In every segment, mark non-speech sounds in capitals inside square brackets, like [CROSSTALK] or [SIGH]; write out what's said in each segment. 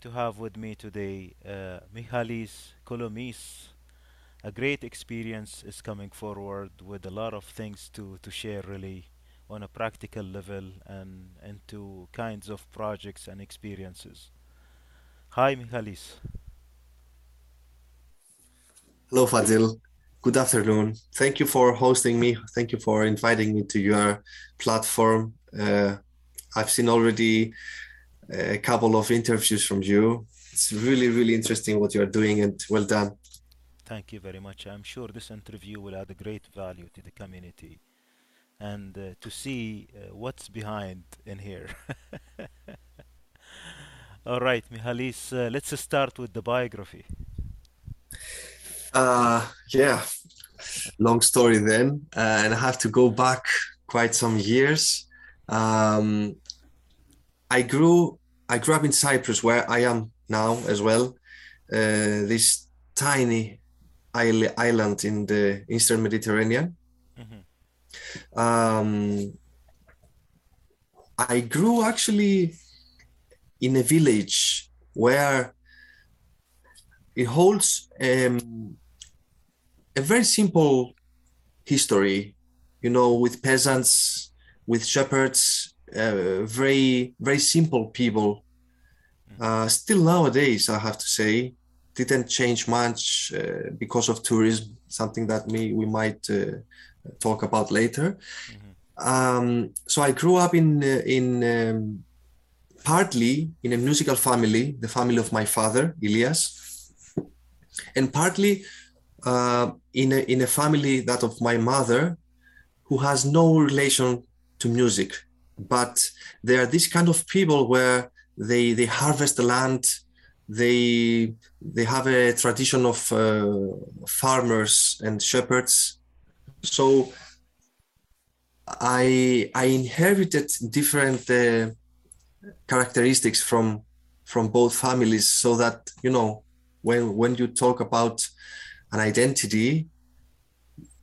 to have with me today uh, Michalis Kouloumis. A great experience is coming forward with a lot of things to, to share, really, on a practical level and into kinds of projects and experiences. Hi, Michalis. Hello, Fadil. Good afternoon. Thank you for hosting me. Thank you for inviting me to your platform. Uh, I've seen already a couple of interviews from you. It's really, really interesting what you're doing and well done. Thank you very much. I'm sure this interview will add a great value to the community and uh, to see uh, what's behind in here. [LAUGHS] All right, Michalis, uh, let's start with the biography. Uh, yeah, long story then. Uh, and I have to go back quite some years. Um, I grew I grew up in Cyprus, where I am now as well. Uh, this tiny island in the Eastern Mediterranean. Mm-hmm. Um, I grew actually in a village where it holds um, a very simple history, you know, with peasants, with shepherds, uh, very very simple people. Mm-hmm. Uh, still nowadays, I have to say, didn't change much uh, because of tourism. Something that me we might uh, talk about later. Mm-hmm. Um, so I grew up in uh, in um, partly in a musical family, the family of my father, Elias, and partly uh, in a in a family that of my mother, who has no relation to music but they are these kind of people where they they harvest the land. They they have a tradition of uh, farmers and shepherds. So i i inherited different uh, characteristics from from both families so that you know when when you talk about an identity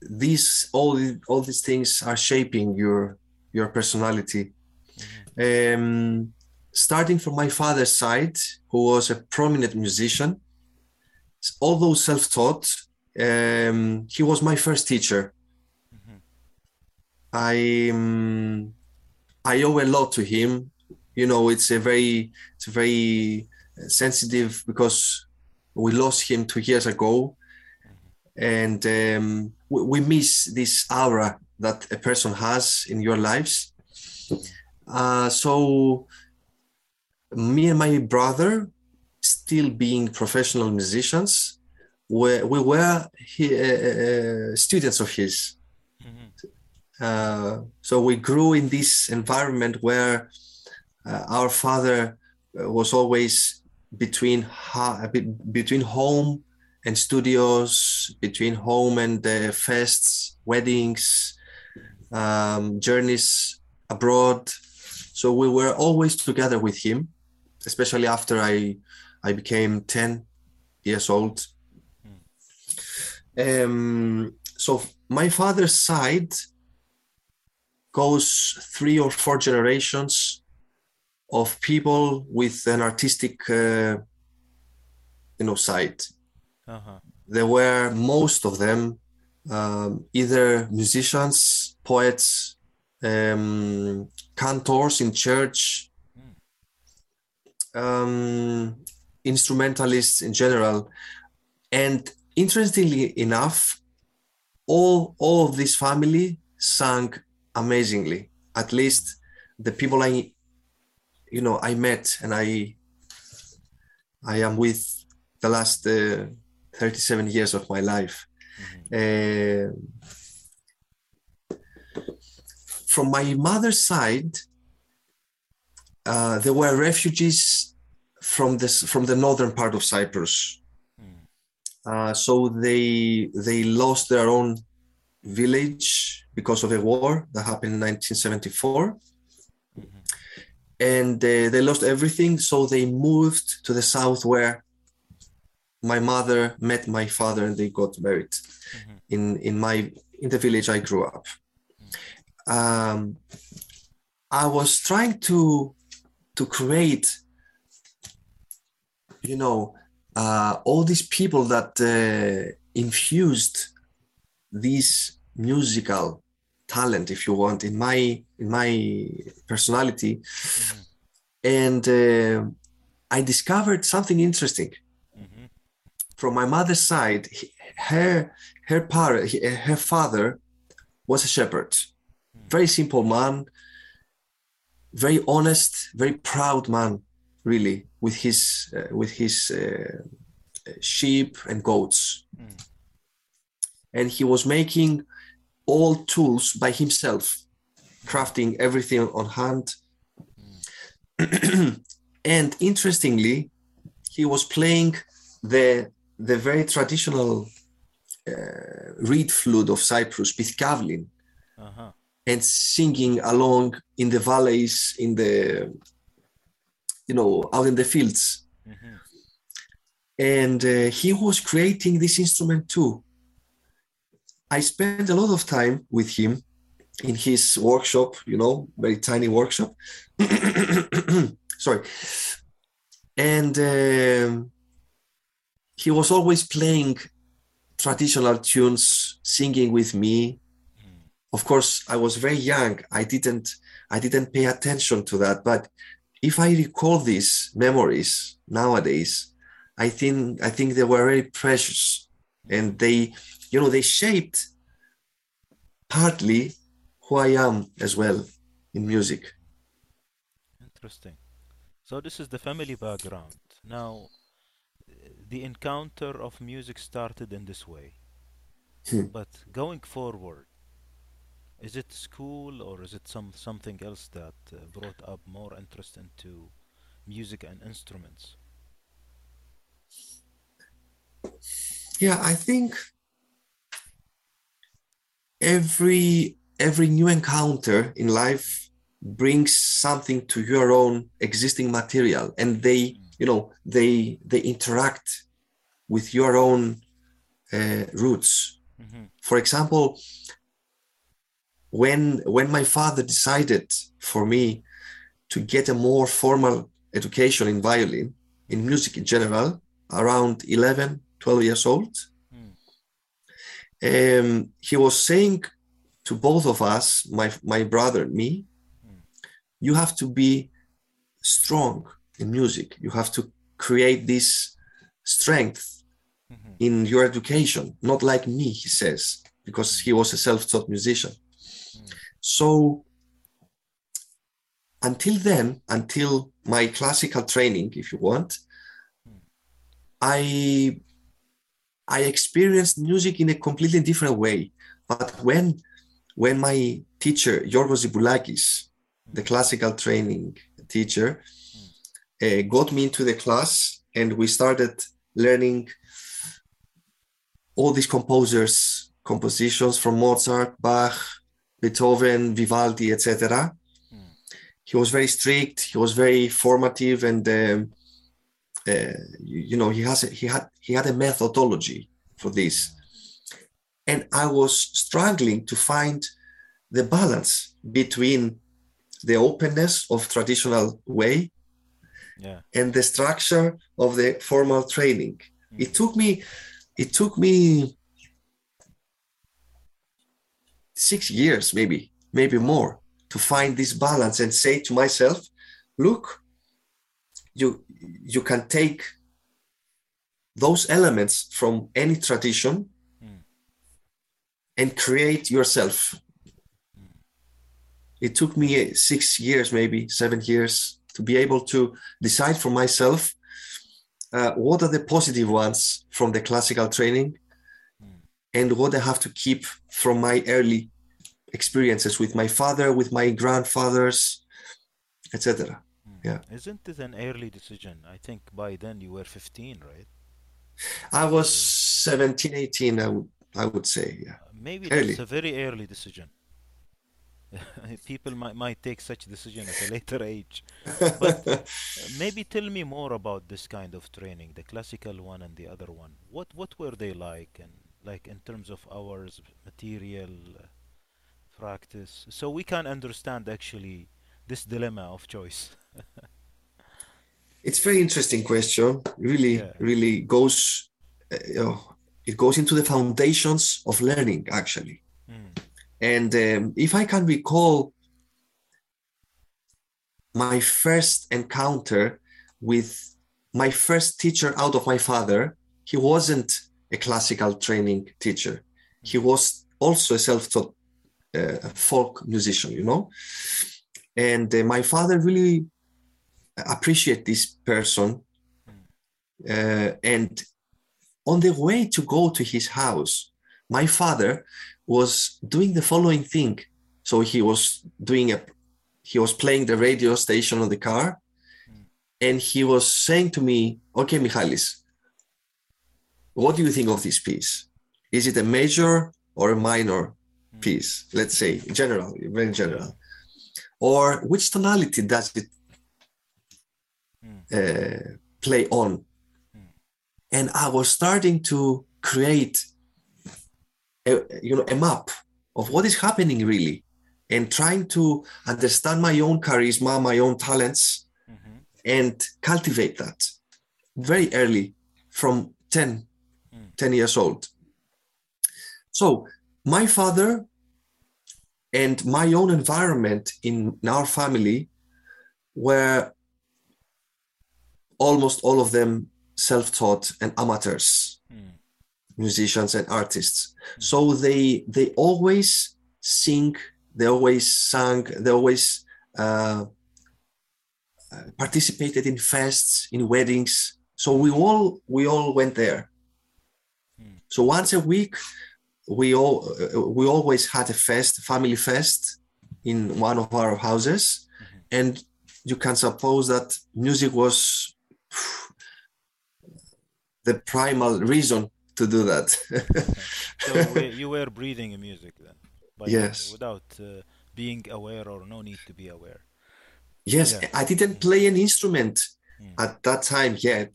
these all all these things are shaping your your personality. Mm-hmm. Um, starting from my father's side, who was a prominent musician, although self-taught, um, he was my first teacher. Mm-hmm. I um, I owe a lot to him. You know, it's a very it's very sensitive because we lost him two years ago, mm-hmm. and um, we, we miss this aura that a person has in your lives. Uh, so, me and my brother, still being professional musicians, we, we were he, uh, uh, students of his. Mm-hmm. Uh, so we grew in this environment where uh, our father uh, was always between ha- between home and studios, between home and fests, weddings, um, journeys abroad. So we were always together with him, especially after I I became 10 years old. Um, so my father's side goes three or four generations of people with an artistic uh, you know side. Uh-huh. There were most of them um, either musicians poets, um, cantors in church, um, instrumentalists in general. And interestingly enough, all, all of this family sang amazingly. At least the people I, you know, I met and I, I am with the last uh, 37 years of my life. Mm-hmm. Uh, from my mother's side, uh, there were refugees from this from the northern part of Cyprus. Mm. Uh, so they they lost their own village because of a war that happened in 1974, mm-hmm. and uh, they lost everything. So they moved to the south where my mother met my father and they got married mm-hmm. in in my in the village I grew up um, I was trying to to create you know, uh, all these people that uh, infused this musical talent, if you want, in my in my personality, Mm-hmm. and uh, I discovered something interesting. From my mother's side, her her parent, her father was a shepherd, very simple man, very honest, very proud man, really, with his uh, with his uh, sheep and goats, Mm. and he was making all tools by himself, crafting everything on hand. [CLEARS THROAT] and interestingly, he was playing the the very traditional uh, reed flute of Cyprus, Pithkiavlin, Uh-huh. and singing along in the valleys, in the you know out in the fields. Mm-hmm. And uh, he was creating this instrument too. I spent a lot of time with him in his workshop, you know, very tiny workshop. [COUGHS] Sorry. And um, he was always playing traditional tunes, singing with me. Mm. Of course, I was very young. I didn't I didn't pay attention to that. But if I recall these memories nowadays, I think I think they were very precious, and they, you know, they shaped partly who I am as well in music. Interesting. So this is the family background. Now, the encounter of music started in this way. Hmm. But going forward, is it school or is it some something else that uh, brought up more interest into music and instruments? Yeah, I think every every new encounter in life brings something to your own existing material, and they, you know, they they interact with your own uh, roots. Mm-hmm. For example, when when my father decided for me to get a more formal education in violin in music in general around 11 12 years old Mm. um, he was saying to both of us my my brother and me Mm. you have to be strong in music. You have to create this strength Mm-hmm. in your education not like me he says because he was a self-taught musician. Mm. So until then, until my classical training, if you want, mm. I I experienced music in a completely different way. But when when my teacher Yorgos Ziboulakis, the mm. classical training teacher, uh, got me into the class and we started learning all these composers' compositions from Mozart, Bach, Beethoven, Vivaldi, etc. He was very strict. He was very formative, and um, uh, you, you know he has a, he had he had a methodology for this. And I was struggling to find the balance between the openness of traditional way Yeah. and the structure of the formal training. Mm. It took me it took me six years, maybe, maybe more, to find this balance and say to myself, look, you you can take those elements from any tradition Mm. and create yourself. It took me six years, maybe seven years, to be able to decide for myself uh, what are the positive ones from the classical training and what I have to keep from my early experiences with my father, with my grandfathers, etc. Mm. Yeah. Isn't it an early decision? I think by then you were 15, right? I was 17, 18, I would, I would say, yeah. Maybe Early. that's a very early decision. [LAUGHS] People might might take such decision at a [LAUGHS] later age. [LAUGHS] But uh, maybe tell me more about this kind of training, the classical one and the other one. What what were they like, and like in terms of hours, material, uh, practice, so we can understand actually this dilemma of choice. it's very interesting question. Really, Yeah. really goes, uh, you know, it goes into the foundations of learning actually. Mm. And um, if I can recall my first encounter with my first teacher out of my father, he wasn't a classical training teacher. He was also a self-taught uh, folk musician, you know. And uh, my father really appreciate this person. Uh, and on the way to go to his house, my father was doing the following thing. So he was doing a, he was playing the radio station on the car, and he was saying to me, "Okay, Michalis, what do you think of this piece? Is it a major or a minor piece? Let's say in general, very general, or which tonality does it uh, play on?" And I was starting to create a, you know a map of what is happening really and trying to understand my own charisma my own talents Mhm. and cultivate that very early from 10 Mm. 10 years old so my father and my own environment in our family were almost all of them self-taught and amateurs. Musicians and artists. So they they always sing they always sang they always uh, participated in fests in weddings. So we all we all went there. Mm. so once a week we all uh, we always had a fest family fest in one of our houses. And you can suppose that music was the primal reason to do that [LAUGHS] So you were breathing music then, by the way, Yes. without uh, being aware or no need to be aware. Yes, Yeah. I didn't play an instrument Mm. at that time yet.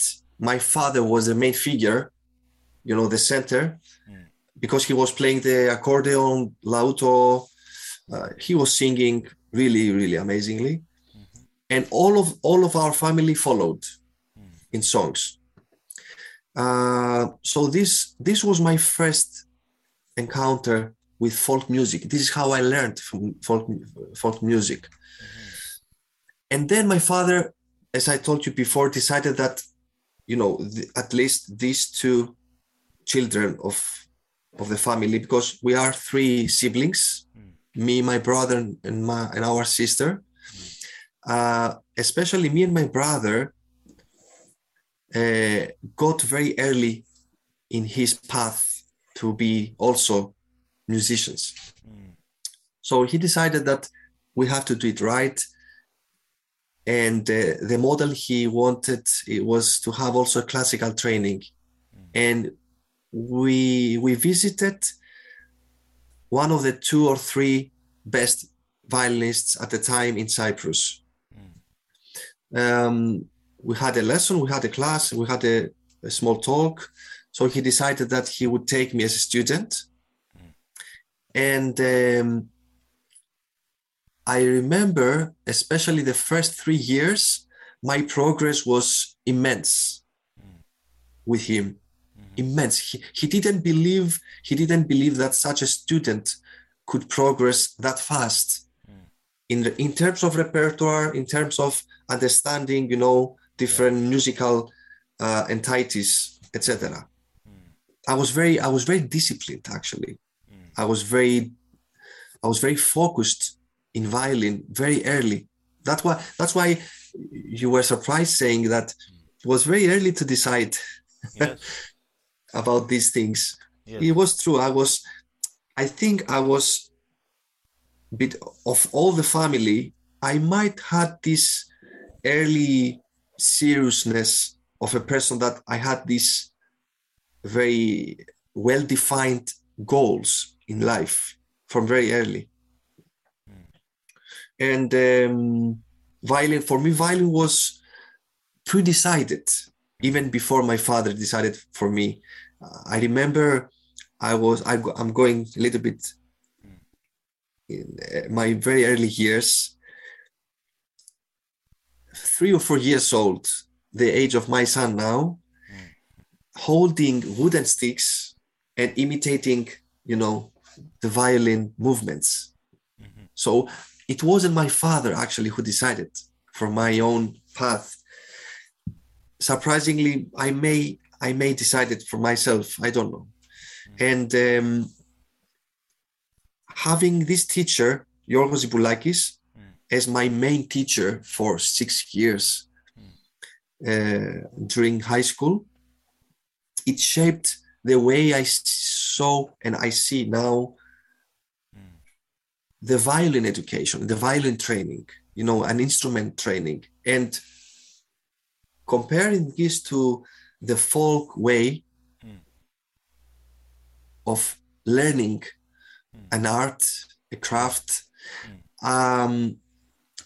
My father was the main figure, you know, the center, Mm. because he was playing the accordion, lauto. Uh, he was singing really, really amazingly, Mhm. and all of all of our family followed Mm. in songs. Uh, so this this was my first encounter with folk music. This is how I learned from folk folk music. And then my father, as I told you before, decided that, you know, th- at least these two children of of the family, because we are three siblings, Mm. me, my brother, and my and our sister. Uh, especially me and my brother uh, got very early in his path to be also musicians. Mm. So he decided that we have to do it right. And uh, the model he wanted it was to have also classical training. And we we visited one of the two or three best violinists at the time in Cyprus. Um, we had a lesson, we had a class, we had a, a small talk. So he decided that he would take me as a student. And um, I remember, especially the first three years, my progress was immense with him. Immense. He, he didn't believe he didn't believe that such a student could progress that fast in the, in terms of repertoire, in terms of understanding, you know, different musical uh, entities, etc. I was very I was very disciplined actually. I was very I was very focused in violin very early. That's why that's why you were surprised saying that it was very early to decide Yes. [LAUGHS] about these things. Yes. It was true. I was I think I was bit of all the family, I might had this early seriousness of a person that I had these very well defined goals in life from very early. And um, violin, for me, violin was pre-decided even before my father decided for me. Uh, I remember I was I, I'm going a little bit in uh, my very early years, three or four years old. the age of my son now, holding wooden sticks and imitating, you know, the violin movements. Mhm. So it wasn't my father actually who decided for my own path. Surprisingly, I may I may decide it for myself. I don't know. And um, having this teacher, Yorgos Ziboulakis, Mm. As my main teacher for six years uh, during high school, it shaped the way I saw and I see now Mm. the violin education, the violin training, you know, an instrument training. And comparing this to the folk way Mm. of learning Mm. an art, a craft, Mm. um,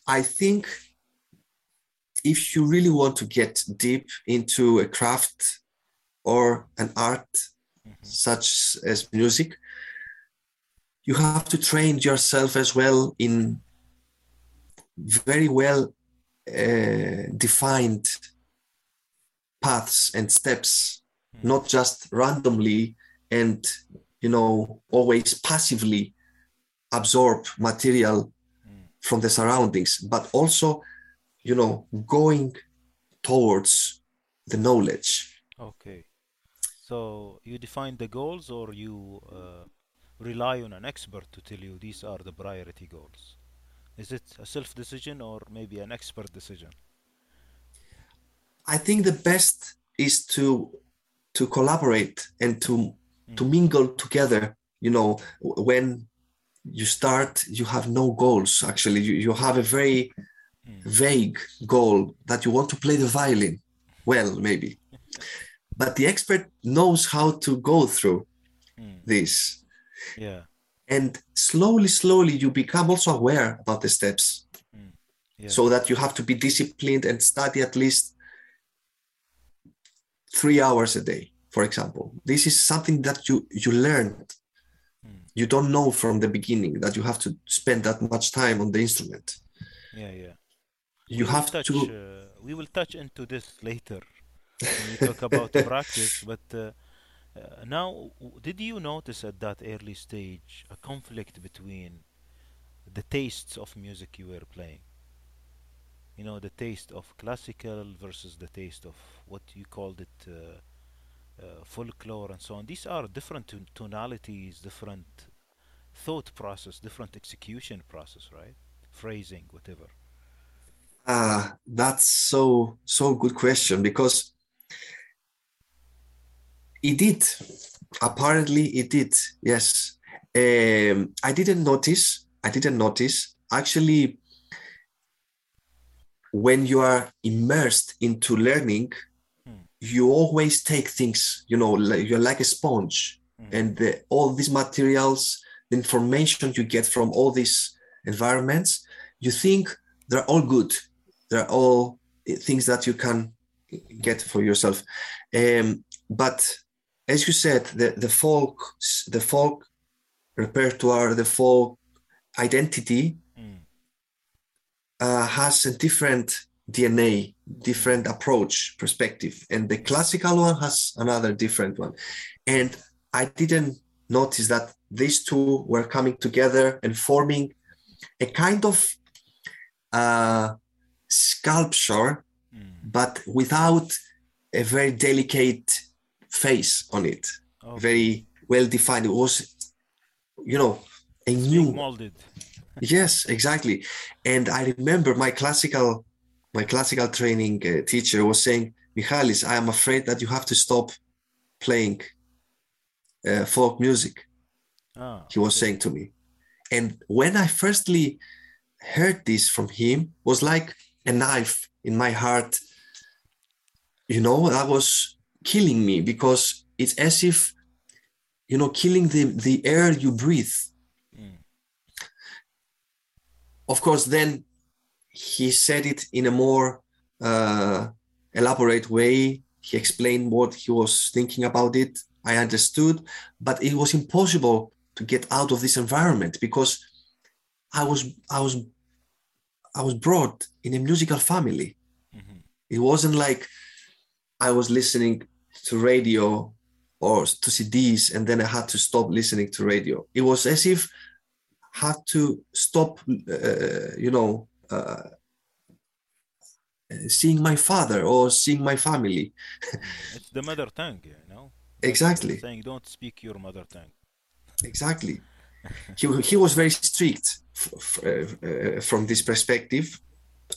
I think if you really want to get deep into a craft or an art Mhm. such as music, you have to train yourself as well in very well uh, defined paths and steps, Mm. not just randomly and you know always passively absorb material. From the surroundings, but also you know going towards the knowledge. Okay. So you define the goals, or you uh, rely on an expert to tell you these are the priority goals? Is it a self decision or maybe an expert decision? I think the best is to to collaborate and to to Mm. mingle together. You know, when you start, you have no goals. Actually, you, you have a very Mm. vague goal that you want to play the violin. Well, maybe, but the expert knows how to go through Mm. this, Yeah. and slowly, slowly, you become also aware about the steps. Yeah. so that you have to be disciplined and study at least three hours a day for example this is something that you you learned. You don't know from the beginning that you have to spend that much time on the instrument yeah. Yeah. you we have touch, to Uh, we will touch into this later when we talk about [LAUGHS] practice. But uh, uh, now, did you notice at that early stage a conflict between the tastes of music you were playing? You know, the taste of classical versus the taste of what you called it uh, folklore and so on. These are different ton- tonalities, different thought process, different execution process, right? Phrasing, whatever. ah that's so so good question because it did apparently it did yes um i didn't notice i didn't notice actually when you are immersed into learning. You always take things you know like you're like a sponge Mhm. and the, all these materials the information you get from all these environments you think they're all good they're all things that you can get for yourself um, but as you said the, the folk the folk repertoire the folk identity Mm. uh, has a different DNA, different approach, perspective, and the classical one has another different one. And I didn't notice that these two were coming together and forming a kind of uh, sculpture, Mm. but without a very delicate face on it, Okay. very well defined. It was, you know, a new molded. Yes, exactly. And I remember my classical, my classical training uh, teacher was saying, Michalis, I am afraid that you have to stop playing uh, folk music. Ah, He was okay. saying to me. And when I firstly heard this from him, was like a knife in my heart. You know, that was killing me because it's as if, you know, killing the, the air you breathe. Mm. of course, then he said it in a more uh, elaborate way. He explained what he was thinking about it. I understood, but it was impossible to get out of this environment because I was I was I was brought in a musical family. Mhm. It wasn't like I was listening to radio or to CDs and then I had to stop listening to radio. It was as if I had to stop, uh, you know, uh, seeing my father or seeing my family. it's the mother tongue, you know. Exactly. Saying don't speak your mother tongue. Exactly. he, he was very strict uh, uh, from this perspective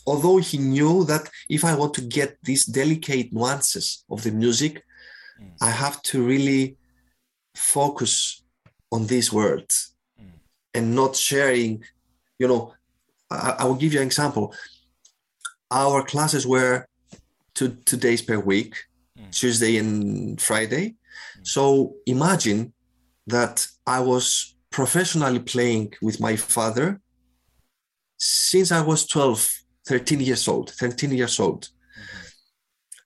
although he knew that if I want to get these delicate nuances of the music, mm. I have to really focus on these words mm. and not sharing, you know, I, I, will give you an example. Our classes were two, two days per week, mm. Tuesday and Friday. Mm. So imagine that I was professionally playing with my father since I was 12 13 years old 13 years old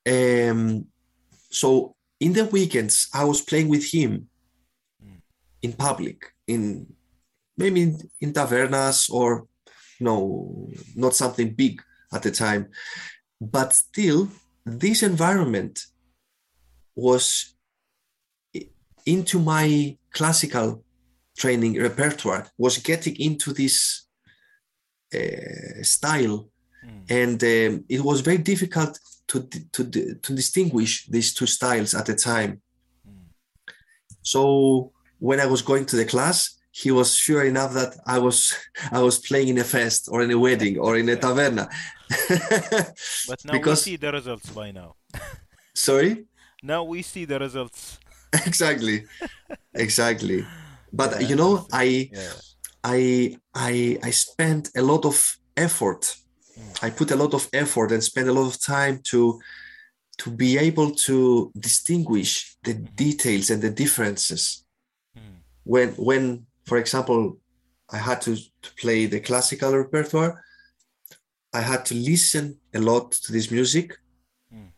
mm-hmm. um, so in the weekends i was playing with him mm. in public in maybe in, in tavernas or no not something big at the time but still this environment was into my classical training repertoire was getting into this uh, style Mm. And um, it was very difficult to, to, to distinguish these two styles at the time. Mm. So when I was going to the class, he was sure enough that I was I was playing in a fest or in a wedding or in a taverna. [LAUGHS] but now because... we see the results by now. [LAUGHS] Sorry? Now we see the results. [LAUGHS] exactly. Exactly. But yeah. you know, I yeah. I I I spent a lot of effort I put a lot of effort and spend a lot of time to to be able to distinguish the mm-hmm. details and the differences. Mm. When when, for example, I had to, to play the classical repertoire, I had to listen a lot to this music mm.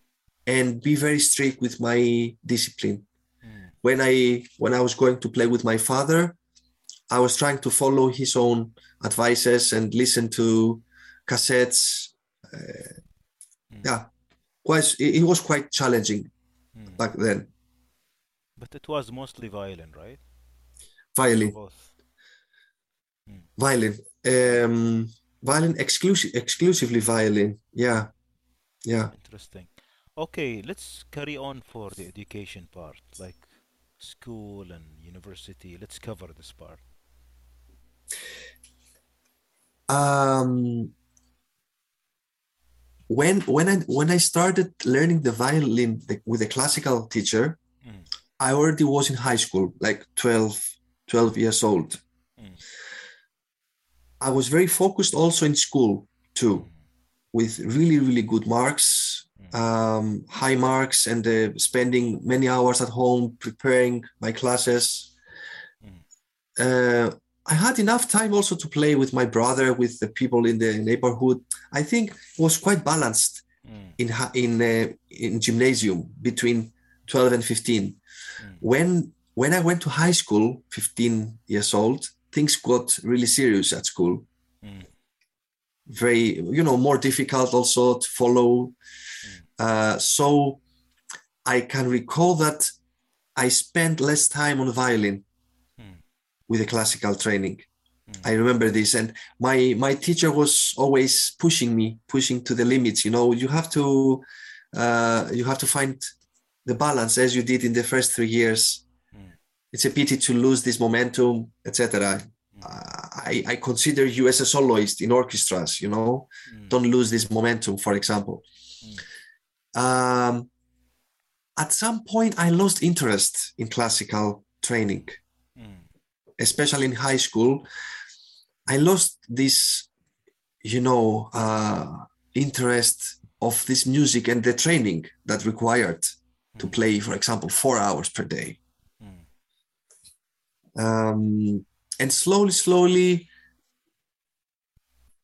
and be very strict with my discipline. Mm. When I when I was going to play with my father, I was trying to follow his own advices and listen to cassettes. Uh, mm. Yeah, quite. It, it, was quite challenging mm. back then. But it was mostly violin, right? Violin. Mm. Violin. Um, violin exclusive, exclusively violin. Yeah, yeah. Interesting. Okay, let's carry on for the education part, like school and university. Let's cover this part. Um, when when I when I started learning the violin with a classical teacher, mm. I already was in high school, like 12, 12 years old. Mm. I was very focused also in school too, with really really good marks, mm. um, high marks, and uh, spending many hours at home preparing my classes. Mm. Uh, I had enough time also to play with my brother, with the people in the neighborhood. I think it was quite balanced mm. in in uh, in gymnasium between 12 and 15. Mm. When when I went to high school, 15 years old, things got really serious at school. Mm. Very, you know, more difficult also to follow. Mm. Uh, so I can recall that I spent less time on violin with the classical training. Mm. I remember this, and my my teacher was always pushing me, pushing to the limits. You know, you have to uh, you have to find the balance as you did in the first three years. Mm. It's a pity to lose this momentum, etc. Mm. I, I consider you as a soloist in orchestras. You know, mm. don't lose this momentum. For example, mm. um, at some point, I lost interest in classical training mm. especially in high school, I lost this, you know, uh, interest of this music and the training that required mm. to play, for example, four hours per day. Um, and slowly, slowly,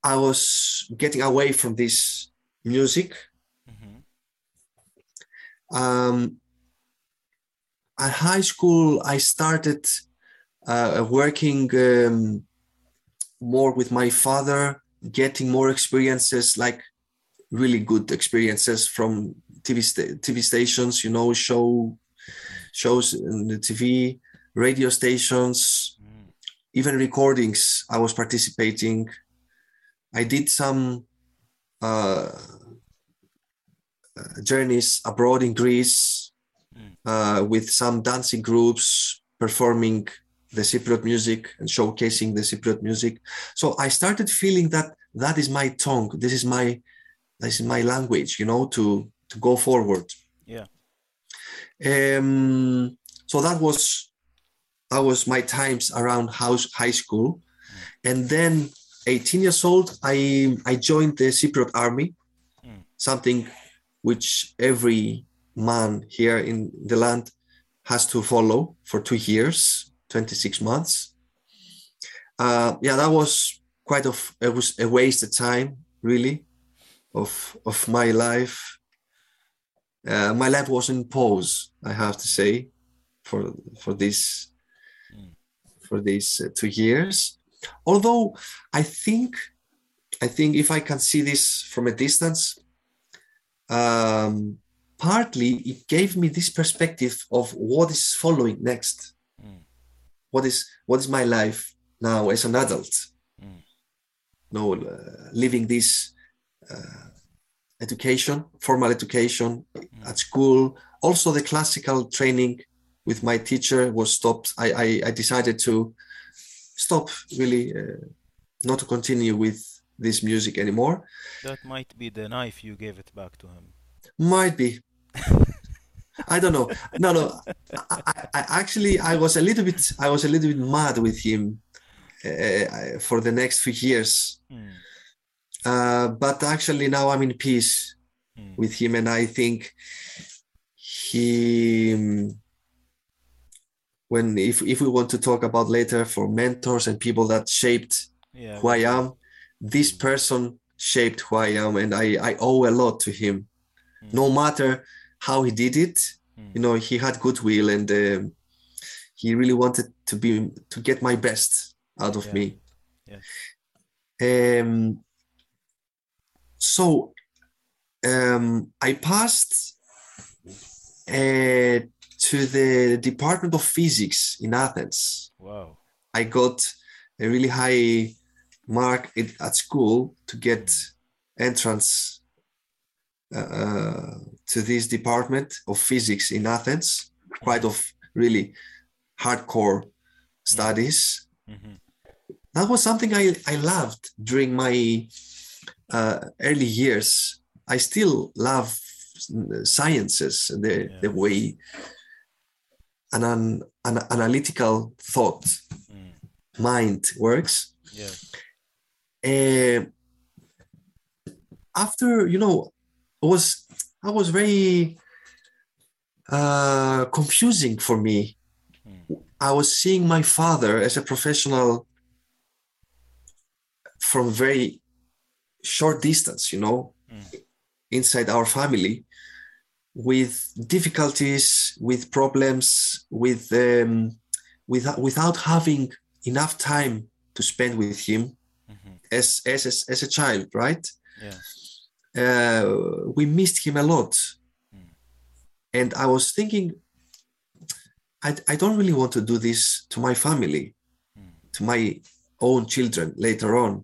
I was getting away from this music. Mm-hmm. Um, at high school, I started uh, working um, more with my father, getting more experiences like really good experiences from TV sta- TV stations, you know, show shows in the TV, radio stations, Mm. even recordings. I was participating. I did some uh, uh, journeys abroad in Greece Mm. uh, with some dancing groups performing the Cypriot music and showcasing the Cypriot music. So I started feeling that that is my tongue. This is my this is my language. You know, to to go forward. Yeah. Um, so that was was my times around house high school, and then 18 years old, I I joined the Cypriot army, something which every man here in the land has to follow for two years, 26 months. Uh, yeah, that was quite of it was a wasted time, really, of of my life. Uh, my life was in pause, I have to say, for for this. For these uh, two years. Although I think I think if I can see this from a distance, um, partly it gave me this perspective of what is following next. Mm. What is what is my life now as an adult? Mm. No, uh, living this uh, education, formal education at school. Also, the classical training with my teacher was stopped. I I, I decided to stop really, uh, not to continue with this music anymore. That might be the knife you gave it back to him. Might be. [LAUGHS] I don't know. No, no. I, I, I actually I was a little bit I was a little bit mad with him uh, for the next few years. Mm. Uh, but actually now I'm in peace Mm. with him, and I think he. When if if we want to talk about later for mentors and people that shaped Yeah. who I am, this person shaped who I am, and I I owe a lot to him. Mm. No matter how he did it, Mm. you know, he had goodwill and um, he really wanted to be to get my best out of Yeah. me. Yes. Um, so um, I passed uh, to the Department of Physics in Athens. Wow. I got a really high mark at, school to get entrance uh, uh, to this department of physics in Athens. Quite of really hardcore studies. Mhm. That was something I, I loved during my uh, early years. I still love sciences, the, Yeah. the way an, an, an analytical thought Mm. mind works. Yes. Uh, after you know, it was I was very uh, confusing for me. Mm. I was seeing my father as a professional from very short distance, you know, Mm. inside our family, with difficulties, with problems, with um, without without having enough time to spend with him Mhm. as as as, as a child, right? Yeah. Uh, we missed him a lot, Mm. and I was thinking, I I don't really want to do this to my family, Mm. to my own children later on.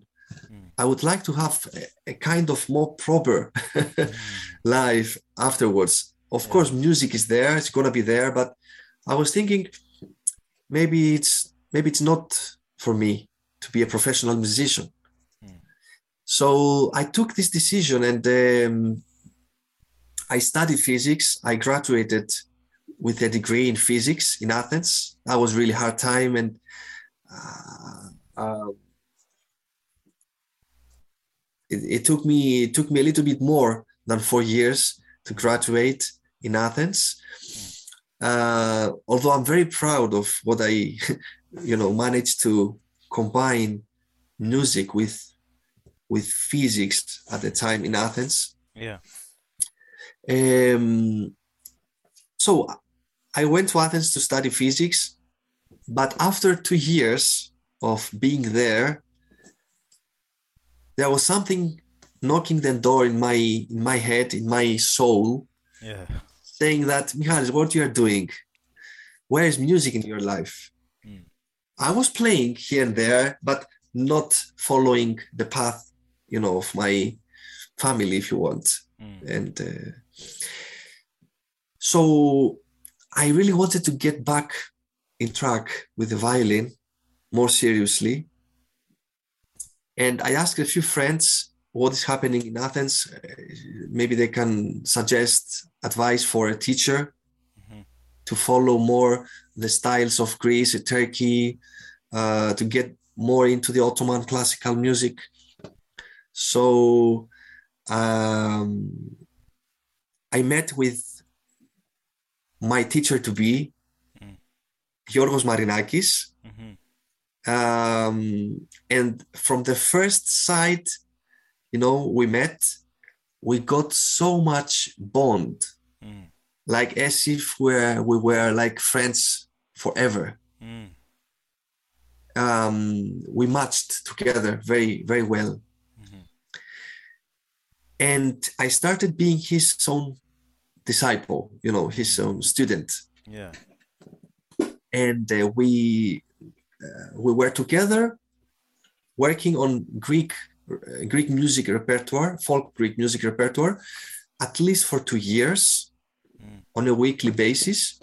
I would like to have a, a kind of more proper Mm. [LAUGHS] life afterwards. Of Yeah. course, music is there; it's gonna be there. But I was thinking, maybe it's maybe it's not for me to be a professional musician. Mm. So I took this decision, and um, I studied physics. I graduated with a degree in physics in Athens. That was really hard time, and uh, uh, it, it took me it took me a little bit more than four years to graduate in Athens. Uh, although I'm very proud of what I, [LAUGHS] you know, managed to combine music with with physics at the time in Athens. Yeah. Um, so I went to Athens to study physics, but after two years of being there, there was something knocking the door in my in my head, in my soul, Yeah. saying that Michalis, what you are doing? Where is music in your life? Mm. I was playing here and there, but not following the path, you know, of my family, if you want. Mm. And uh, so I really wanted to get back in track with the violin more seriously. And I asked a few friends what is happening in Athens. Uh, maybe they can suggest advice for a teacher mm-hmm. to follow more the styles of Greece, Turkey, uh, to get more into the Ottoman classical music. So um, I met with my teacher to be, Mm. Marinakis. Mhm. Um, and from the first sight, you know, we met, we got so much bond, Mm. like as if we're, we were like friends forever. Mm. Um, we matched together very, very well. Mhm. And I started being his own disciple, you know, his own student. Yeah. and uh, we we were together working on Greek uh, Greek music repertoire, folk Greek music repertoire, at least for two years Mm. on a weekly basis.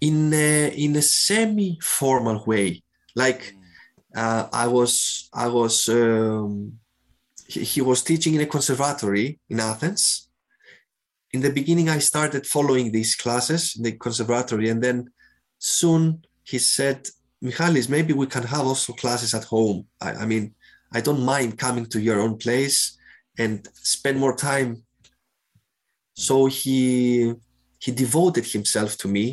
In a, in a semi-formal way, like Mm. uh, I was I was um, he, he was teaching in a conservatory in Athens. In the beginning, I started following these classes in the conservatory, and then soon he said, "Michalis, maybe we can have also classes at home. I, I mean, I don't mind coming to your own place and spend more time." So he he devoted himself to me,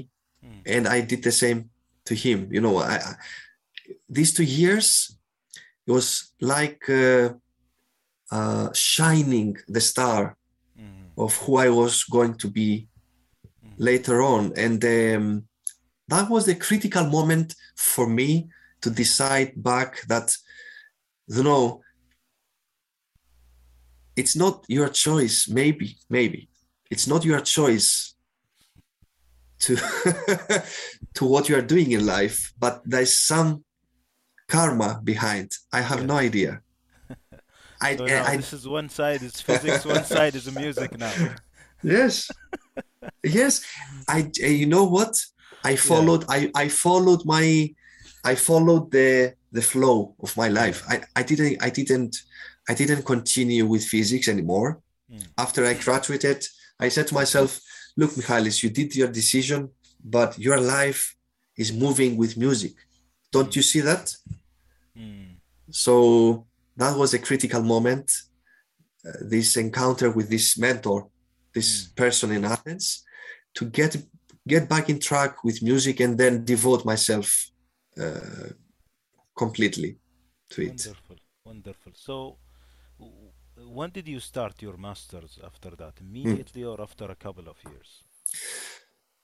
Mm. and I did the same to him. You know, I, I these two years it was like uh, uh, shining the star Mm. of who I was going to be Mm. later on, and um, that was the critical moment for me to decide back that you know it's not your choice maybe maybe. It's not your choice to [LAUGHS] to what you are doing in life but there's some karma behind. I have no idea. [LAUGHS] I, So now I, this is one side is physics, one side is music now. [LAUGHS] yes. Yes. I uh, you know what i followed i i followed my i followed the the flow of my life. I i didn't i didn't i didn't continue with physics anymore. Mm. after i graduated i said to myself look Michalis, you did your decision but your life is moving with music. Don't you see that? Mm. so that was a critical moment uh, this encounter with this mentor this person in athens to get get back in track with music and then devote myself uh, completely to it Wonderful, wonderful. So, when did you start your masters after that? Immediately or after a couple of years?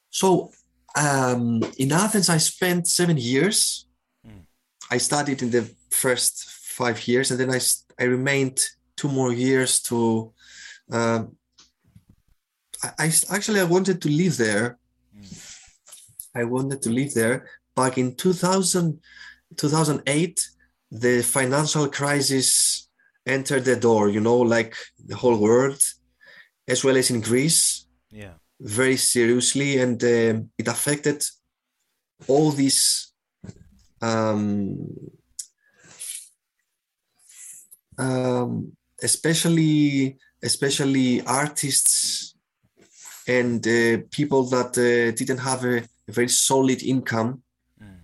so um, in athens i spent seven years Mm. i studied in the first five years and then I, I remained two more years to um, I, I actually i wanted to live there Mm. I wanted to live there. Back in 2000, 2008, the financial crisis entered the door, you know, like the whole world, as well as in Greece, Yeah. very seriously. And um, it affected all these um, um, especially especially artists and uh, people that uh, didn't have a, a very solid income Mm.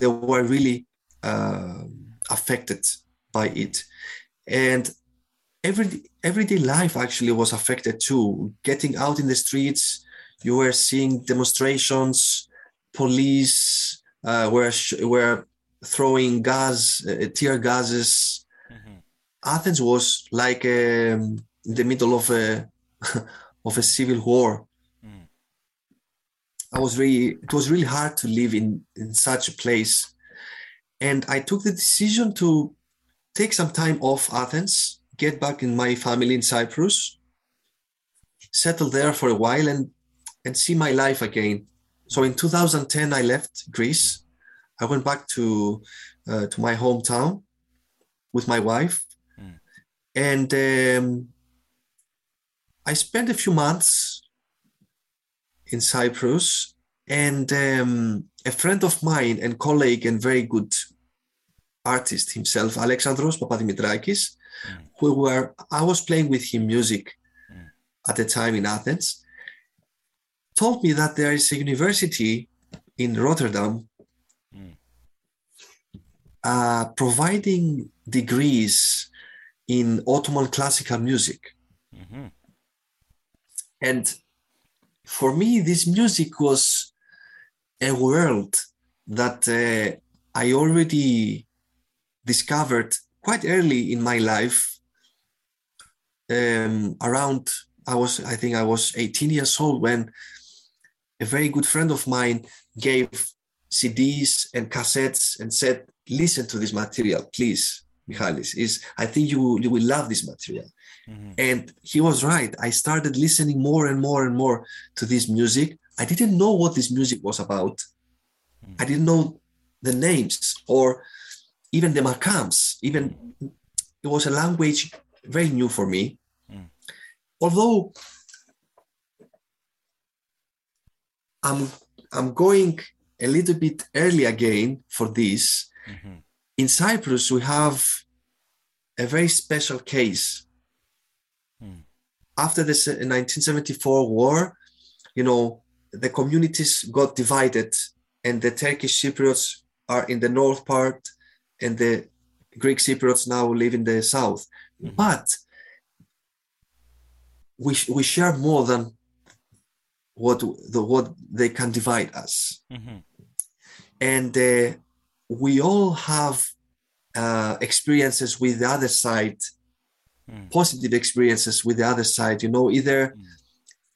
they were really uh, affected by it and every everyday life actually was affected too getting out in the streets you were seeing demonstrations police uh, were sh- were throwing gas uh, tear gases Mhm. athens was like um, in the middle of a [LAUGHS] of a civil war. I was really it was really hard to live in in such a place and I took the decision to take some time off Athens, get back in my family in Cyprus, settle there for a while, and and see my life again. So in 2010, I left Greece. I went back to uh, to my hometown with my wife, Mm. and um, I spent a few months in Cyprus. And um, a friend of mine and colleague and very good artist himself, Alexandros Papadimitrakis, Mm. who were I was playing with him music Mm. at the time in Athens, told me that there is a university in Rotterdam Mm. uh, providing degrees in Ottoman classical music. Mhm. And for me, this music was a world that uh, I already discovered quite early in my life. Um, around, I was, I think I was 18 years old when a very good friend of mine gave CDs and cassettes and said, "Listen to this material, please, Michalis. Is I think you you will love this material." Mhm. And he was right. I started listening more and more and more to this music. I didn't know what this music was about. I didn't know the names or even the makams. Even it was a language very new for me. Mm. Although I'm I'm going a little bit early again for this. Mhm. In Cyprus, we have a very special case. After the 1974 war, you know, the communities got divided, and the Turkish Cypriots are in the north part, and the Greek Cypriots now live in the south. Mhm. But we we share more than what the what they can divide us, Mhm. and uh, we all have uh, experiences with the other side Mm. positive experiences with the other side you know either Mm.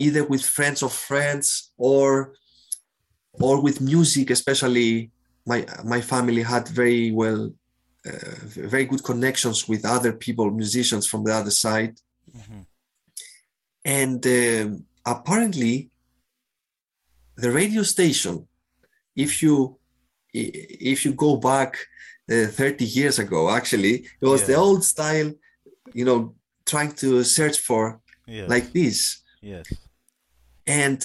either with friends of friends or or with music especially my my family had very well uh, very good connections with other people musicians from the other side Mhm. and um, apparently the radio station if you if you go back uh, 30 years ago actually it was the old style you know trying to search for Yes. like this yes. and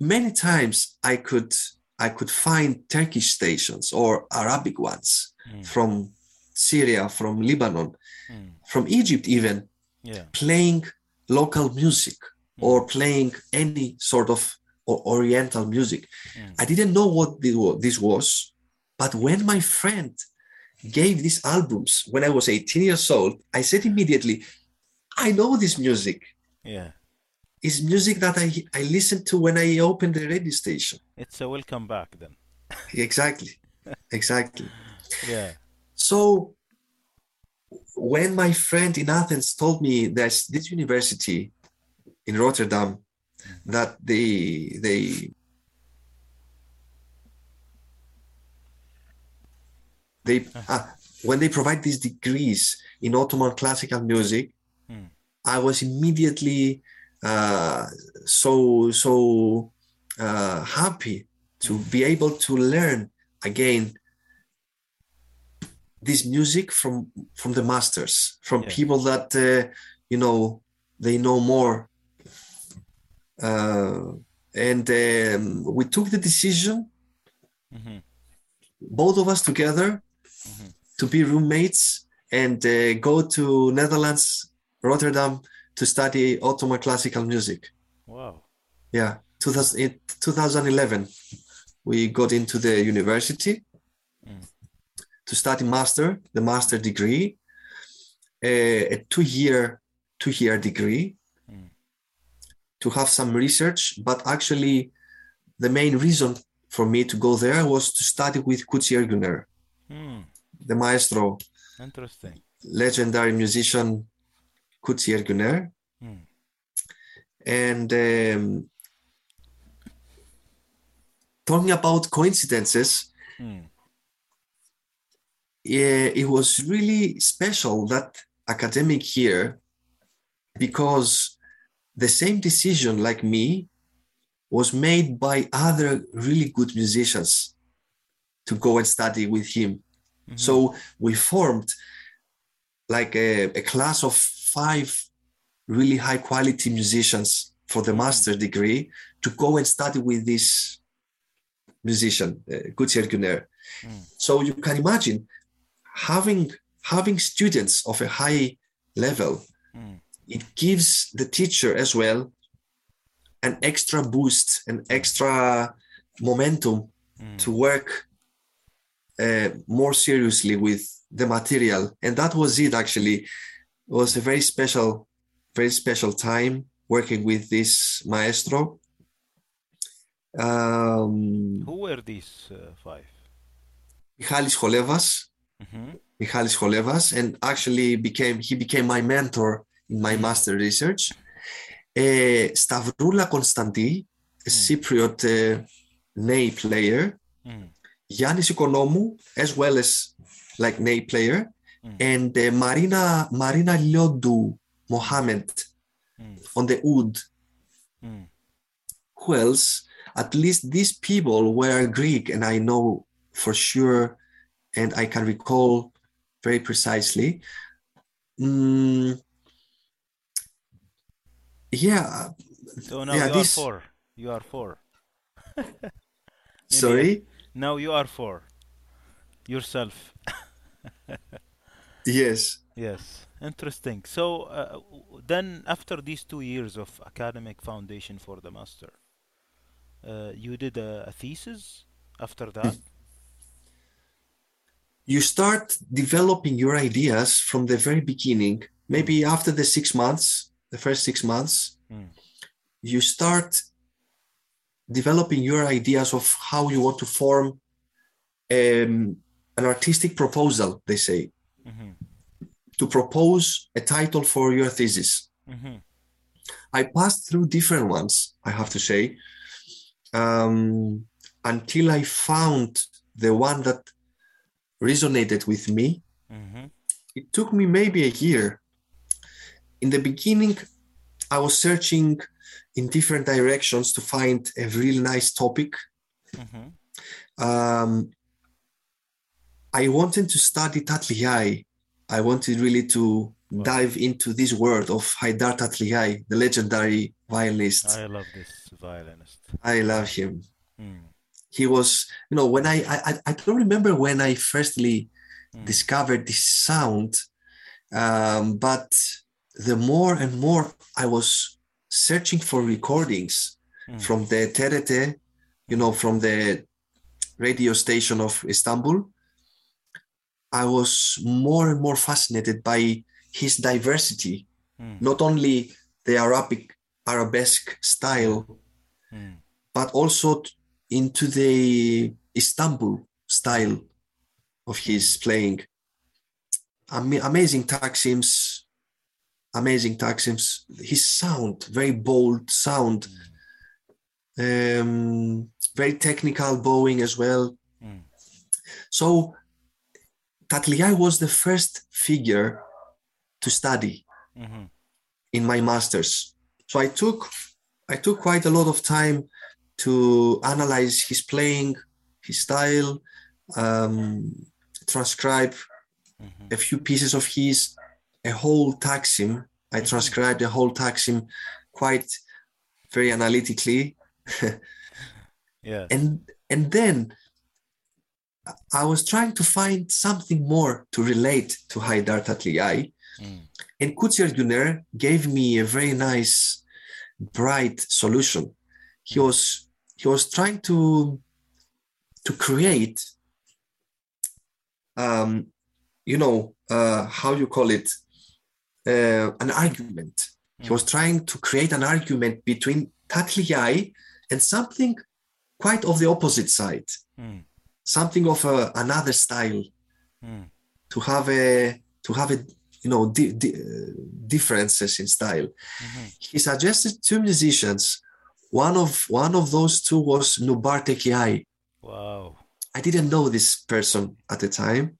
many times i could i could find turkish stations or arabic ones Mm. from syria from lebanon Mm. from egypt even Yeah. playing local music or playing any sort of oriental music Mm. i didn't know what this was but when my friend gave these albums when i was 18 years old i said immediately i know this music Yeah. is music that I, I listened to when I opened the radio station. It's a welcome back then. [LAUGHS] Exactly. Exactly. Yeah. So when my friend in Athens told me there's this university in Rotterdam that they they they [LAUGHS] ah, when they provide these degrees in Ottoman classical music, Mm. I was immediately uh, so so uh, happy to be able to learn again this music from from the masters, from Yeah. people that uh, you know they know more. Uh, and um, we took the decision, Mhm. both of us together, Mhm. to be roommates and uh, go to Netherlands, Rotterdam, to study Ottoman classical music. Wow. Yeah, 2000, in 2011, we got into the university Mm. to study master, the master degree, a, a two-year, two-year degree, Mm. to have some research. But actually, the main reason for me to go there was to study with Kutsi Erguner, Hmm. The maestro, Interesting. legendary musician Kutsi Erguner. Hmm. And um, talking about coincidences, Hmm. yeah, it was really special that academic year because the same decision like me was made by other really good musicians to go and study with him Mhm. so we formed like a, a class of five really high quality musicians for the master degree to go and study with this musician, uh, Kutsi Erguner. Mm. So you can imagine having having students of a high level, Mm. it gives the teacher as well an extra boost, an extra momentum Mm. to work uh, more seriously with the material. And that was it actually. It was a very special very special time working with this maestro. Um, Who were these uh, five? Michalis Cholevas. Mhm. Michalis Cholevas. And actually became he became my mentor in my master research. Uh, Stavroula Konstanti a Cypriot uh, ney player. Mm. Yannis Ikonomou, as well as like Ney player, Mm. and uh, Marina Marina Lyodu Mohammed Mm. on the oud. Mm. Who else? At least these people were Greek, and I know for sure, and I can recall very precisely. Mm, yeah, So now Yeah, you this- are four. You are four. [LAUGHS] sorry. Now you are four. Yourself. [LAUGHS] Yes. Yes. Interesting. So uh, then, after these two years of academic foundation for the master, uh, you did a, a thesis after that. you start developing your ideas from the very beginning maybe after the six months the first six months Mm. you start developing your ideas of how you want to form um, an artistic proposal they say Mhm. to propose a title for your thesis Mhm. i passed through different ones i have to say um, until i found the one that resonated with me Mhm. it took me maybe a year. In the beginning, I was searching in different directions to find a really nice topic. Mhm. Um, I wanted to study Tatliai. I wanted really to Wow. dive into this world of Haidar Tatliai, the legendary violinist. I love this violinist. I love him. Mm. He was, you know, when I I, I- I don't remember when I firstly Mm. discovered this sound. Um, but the more and more I was searching for recordings Mm. from the TRT, you know, from the radio station of Istanbul, I was more and more fascinated by his diversity, Mm. not only the Arabic arabesque style, Mm. but also into the Istanbul style of his playing. Ama- amazing taksims, amazing taksims. His sound, very bold sound, um, very technical bowing as well. Mm. So Tatliai was the first figure to study Mhm. in my masters. So I took I took quite a lot of time to analyze his playing, his style, um, transcribe Mhm. a few pieces of his, a whole taxim. I Mhm. transcribed the whole taxim quite very analytically, [LAUGHS] Yes. and and then I was trying to find something more to relate to Haidar Tatliai. Mm. And Kutsi Erguner gave me a very nice, bright solution. He was he was trying to to create, um, you know, uh, how you call it, uh, an argument. He was trying to create an argument between Tatliyai and something quite of the opposite side, Mm. something of a, another style Mm. to have a to have a you know di- di- uh, differences in style. Mhm. He suggested two musicians. One of one of those two was Nubar Tekiai. Wow. I didn't know this person at the time,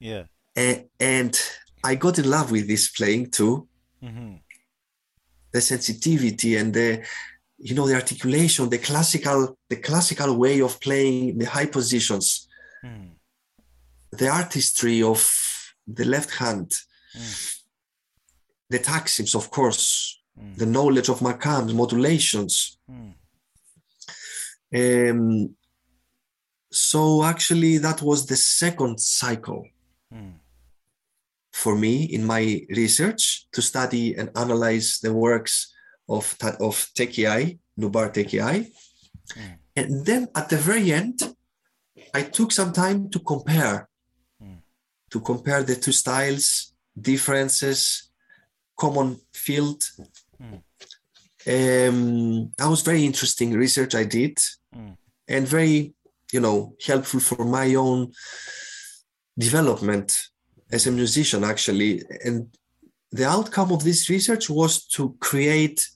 Yeah. A- and I got in love with this playing too. Mm-hmm. The sensitivity and the, you know, the articulation, the classical, the classical way of playing the high positions, Mm. the artistry of the left hand, Mm. the taxims, of course, Mm. the knowledge of makams, modulations. Mm. Um, so actually, that was the second cycle Mm. For me in my research to study and analyze the works of of Tekiai, Nubar Tekiai. Mm. And then at the very end, I took some time to compare, Mm. to compare the two styles, differences, common field. Mm. Um, that was very interesting research I did Mm. and very, you know, helpful for my own development as a musician, actually. And the outcome of this research was to create,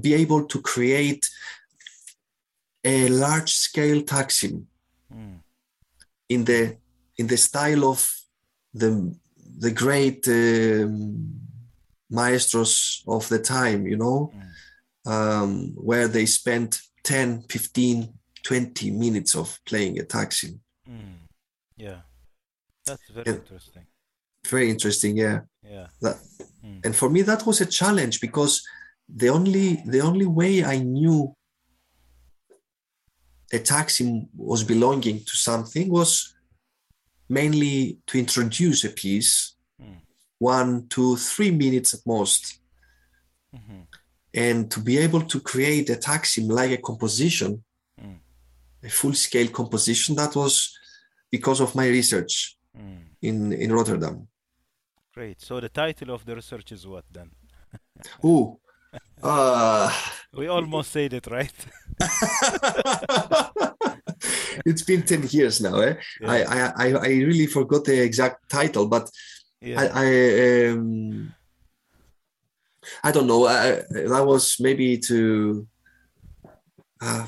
be able to create a large scale taksim Mm. in the in the style of the the great um, maestros of the time you know Mm. um, where they spent 10 15 20 minutes of playing a taksim Mm. Yeah. That's very Yeah. interesting. very interesting yeah Yeah. that, Mm. and for me that was a challenge because the only the only way i knew a taksim was belonging to something was mainly to introduce a piece Mm. one two three minutes at most Mhm. and to be able to create a taxim like a composition Mm. a full scale composition that was because of my research Mm. in in rotterdam Great. So the title of the research is what then? [LAUGHS] Ooh. Uh, [LAUGHS] We almost said it, right? [LAUGHS] it's been 10 years now eh? I, Yeah. I i i really forgot the exact title but Yeah. i i um i don't know I, that was maybe to uh,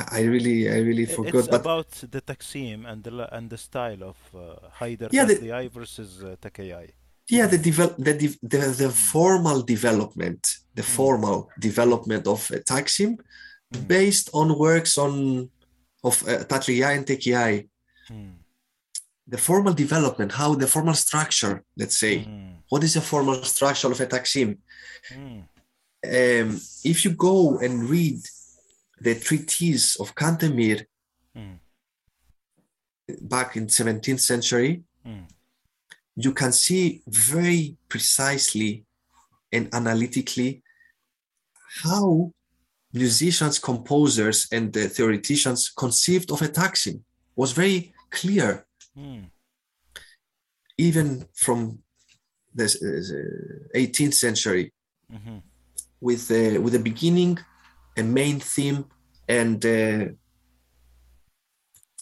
I, I really i really forgot It's but about the Taksim and the and the style of uh, Haider Yeah, the- Tatliyai versus uh, Takayai. yeah the develop the, de- the the formal development the Mm. formal development of uh, taksim Mm. based on works on of uh, Tatliyai and Tekiai Mm. the formal development how the formal structure let's say Mm. what is the formal structure of a taksim Mm. um, if you go and read the treatise of Kantemir Mm. back in 17th century Mm. you can see very precisely and analytically how musicians, composers, and the theoreticians conceived of a taksim was very clear, Mm. even from the uh, 18th century, Mhm. with uh, with a beginning, a main theme, and uh,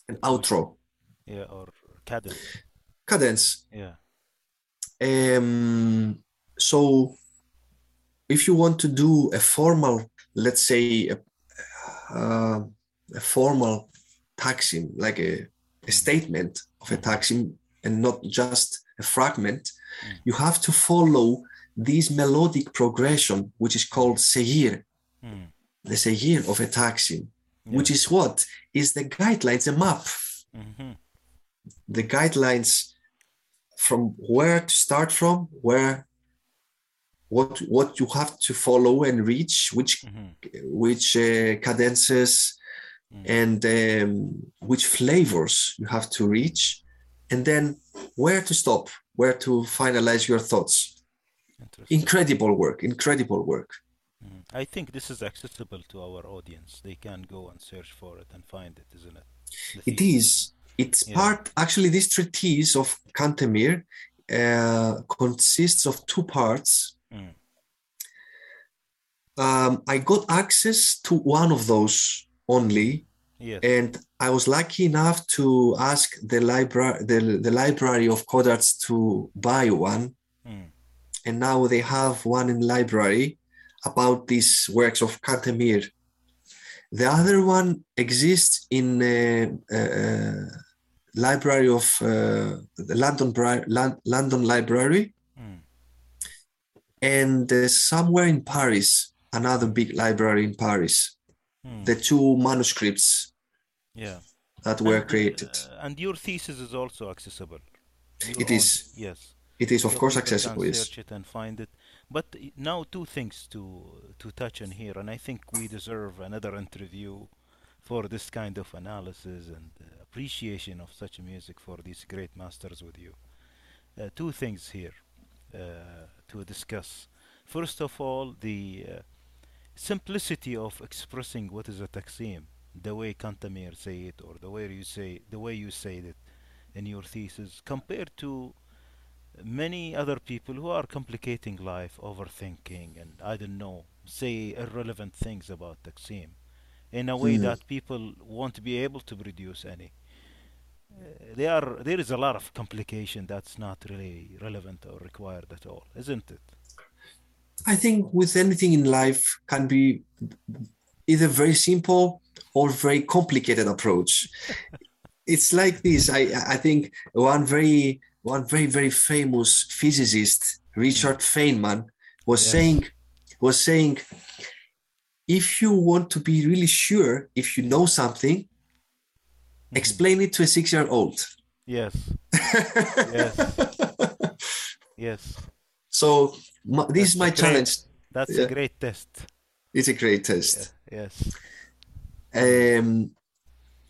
an outro Yeah, or cadence. cadence. Yeah. Um, so, if you want to do a formal, let's say, a, uh, a formal taxim, like a, a statement of a taxim, and not just a fragment, Mm. you have to follow this melodic progression, which is called seir, Mm. The seir of a taksim, Yeah. which is what is the guidelines, a map, Mhm. the guidelines from where to start from, where what what you have to follow and reach, which Mhm. which uh, cadences Mm. and um, which flavors you have to reach, and then where to stop, where to finalize your thoughts. Incredible work, incredible work. I think this is accessible to our audience. They can go and search for it and find it, isn't it? The It is. It's Yeah. part. Actually, this treatise of Kantemir uh, consists of two parts. Mm. Um, I got access to one of those only, Yes. and I was lucky enough to ask the library, the, the library of Codarts to buy one, Mm. and now they have one in library about these works of Kantemir. The other one exists in uh, uh, library of uh, the London, Bri- London Library, Mm. and uh, somewhere in Paris, another big library in Paris. Mm. The two manuscripts yeah. that were And, uh, created. and your thesis is also accessible. Your It own- is. Yes. It is, of So course, can accessible. Yes. it and find it. But now two things to to touch on here, and I think we deserve another interview for this kind of analysis and uh, appreciation of such music for these great masters with you. Uh, two things here uh, to discuss. First of all, the uh, simplicity of expressing what is a taqsim, the way Kantemir say it, or the way you say the way you say it in your thesis, compared to many other people who are complicating life, overthinking, and I don't know, say irrelevant things about Taksim in a way Mm. that people won't be able to produce any. Uh, there are there is a lot of complication that's not really relevant or required at all, isn't it? I think with anything in life can be either very simple or very complicated approach. [LAUGHS] it's like this. I I think one very one very very famous physicist, Richard Feynman, was Yes. saying was saying if you want to be really sure if you know something, Mhm. explain it to a six-year-old. Yes, yes, [LAUGHS] yes. So my, this is my a great- challenge. That's Yeah. a great test. It's a great test. Yeah, yes. um,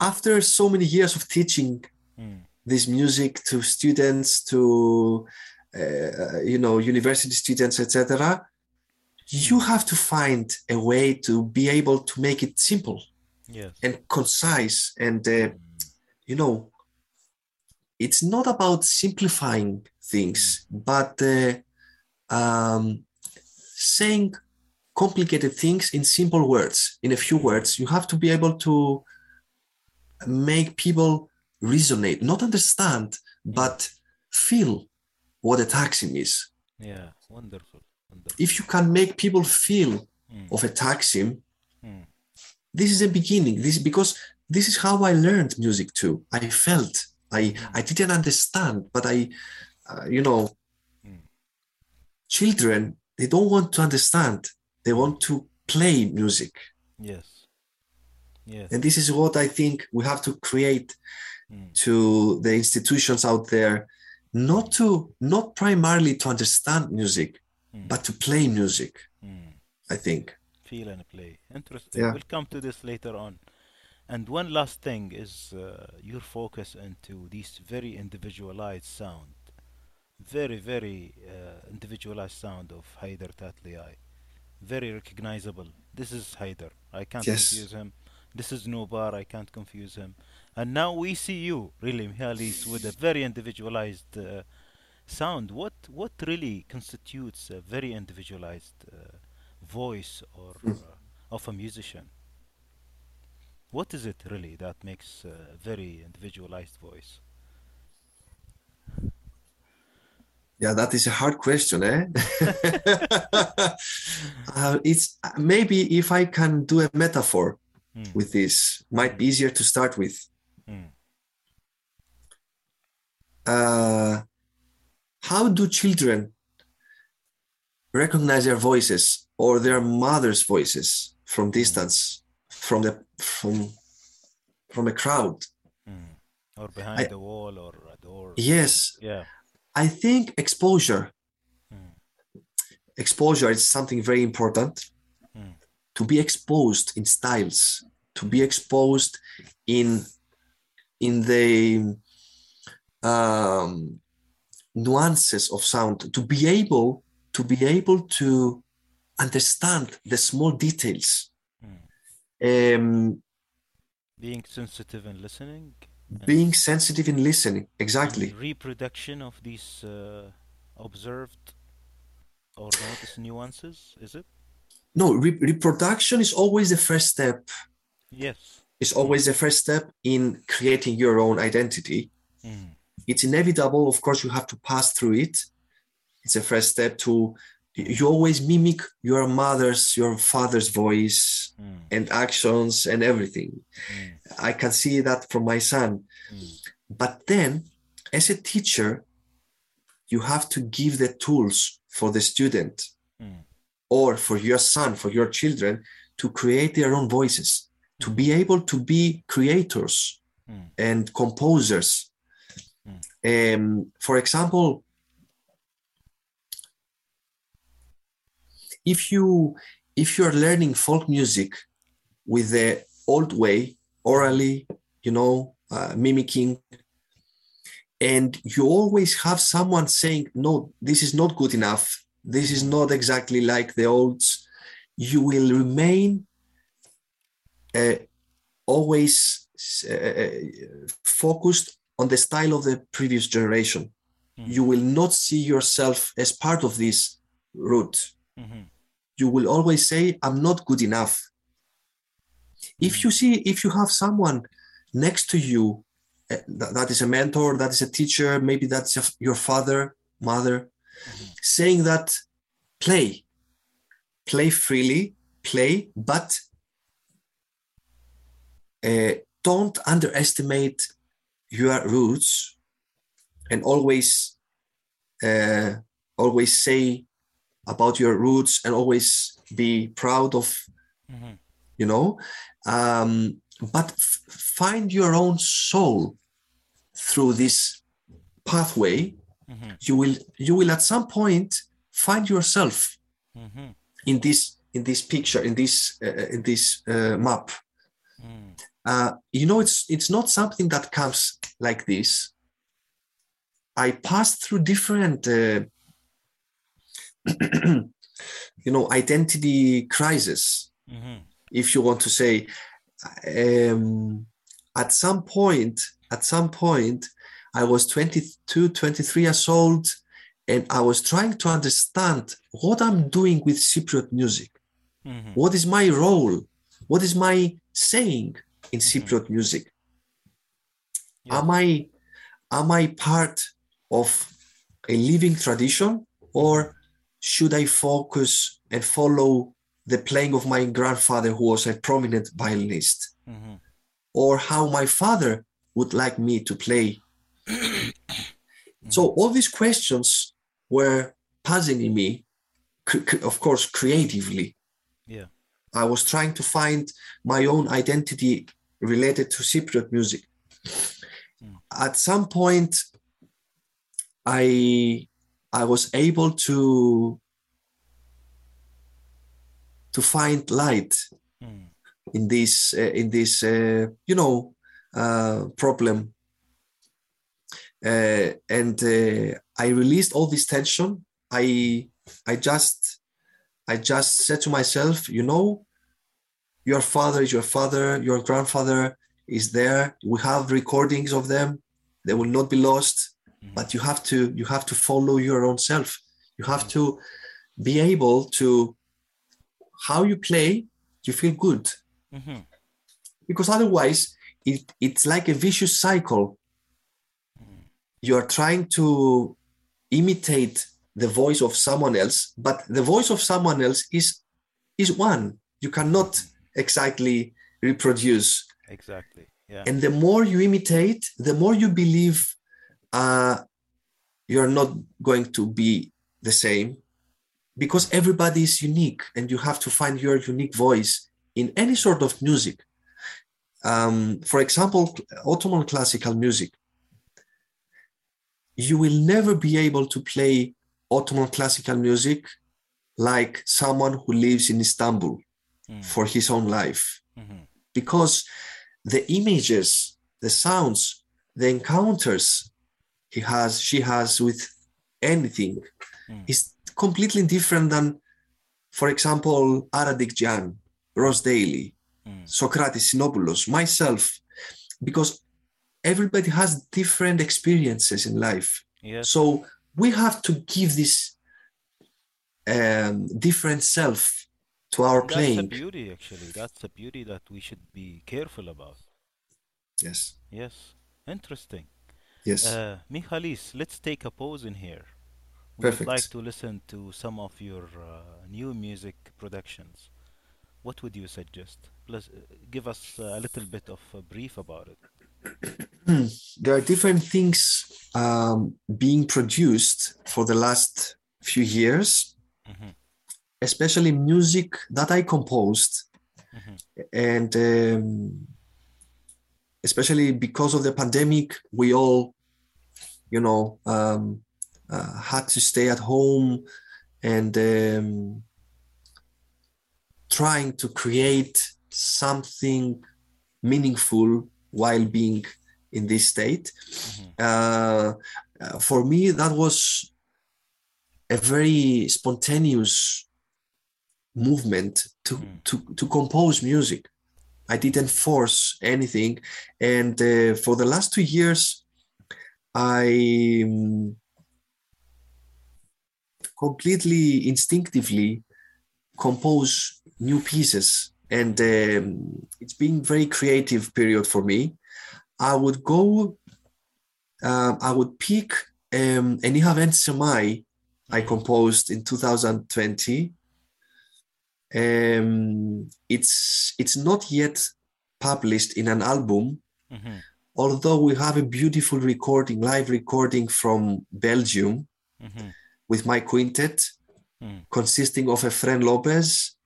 after so many years of teaching Mm. This music to students to uh, you know university students etc you have to find a way to be able to make it simple Yes. and concise and uh, you know it's not about simplifying things but uh, um, saying complicated things in simple words in a few words you have to be able to make people resonate not understand but feel what a taxim is Yeah. Wonderful. Wonderful. if you can make people feel Mm. of a taxim Mm. this is a beginning this because this is how i learned music too i felt i i didn't understand but i uh, you know Mm. children they don't want to understand they want to play music Yes. Yes. and this is what i think we have to create Mm. to the institutions out there not to not primarily to understand music Mm. but to play music Mm. i think Feel and play. Interesting. Yeah. We'll come to this later on. And one last thing is uh, your focus into this very individualized sound, very very uh, individualized sound of Haider Tatliyai, very recognizable. This is Haider. I can't Yes. confuse him. This is Nobar. I can't confuse him. And now we see you, really, Michalis, with a very individualized uh, sound. What what really constitutes a very individualized uh, voice or Mm. uh, of a musician? What is it really that makes a very individualized voice? Yeah, that is a hard question, eh? [LAUGHS] uh, it's maybe if I can do a metaphor Mm. with this, might be easier to start with. Mm. Uh, how do children recognize their voices or their mother's voices from distance, from the from from a crowd? Mm. Or behind I- the wall or a door. Yes, Yeah. I think exposure. Mm. Exposure is something very important. Mm. To be exposed in styles, to be exposed in in the um, nuances of sound, to be able to be able to understand the small details. Mm. Um, Being sensitive and listening. and- being sensitive in listening, exactly. reproduction of these uh, observed or noticed nuances, is it? No, re- reproduction is always the first step. Yes. Is always the first step in creating your own identity. Mm. It's inevitable, of course. You have to pass through it. It's a first step to. You always mimic your mother's, your father's voice Mm. and actions and everything. Mm. I can see that from my son. Mm. But then, as a teacher, you have to give the tools for the student Mm. or for your son, for your children to create their own voices, to be able to be creators Mm. and composers. Um, for example, if you if you're learning folk music with the old way, orally, you know, uh, mimicking, and you always have someone saying, "No, this is not good enough. This is not exactly like the olds," you will remain always uh, focused on the style of the previous generation. Mm. You will not see yourself as part of this route. Mhm. You will always say, I'm not good enough. If you see, if you have someone next to you uh, that, that is a mentor, that is a teacher, maybe that's your- your father, mother, saying that play, play freely, play, but uh, don't underestimate your roots and always uh, always say about your roots and always be proud of Mhm. you know um, but f- find your own soul through this pathway Mhm. you will you will at some point find yourself Mhm. in this in this picture in this uh, in this uh, map. Uh, you know it's it's not something that comes like this. I passed through different uh, [CLEARS THROAT] you know identity crisis Mhm. if you want to say. Um, at some point at some point i was 22 23 years old and i was trying to understand what i'm doing with cypriot music. Mhm. what is my role? What is my saying in cypriot music Yeah. am i am i part of a living tradition or should i focus and follow the playing of my grandfather who was a prominent violinist Mhm. or how my father would like me to play [CLEARS THROAT] so all these questions were puzzling me of course creatively Yeah. I was trying to find my own identity related to Cypriot music. Mm. At some point, I I was able to to find light Mm. in this uh, in this uh, you know uh, problem, uh, and uh, I released all this tension. I I just I just said to myself, you know, your father is your father, your grandfather is there. We have recordings of them; they will not be lost. Mhm. But you have to you have to follow your own self. You have to be able to how you play. You feel good Mhm. because otherwise it, it's like a vicious cycle you're trying to imitate the voice of someone else but the voice of someone else is is one you cannot exactly reproduce Exactly. Yeah. and the more you imitate the more you believe uh, you're not going to be the same because everybody is unique and you have to find your unique voice in any sort of music um, for example ottoman classical music you will never be able to play ottoman classical music like someone who lives in istanbul Mm. for his own life Mhm. because the images, the sounds, the encounters he has, she has with anything Mm. is completely different than, for example, Ara Dinkjian, Ross Daly, Mm. Socrates Sinopoulos, myself, because everybody has different experiences in life. Yes. So we have to give this um, different self to our That's the beauty, actually. That's the beauty that we should be careful about. Yes. Yes. Interesting. Yes. Uh, Michalis, let's take a pause in here. We would like to listen to some of your uh, new music productions. What would you suggest? Plus, uh, give us uh, a little bit of a brief about it. [CLEARS THROAT] there are different things um, being produced for the last few years, Mhm. Especially music that I composed, Mhm. and um, especially because of the pandemic, we all, you know, um, uh, had to stay at home and um, trying to create something meaningful while being in this state. Mhm. Uh, uh, for me, that was a very spontaneous movement to, Mm. to, to compose music. I didn't force anything. And uh, for the last two years, I um, completely instinctively compose new pieces. And um, it's been very creative period for me. I would go, um, I would pick um, an Ihavent Semai I composed in 2020. Um, it's it's not yet published in an album, Mhm. although we have a beautiful recording, live recording from Belgium Mhm. with my quintet, Mm. consisting of Efren Lopez.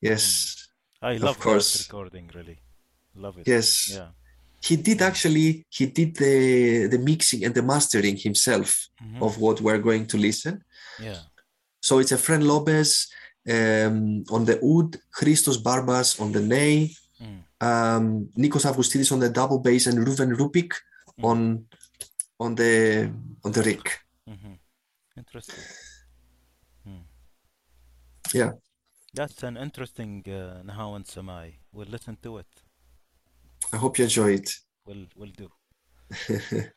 Yes, I Of love that course. recording, really. Love it. yes. Yeah. He did actually, he did the, the mixing and the mastering himself Mhm. of what we're going to listen. Yeah. So it's Efren Lopez um, on the oud, Christos Barbas on the ney, Mm. um, Nikos Avgoustidis on the double bass, and Ruven Ruppik Mm. on on the on the riq. Mhm. Interesting. Mm. Yeah. That's an interesting uh, Nihavent Semai. We'll listen to it. I hope you enjoy it. We'll, we'll do. [LAUGHS]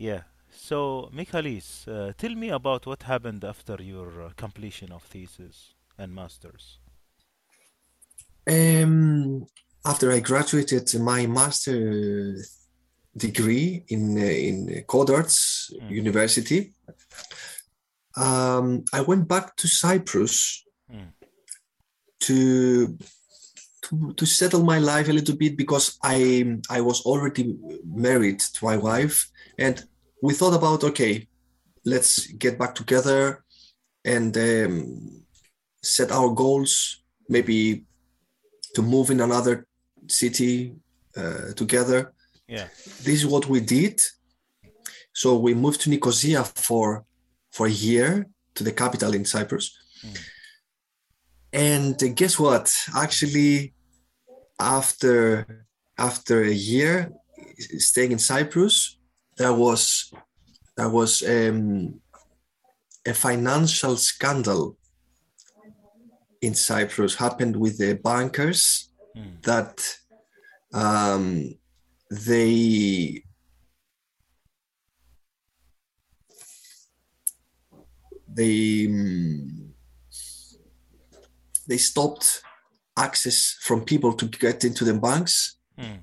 Yeah. So, Michalis, uh, tell me about what happened after your uh, completion of thesis and masters. Um, after I graduated my master degree in uh, in Codarts Mm, University, um, I went back to Cyprus mm, to, to settle my life a little bit because I I was already married to my wife, and we thought about okay, let's get back together and um, set our goals, maybe to move in another city uh, together. yeah. This is what we did. So we moved to Nicosia for for a year to the capital in Cyprus. Mm, And guess what? Actually, after after a year staying in Cyprus, there was there was um, a financial scandal in Cyprus happened with the bankers mm, that um, they they mm, they stopped access from people to get into the banks mm,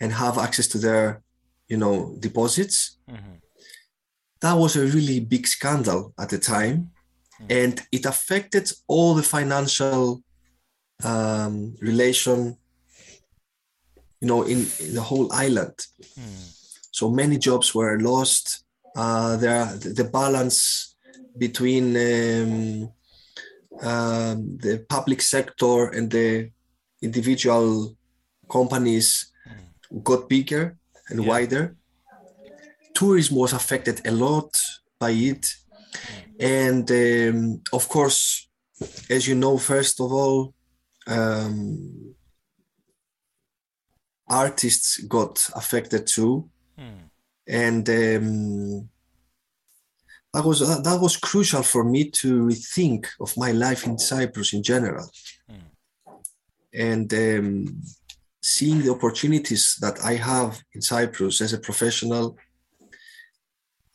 and have access to their you know deposits. Mhm, that was a really big scandal at the time. Mm, and it affected all the financial um, relation you know in, in the whole island. Mm, so many jobs were lost. Uh, there the the balance between um, um, the public sector and the individual companies got bigger and Yeah. wider. Tourism was affected a lot by it. And um, of course, as you know, first of all, um, artists got affected too. Mm. And um, that was that, that was crucial for me to rethink of my life in Cyprus in general, Mm. and um, seeing the opportunities that I have in Cyprus as a professional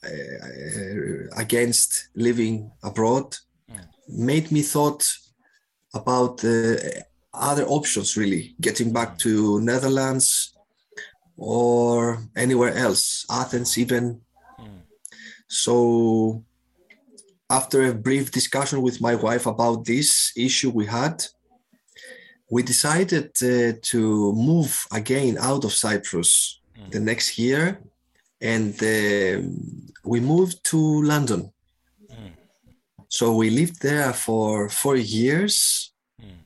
uh, against living abroad Mm. made me thought about the other options really getting back to netherlands or anywhere else athens even. So after a brief discussion with my wife about this issue we had we decided uh, to move again out of cyprus Mm. the next year and um we moved to london Mm. so we lived there for four years Mm.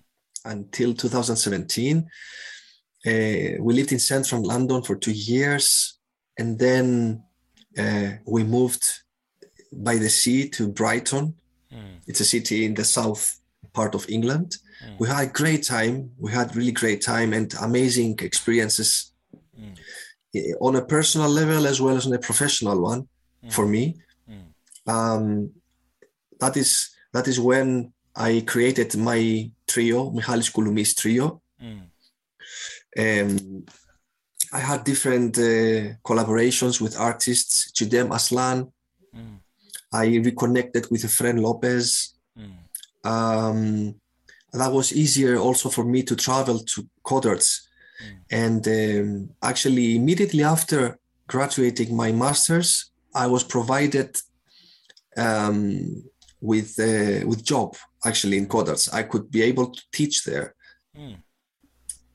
until 2017. Uh, we lived in central London for two years, and then uh, we moved by the sea to Brighton. Mm. It's a city in the south part of England. Mm. We had a great time. We had really great time and amazing experiences Mm. on a personal level as well as on a professional one for me. Mm. Um, that is that is when I created my trio, Michalis Kouloumis trio. Mm. Um, I had different uh, collaborations with artists, Çiğdem Aslan. Mm. I reconnected with a friend Lopez. Mm. Um, that was easier also for me to travel to concerts. Mm. And um, actually, immediately after graduating my master's, I was provided um, with uh, with job actually in Codarts. I could be able to teach there Mm.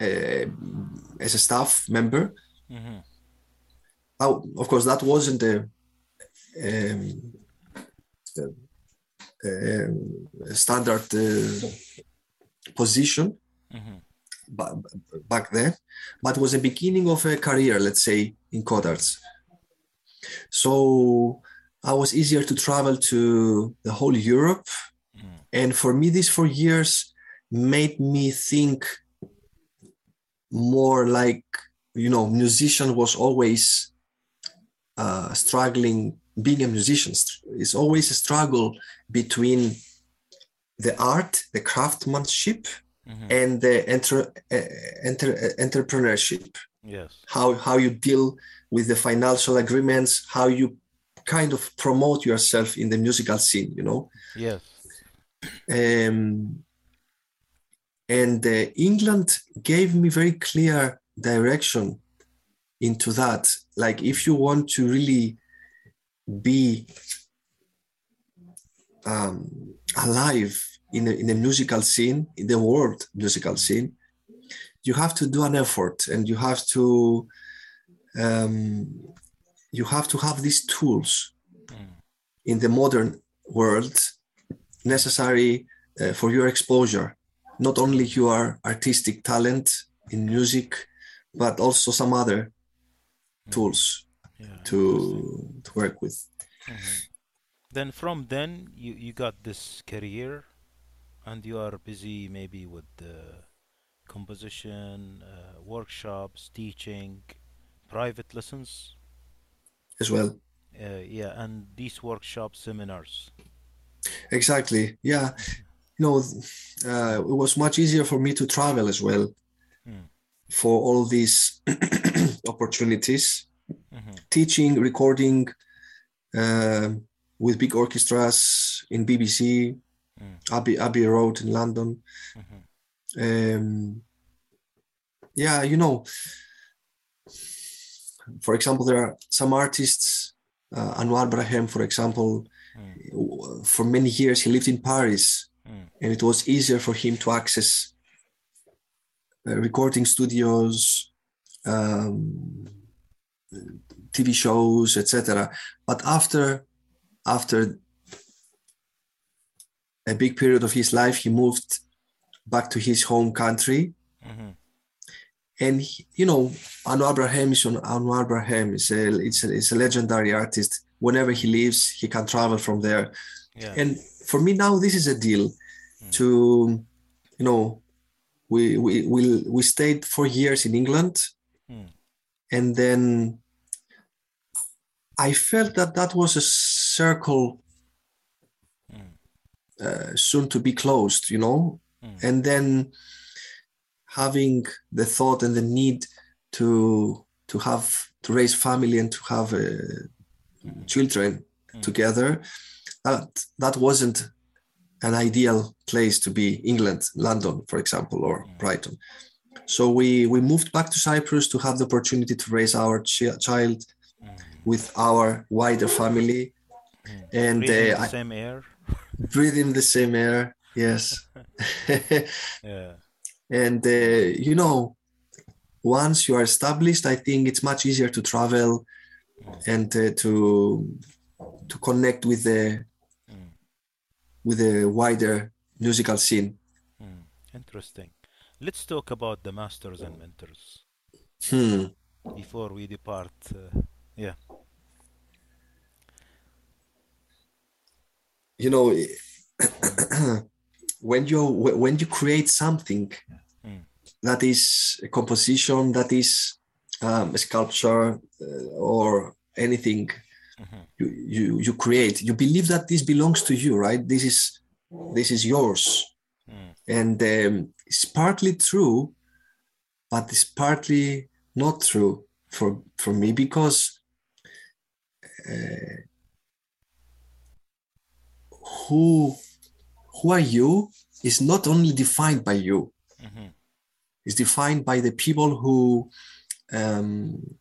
Uh, as a staff member. Mhm. Oh, of course, that wasn't a, um, uh, um, standard uh, position Mhm. ba- back then, but was the beginning of a career, let's say, in Codarts. So I was easier to travel to the whole Europe. Mm. And for me, these four years made me think more like, you know, musician was always uh, struggling. Being a musician is always a struggle between the art, the craftsmanship, Mhm. and the enter, uh, enter, entrepreneurship Yes. how how you deal with the financial agreements how you kind of promote yourself in the musical scene you know Yes. um, and uh, england gave me very clear direction into that like if you want to really be um, alive in a, in a musical scene in the world musical scene you have to do an effort and you have to um, you have to have these tools Mm. in the modern world necessary uh, for your exposure not only your artistic talent in music but also some other tools Yeah. to to work with Mhm. Then from then you you got this career, and you are busy maybe with the composition, uh, workshops, teaching, private lessons. as well Uh, yeah, and these workshops, seminars. exactly yeah you know uh, it was much easier for me to travel as well Mm. for all these [CLEARS THROAT] opportunities Mhm. teaching recording um with big orchestras in bbc Mm. abbey abbey road in london Mhm. um, yeah you know for example there are some artists uh, Anouar Brahem for example Mm. for many years he lived in paris Mm. and it was easier for him to access uh, recording studios um, tv shows etc but after after a big period of his life he moved back to his home country Mhm. and he, you know, Anouar Brahem is Anouar Brahem is a it's a, it's a legendary artist. Whenever he leaves, he can travel from there. Yeah. And for me now, this is a deal Mm. to, you know, we we we we stayed for years in England, Mm. and then I felt that that was a circle Mm. uh, soon to be closed, you know, Mm. and then having the thought and the need to to have to raise family and to have uh, children Mm. together that that wasn't an ideal place to be england london for example or Mm. brighton so we we moved back to cyprus to have the opportunity to raise our chi- child Mm. with our wider family Mm. and Breathing uh, the same air. [LAUGHS] breathing the same air yes [LAUGHS] Yeah. and uh, you know once you are established i think it's much easier to travel and uh, to to connect with the Mm. With a wider musical scene Mm. Interesting. Let's talk about the masters and mentors hmm. before we depart. Uh, yeah. you know [CLEARS THROAT] when you when you create something Mm. that is a composition that is um, a sculpture uh, or anything Mhm. you, you you create you believe that this belongs to you right this is this is yours Mm. and um, it's partly true but it's partly not true for for me because uh, who who are you is not only defined by you Mhm. it's defined by the people who um,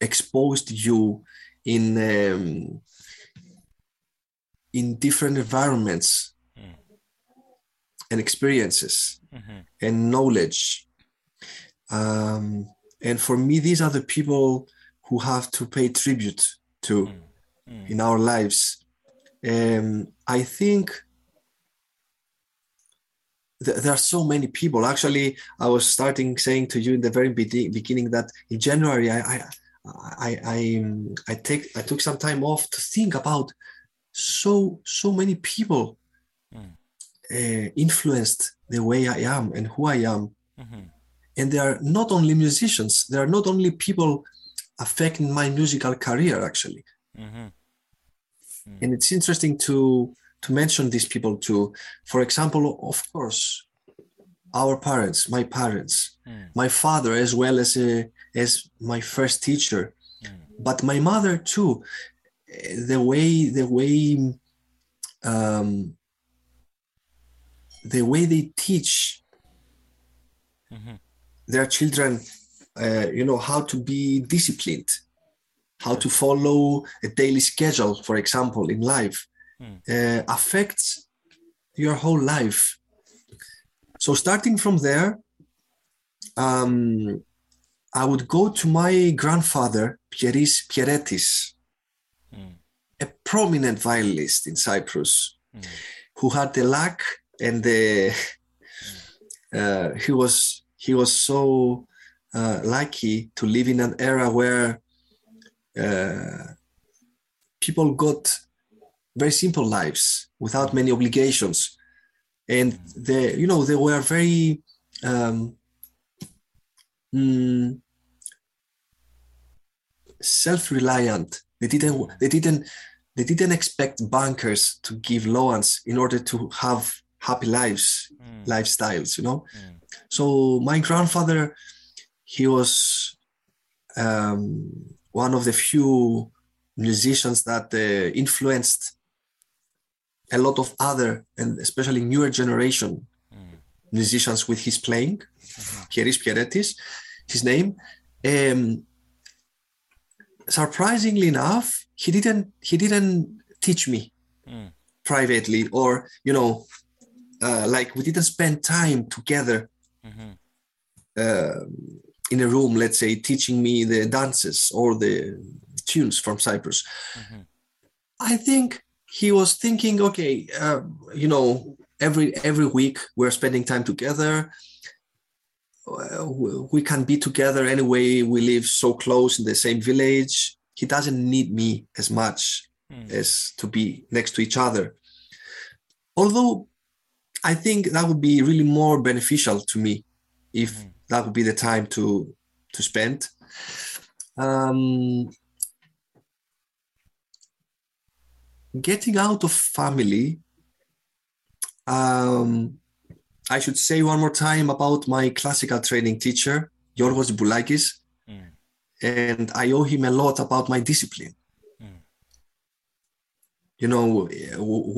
exposed you in um, in different environments Mm. and experiences Mhm. and knowledge. Um, and for me, these are the people who have to pay tribute to Mm. Mm. in our lives. Um, I think th- there are so many people. Actually, I was starting saying to you in the very be- beginning that in January, I, I, I, I, I take, I took some time off to think about so, so many people Mm. uh, influenced the way I am and who I am Mhm. and they are not only musicians they are not only people affecting my musical career actually Mhm. and it's interesting to to mention these people too for example of course our parents my parents Mm. my father as well as a, as my first teacher Mm. but my mother too the way the way um the way they teach Mhm. their children uh, you know how to be disciplined how to follow a daily schedule for example in life Mm. uh, affects your whole life so starting from there um, i would go to my grandfather pieris pieretis Mm. a prominent violinist in cyprus Mm. who had the luck and the [LAUGHS] uh, he was he was so uh, lucky to live in an era where uh, people got very simple lives without many obligations and they you know they were very um, mm, self-reliant they didn't they didn't they didn't expect bankers to give loans in order to have happy lives Mm. lifestyles you know Mm. so my grandfather he was um, one of the few musicians that uh, influenced a lot of other and especially newer generation Mm. musicians with his playing Pieris Pieretis his name um, surprisingly enough he didn't he didn't teach me Mm. privately or you know uh, like we didn't spend time together Mhm. uh, in a room let's say teaching me the dances or the tunes from cyprus Mhm. i think he was thinking okay uh, you know every every week we're spending time together we can be together anyway. We live so close in the same village. He doesn't need me as much Mm. as to be next to each other. Although I think that would be really more beneficial to me if Mhm. that would be the time to to spend. Um, getting out of family. Um, I should say one more time about my classical training teacher, Yorgos Boulakis, Mm. and I owe him a lot about my discipline. Mm. You know,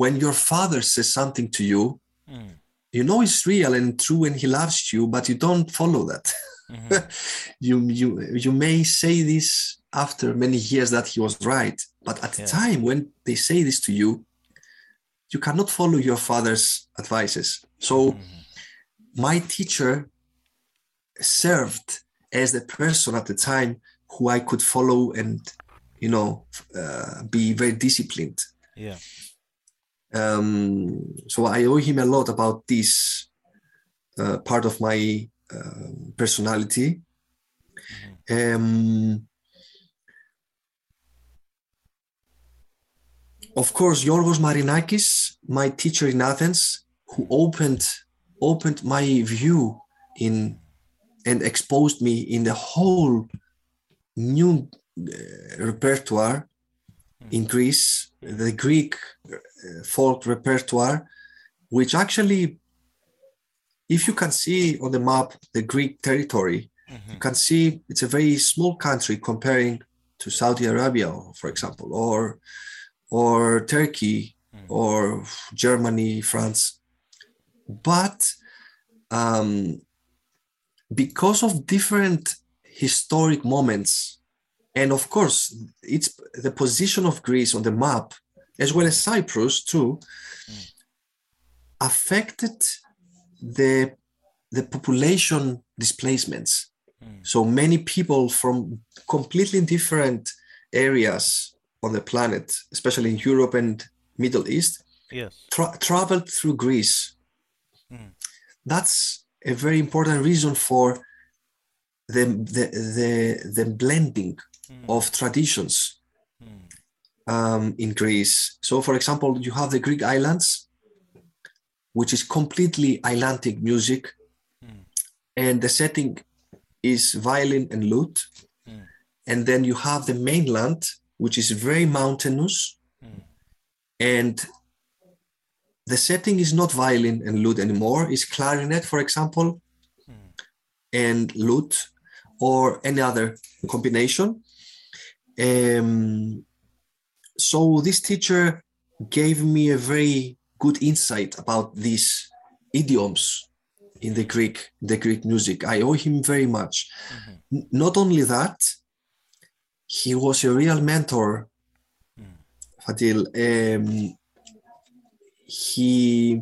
when your father says something to you, Mm. you know it's real and true and he loves you, but you don't follow that. Mhm. [LAUGHS] you you you may say this after many years that he was right, but at the time when they say this to you, you cannot follow your father's advices. So Mhm. My teacher served as the person at the time who I could follow and you know uh, be very disciplined. Yeah. Um, so I owe him a lot about this uh, part of my um personality. Um, of course, Yorgos Marinakis, my teacher in Athens, who opened opened my view in and exposed me in the whole new uh, repertoire in Greece, the Greek uh, folk repertoire, which actually, if you can see on the map the Greek territory, Mhm. you can see it's a very small country comparing to Saudi Arabia, for example, or or Turkey, Mm. or Germany, France. But um, because of different historic moments, and of course, it's the position of Greece on the map, as well as Cyprus too, Mm. affected the the population displacements. Mm. So many people from completely different areas on the planet, especially in Europe and Middle East, Yes. tra- traveled through Greece. That's a very important reason for the the the, the blending Mm. of traditions Mm. um, in Greece. So, for example, you have the Greek islands, which is completely islandic music, Mm. and the setting is violin and lute. Mm. And then you have the mainland, which is very mountainous, Mm. and the setting is not violin and lute anymore, it's clarinet, for example, Mm. and lute, or any other combination. Um, so this teacher gave me a very good insight about these idioms in the Greek, the Greek music. I owe him very much. Mhm. N- Not only that, he was a real mentor, Mm. Fadil. Um, he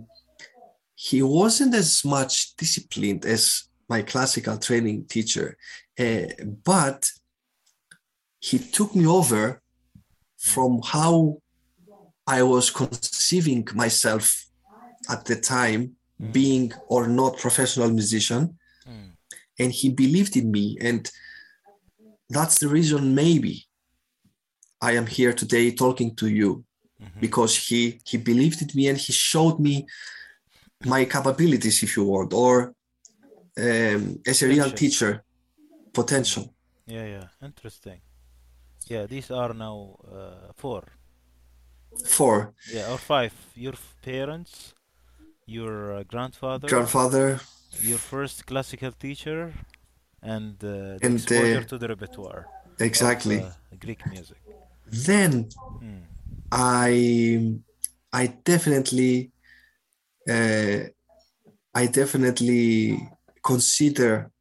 he wasn't as much disciplined as my classical training teacher, uh, but he took me over from how I was conceiving myself at the time, Mm. being or not professional musician, Mm. and he believed in me, and that's the reason maybe I am here today talking to you Mhm. because he he believed in me and he showed me my capabilities, if you want, or um, as a real teacher, potential. Yeah, yeah. Interesting. Yeah, these are now uh, four. For Yeah, or five. Your parents, your uh, grandfather, grandfather, your first classical teacher, and uh, the And, exposure uh, to the repertoire exactly. of uh, Greek music. Then Mm. I I definitely uh, I definitely consider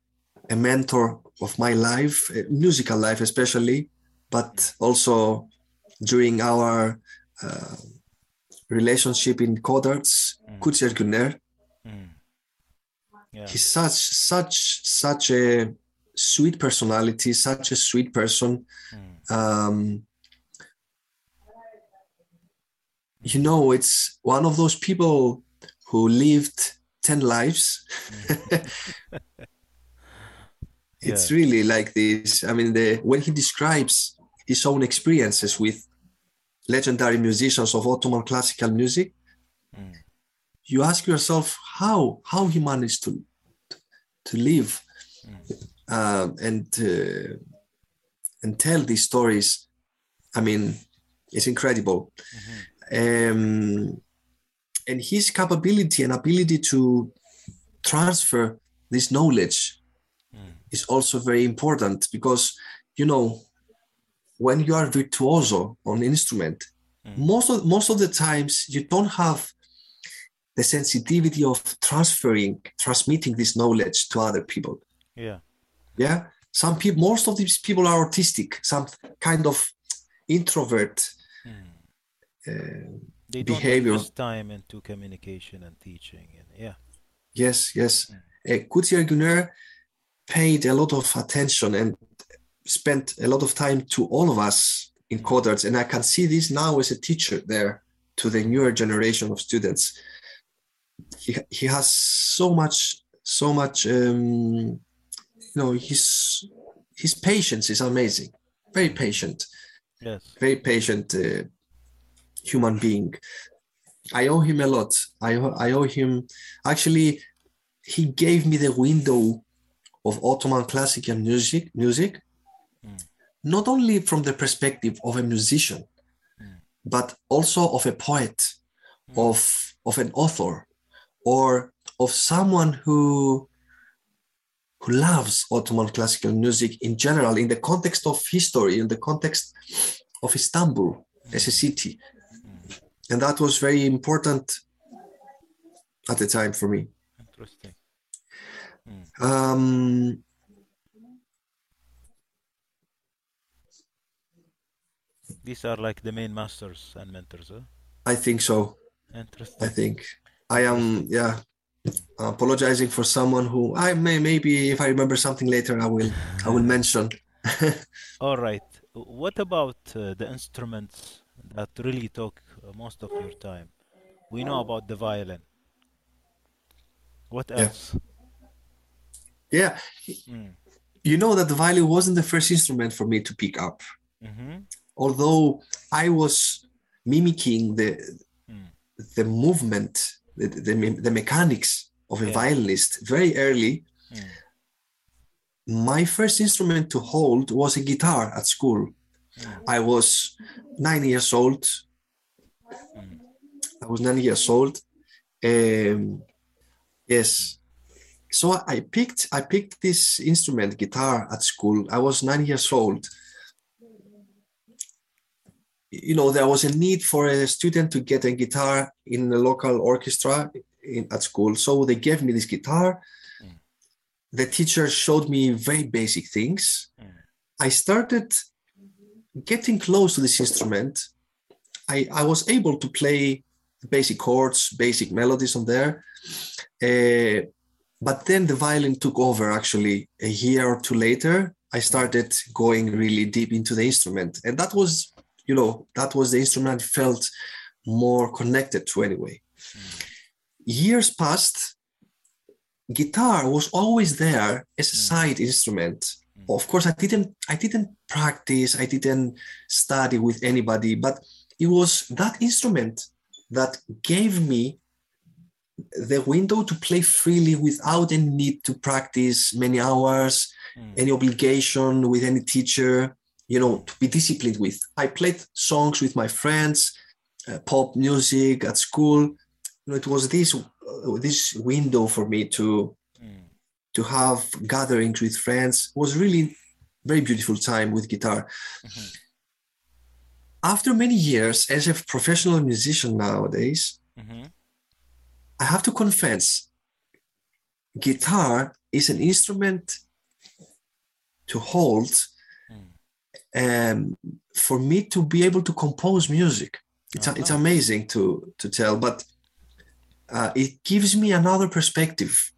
a mentor of my life, uh, musical life especially, but also during our uh, relationship in Codarts, Mm. Kutsi Erguner. Mm. Yeah. He's such such such a sweet personality, such a sweet person. Mm. um, you know, it's one of those people who lived 10 lives [LAUGHS] it's Yeah. really like this. I mean, the when he describes his own experiences with legendary musicians of Ottoman classical music, Mm. you ask yourself how how he managed to to live Mm. um, and uh, and tell these stories. I mean, it's incredible. Mhm. Um, and his capability and ability to transfer this knowledge Mm. is also very important because you know when you are virtuoso on instrument Mm. most of most of the times you don't have the sensitivity of transferring transmitting this knowledge to other people Yeah. yeah some people most of these people are autistic some kind of introvert They don't Behavior. invest time into communication and teaching. And yeah. yes yes Mm. uh, Gunner paid a lot of attention and spent a lot of time to all of us in Mm. Codarts. And I can see this now as a teacher there to the newer generation of students. He, he has so much, so much, um, you know, his, his patience is amazing. Very patient, Yes. very patient uh, human being. I owe him a lot. I, owe- I owe him, actually, he gave me the window of Ottoman classical music, music, Mm. not only from the perspective of a musician, Mm. but also of a poet, Mm. of of an author, or of someone who who loves Ottoman classical music in general, in the context of history, in the context of Istanbul as a city, Mm. And that was very important at the time for me. Interesting. Um, These are like the main masters and mentors. Huh? I think so. Interesting. I think I am. Yeah, apologizing for someone who I may maybe if I remember something later I will I will mention. [LAUGHS] All right. What about uh, the instruments that really uh, most of your time? We know about the violin. What Yeah. else? Yeah, Mm. you know that the violin wasn't the first instrument for me to pick up. Mm-hmm. Although I was mimicking the Mm. the movement, the, the, the mechanics of a Yeah. violinist very early. Mm. My first instrument to hold was a guitar at school. Mm. I was nine years old. Mm. I was nine years old. Um, yes. So I picked I picked this instrument, guitar, at school. I was nine years old. You know, there was a need for a student to get a guitar in the local orchestra in, at school. So they gave me this guitar. Mm. The teacher showed me very basic things. Mm. I started getting close to this instrument. I, I was able to play basic chords, basic melodies on there. Uh, but then the violin took over actually a year or two later. I started going really deep into the instrument. And that was, you know, that was the instrument I felt more connected to anyway. Years passed, guitar was always there as a Mm. side instrument. Mm. Of course, I didn't I didn't practice, I didn't study with anybody, but it was that instrument that gave me the window to play freely without any need to practice many hours, Mm. any obligation with any teacher, you know, to be disciplined with. I played songs with my friends, uh, pop music at school. You know, it was this uh, this window for me to Mm. to have gatherings with friends. It was really very beautiful time with guitar. Mhm. After many years as a professional musician nowadays, Mhm. I have to confess, guitar is an instrument to hold Mm. um, for me to be able to compose music. It's, it's Uh-huh. amazing to, to tell, but uh, it gives me another perspective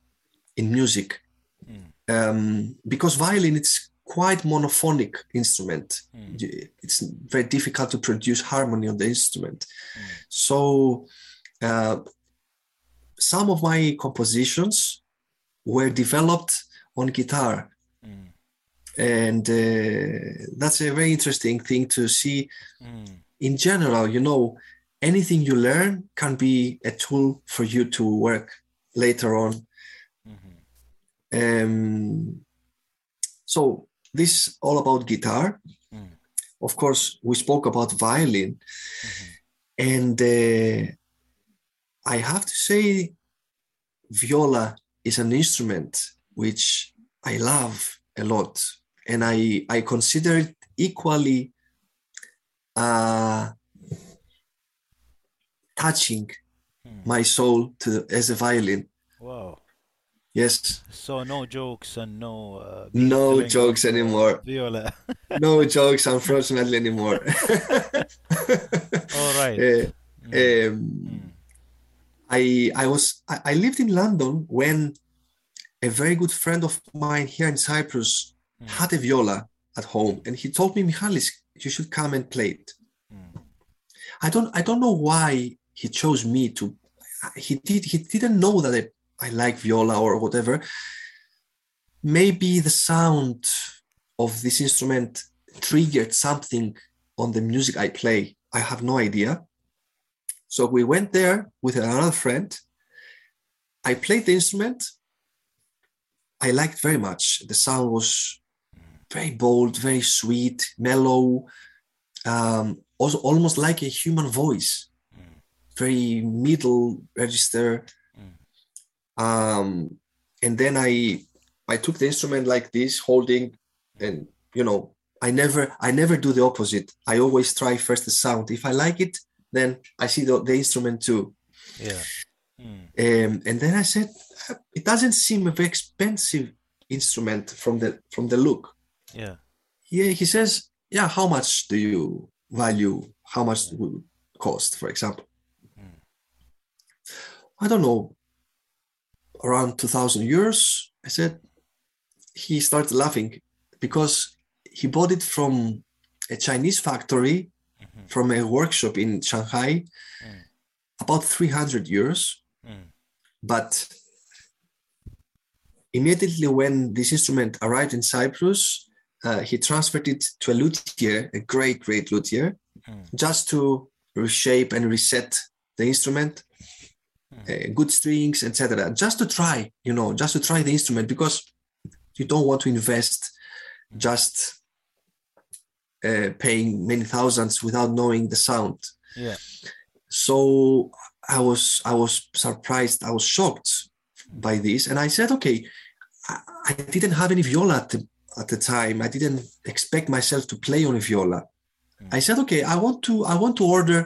in music Mm. um, because violin it's quite monophonic instrument. Mm. It's very difficult to produce harmony on the instrument. Mm. So uh, some of my compositions were developed on guitar Mm. and uh, that's a very interesting thing to see Mm. in general you know anything you learn can be a tool for you to work later on Mhm. um, so this all about guitar Mm. of course we spoke about violin Mhm. and uh, i have to say viola is an instrument which i love a lot and i i consider it equally uh, touching Mm. my soul to as a violin Wow. Yes So no jokes and no uh, No jokes uh, anymore. Viola. [LAUGHS] no [LAUGHS] jokes unfortunately anymore All right. Uh, [LAUGHS] Mm. um, Mm. I I was I, I lived in London when a very good friend of mine here in Cyprus Mm. had a viola at home, and he told me, Michalis, you should come and play it. Mm. I don't I don't know why he chose me to. He did he didn't know that I, I like viola or whatever. Maybe the sound of this instrument triggered something on the music I play. I have no idea. So we went there with another friend. I played the instrument. I liked very much. The sound was very bold, very sweet, mellow, um, also almost like a human voice, Mm. very middle register. Um, and then I I took the instrument like this, holding, and you know, I never I never do the opposite. I always try first the sound. If I like it, then I see the, the instrument too. Yeah. Mm. Um, and then I said, it doesn't seem a very expensive instrument from the from the look. Yeah. Yeah, he says, yeah. How much do you value? How much would cost, for example? Mm. I don't know, around two thousand euros. I said. He started laughing because he bought it from a Chinese factory Mhm. from a workshop in Shanghai, Mm. about 300 euros. Mm. But immediately when this instrument arrived in Cyprus, uh, he transferred it to a luthier, a great, great luthier, Mm. just to reshape and reset the instrument, uh, good strings, etc. Just to try, you know, just to try the instrument because you don't want to invest just uh, paying many thousands without knowing the sound Yeah. so i was i was surprised i was shocked by this and i said okay i, I didn't have any viola at the, at the time i didn't expect myself to play on a viola Mm. i said okay i want to i want to order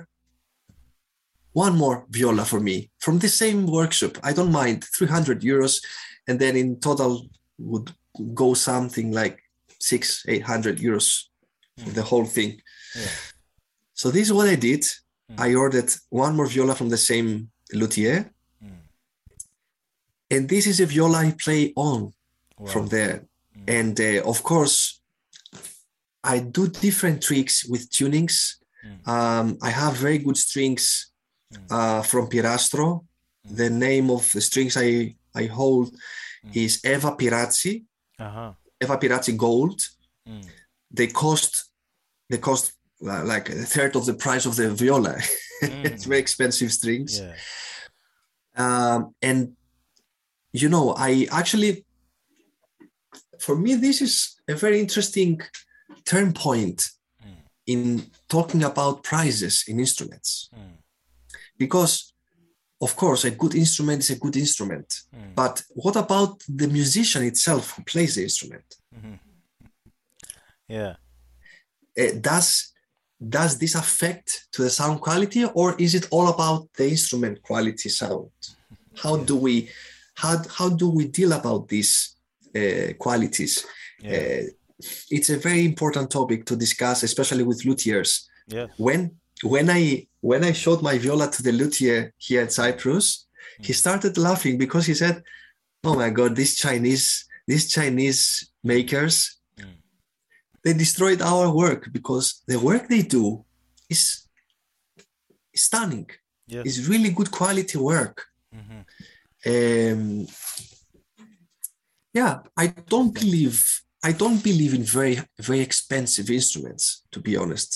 one more viola for me from the same workshop i don't mind 300 euros and then in total would go something like six 800 euros for Mm. the whole thing Yeah. so this is what i did Mm. i ordered one more viola from the same luthier Mm. and this is a viola I play on Wow. from there. Mm. And uh, of course, I do different tricks with tunings. Mm. Um, I have very good strings. Uh, from Pirastro. The name of the strings I, I hold Mm. is Evah Pirazzi, Uh-huh. Evah Pirazzi Gold. Mm. They cost they cost uh, like a third of the price of the viola. [LAUGHS] it's Mm. very expensive strings. Yeah. um, and you know i actually for me this is a very interesting turn point in talking about prices in instruments Mm. Because of course a good instrument is a good instrument Mm. but what about the musician itself who plays the instrument Mhm. Yeah. Uh, does does this affect to the sound quality or is it all about the instrument quality sound how Yeah. do we how, how do we deal about these uh, qualities Yeah. uh, it's a very important topic to discuss especially with luthiers Yeah. when when i when i showed my viola to the luthier here in cyprus he started laughing because he said oh my god these chinese these chinese makers Mm. they destroyed our work because the work they do is stunning Yes. it's really good quality work Mhm. um, yeah i don't believe I don't believe in very very expensive instruments. To be honest,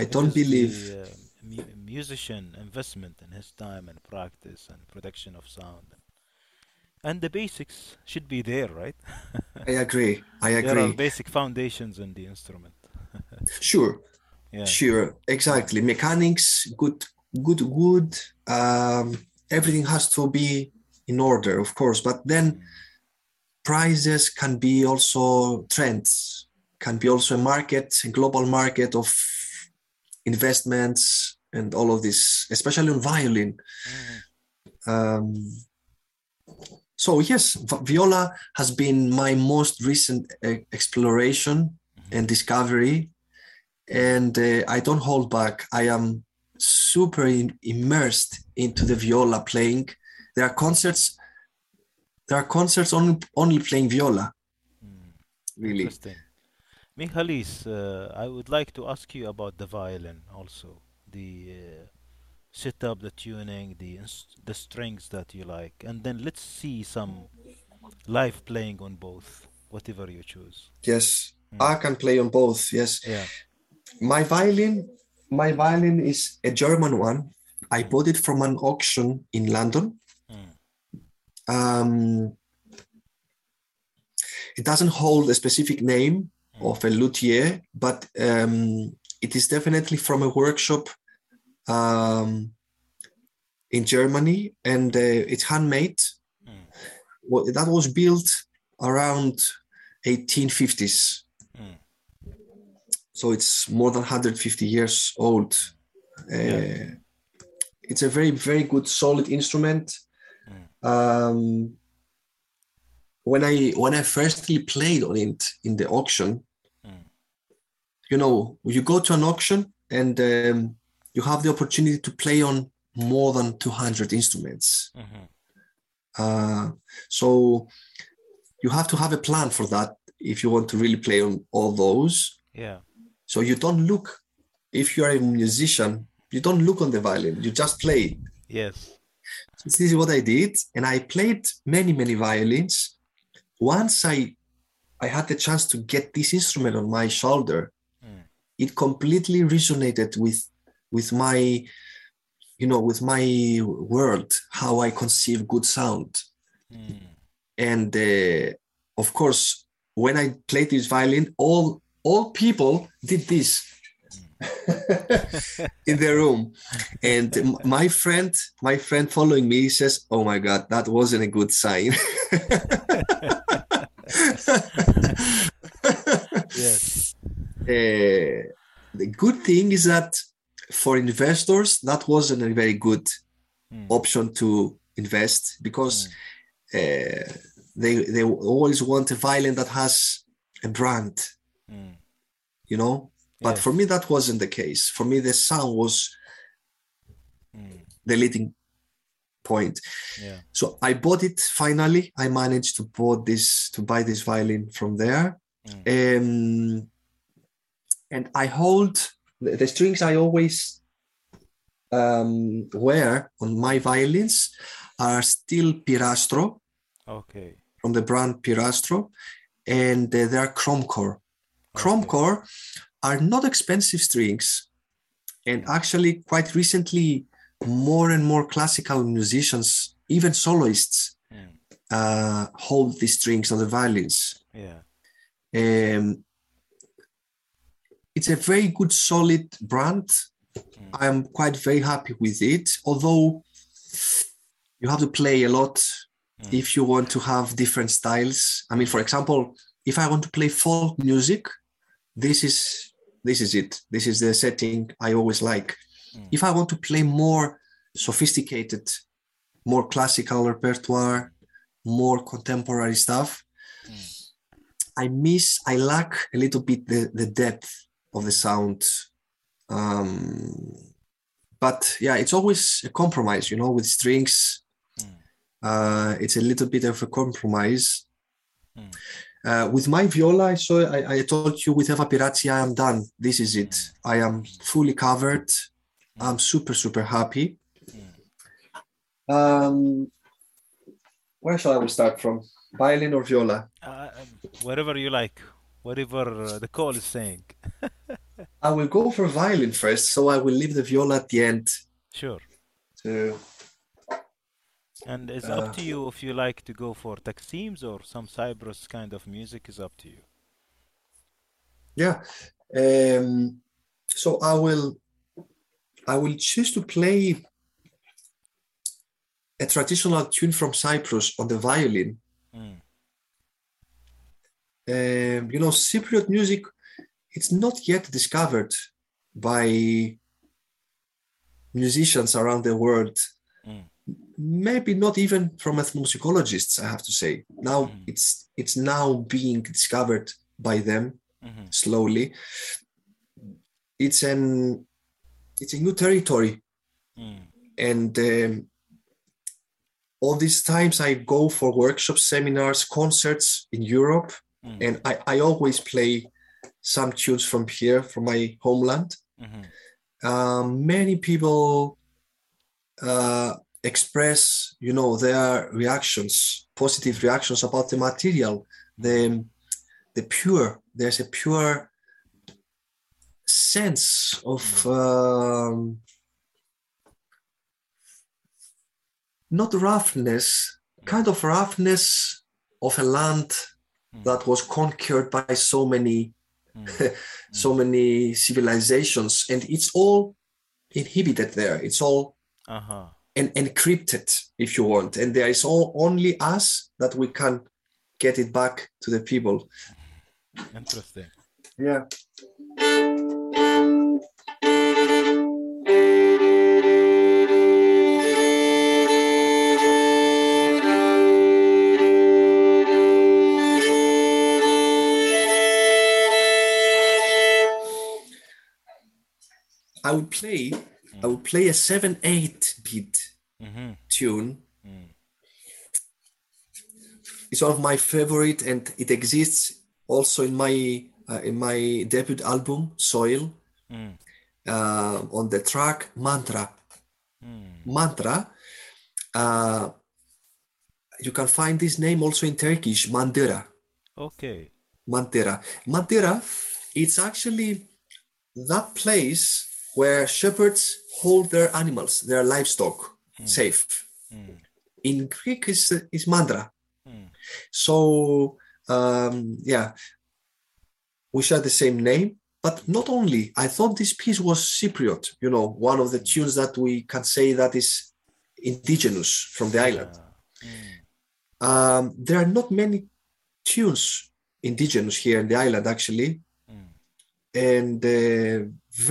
I don't believe. the uh, mu- musician investment in his time and practice and production of sound. And the basics should be there, right? [LAUGHS] I agree. I There are agree. basic foundations in the instrument. [LAUGHS] Sure, Yeah. sure, exactly. Mechanics, good, good, good. Um, everything has to be in order, of course. But then prices can be also trends, can be also a market, a global market of investments and all of this, especially on violin. Mhm. Um, so yes, viola has been my most recent uh, exploration Mhm. and discovery, and uh, I don't hold back. I am super in, immersed into the viola playing. There are concerts. There are concerts only only playing viola. Mm. Really, Interesting. Michalis, uh, I would like to ask you about the violin also. The uh, setup, the tuning, the the strings that you like, and then let's see some live playing on both, whatever you choose. yes, Mm. I can play on both. Yes, Yeah. my violin, my violin is a German one. I bought it from an auction in London. Mm. Um, it doesn't hold a specific name. Of a luthier, but um, it is definitely from a workshop um, in Germany, and uh, it's handmade. Mm. Well, that was built around 1850s, Mm. so it's more than 150 years old. Yeah. Uh, it's a very, very good, solid instrument. Mm. Um, when I when I firstly played on it in the auction, Mm. you know, you go to an auction and um, you have the opportunity to play on more than 200 instruments. Mhm. Uh, so you have to have a plan for that if you want to really play on all those. Yeah. So you don't look, if you are a musician, you don't look on the violin, you just play. Yes. So this is what I did, and I played many, many violins. Once I I had the chance to get this instrument on my shoulder, Mm. it completely resonated with with my you know with my world how i conceive good sound Mm. and uh, of course when i played this violin all all people did this [LAUGHS] in their room and my friend my friend following me says oh my god that wasn't a good sign [LAUGHS] Yes. Uh, the good thing is that for investors, that wasn't a very good Mm. option to invest because Mm. uh, they they always want a violin that has a brand, Mm. you know. But for me, that wasn't the case. For me, the sound was Mm. the leading point. Yeah. So I bought it finally. I managed to bought this to buy this violin from there. Mm. Um, and I hold the, the strings I always um, wear on my violins are still Pirastro Okay. from the brand Pirastro, and uh, they are Chromcor. Chrome Okay. core are not expensive strings, and actually, quite recently, more and more classical musicians, even soloists, Mm. uh, hold these strings on the violins. Yeah. Um, it's a very good, solid brand. Mm. I'm quite very happy with it. Although you have to play a lot Mm. if you want to have different styles. I mean, for example, if I want to play folk music, this is this is it. This is the setting I always like. Mm. If I want to play more sophisticated, more classical repertoire, more contemporary stuff, Mm. I miss, I lack a little bit the, the depth of the sound. Um, but yeah, it's always a compromise, you know, with strings. Mm. Uh, it's a little bit of a compromise. Uh, with my viola, I saw, I, I told you with Evah Pirazzi, I am done. This is it. I am fully covered. I'm super, super happy. Um, where shall I start from? Violin or viola? Uh, wherever you like. whatever uh, the call is saying. [LAUGHS] I will go for violin first, so I will leave the viola at the end. Sure. To, And it's uh, up to you if you like to go for Taksims or some Cyprus kind of music is up to you. yeah. Um, so I will I will choose to play a traditional tune from Cyprus on the violin. Mm. Um, you know, Cypriot music, it's not yet discovered by musicians around the world. Maybe not even from ethnomusicologists, I have to say. Now Mhm. it's it's now being discovered by them Mhm. slowly. It's an it's a new territory, Mm. and um, all these times I go for workshops, seminars, concerts in Europe, Mm. and I, I always play some tunes from here, from my homeland. Mhm. Um, many people uh, express, you know, their reactions, positive reactions about the material, the the pure. There's a pure sense of um, not roughness, kind of roughness of a land that was conquered by so many Mm. [LAUGHS] so many civilizations and it's all inhibited there it's all Uh-huh. En- encrypted if you want. And there is all only us that we can get it back to the people. Interesting. yeah. I would play I would play a 7-8 beat Mm-hmm. tune Mm. it's one of my favorite and it exists also in my uh, in my debut album soil Mm. uh, on the track mantra Mm. mantra uh, you can find this name also in turkish mandira Okay. mandira mandira it's actually that place where shepherds hold their animals their livestock safe Mm. in greek is is mandra Mm. So um, yeah, we share the same name, but not only. I thought this piece was Cypriot. You know, one of the tunes that we can say that is indigenous from the island. Yeah. Mm. Um, there are not many tunes indigenous here in the island actually, Mm. and uh,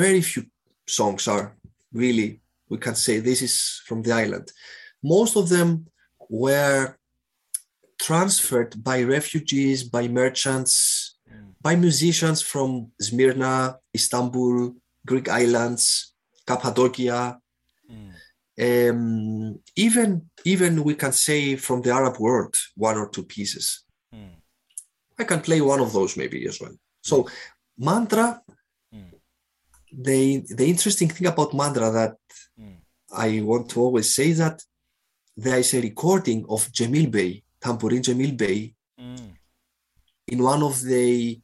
very few songs are really we can say this is from the island. Most of them were transferred by refugees, by merchants, by musicians from Smyrna, Istanbul, Greek islands, Cappadocia, Mm. um, even even we can say from the Arab world, one or two pieces. Mm. I can play one of those maybe as well. So mantra. The the interesting thing about mantra that Mm. I want to always say that there is a recording of Cemil Bey, Tanburi Cemil Bey, Mm. in one of the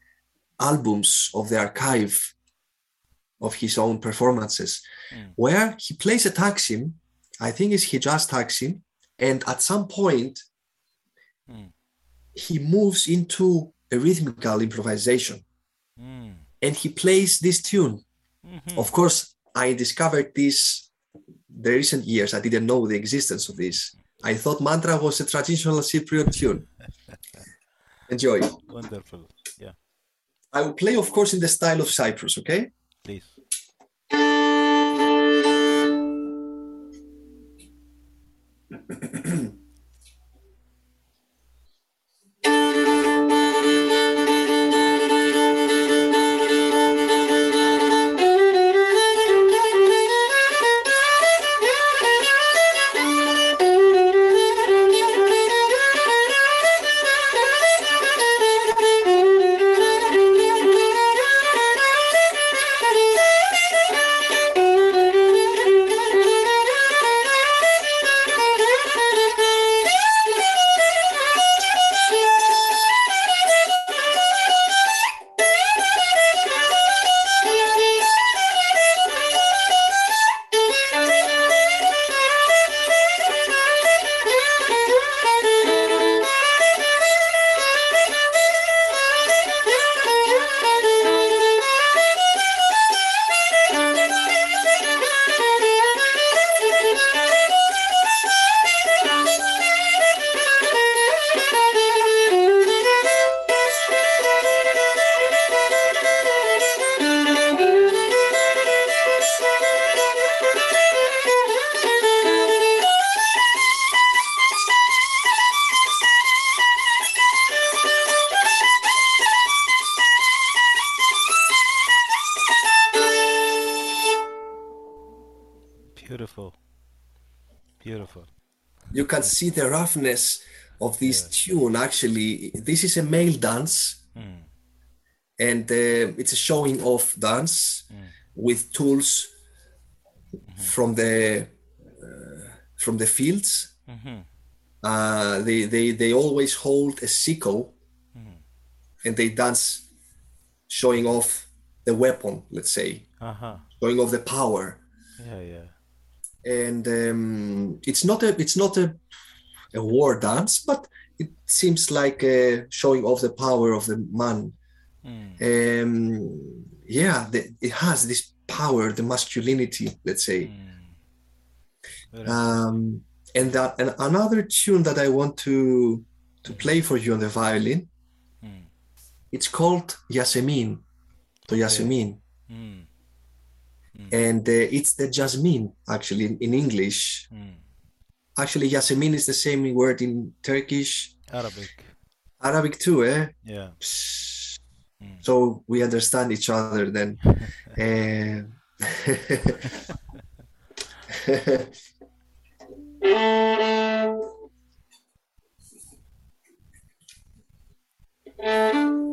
albums of the archive of his own performances, Mm. where he plays a taksim, I think it's Hijaz taksim, and at some point Mm. he moves into a rhythmical improvisation Mm. and he plays this tune. Mhm. Of course, I discovered this the recent years. I didn't know the existence of this. I thought mantra was a traditional Cypriot tune. [LAUGHS] Enjoy. Wonderful. Yeah, I will play, of course, in the style of Cyprus, okay? please. See the roughness of this Yes. tune. Actually, this is a male dance, Mm. and uh, it's a showing off dance with tools from the uh, from the fields. Mhm. Uh, they they they always hold a sickle, and they dance, showing off the weapon. Let's say, Uh-huh. showing off the power. Yeah, yeah. and um, it's not a it's not a, a war dance, but it seems like uh, showing off the power of the man. Mm. Um, yeah, the, it has this power, the masculinity, let's say. Mm. Um, and that and another tune that I want to to play for you on the violin, Mm. it's called Yasemin, to Yasemin, Mm. and uh, it's the jasmine actually in, in English. Actually, Yasemin is the same word in Turkish, Arabic. Arabic too, eh? Yeah. Mm. So we understand each other then. [LAUGHS] Eh, [LAUGHS] [LAUGHS]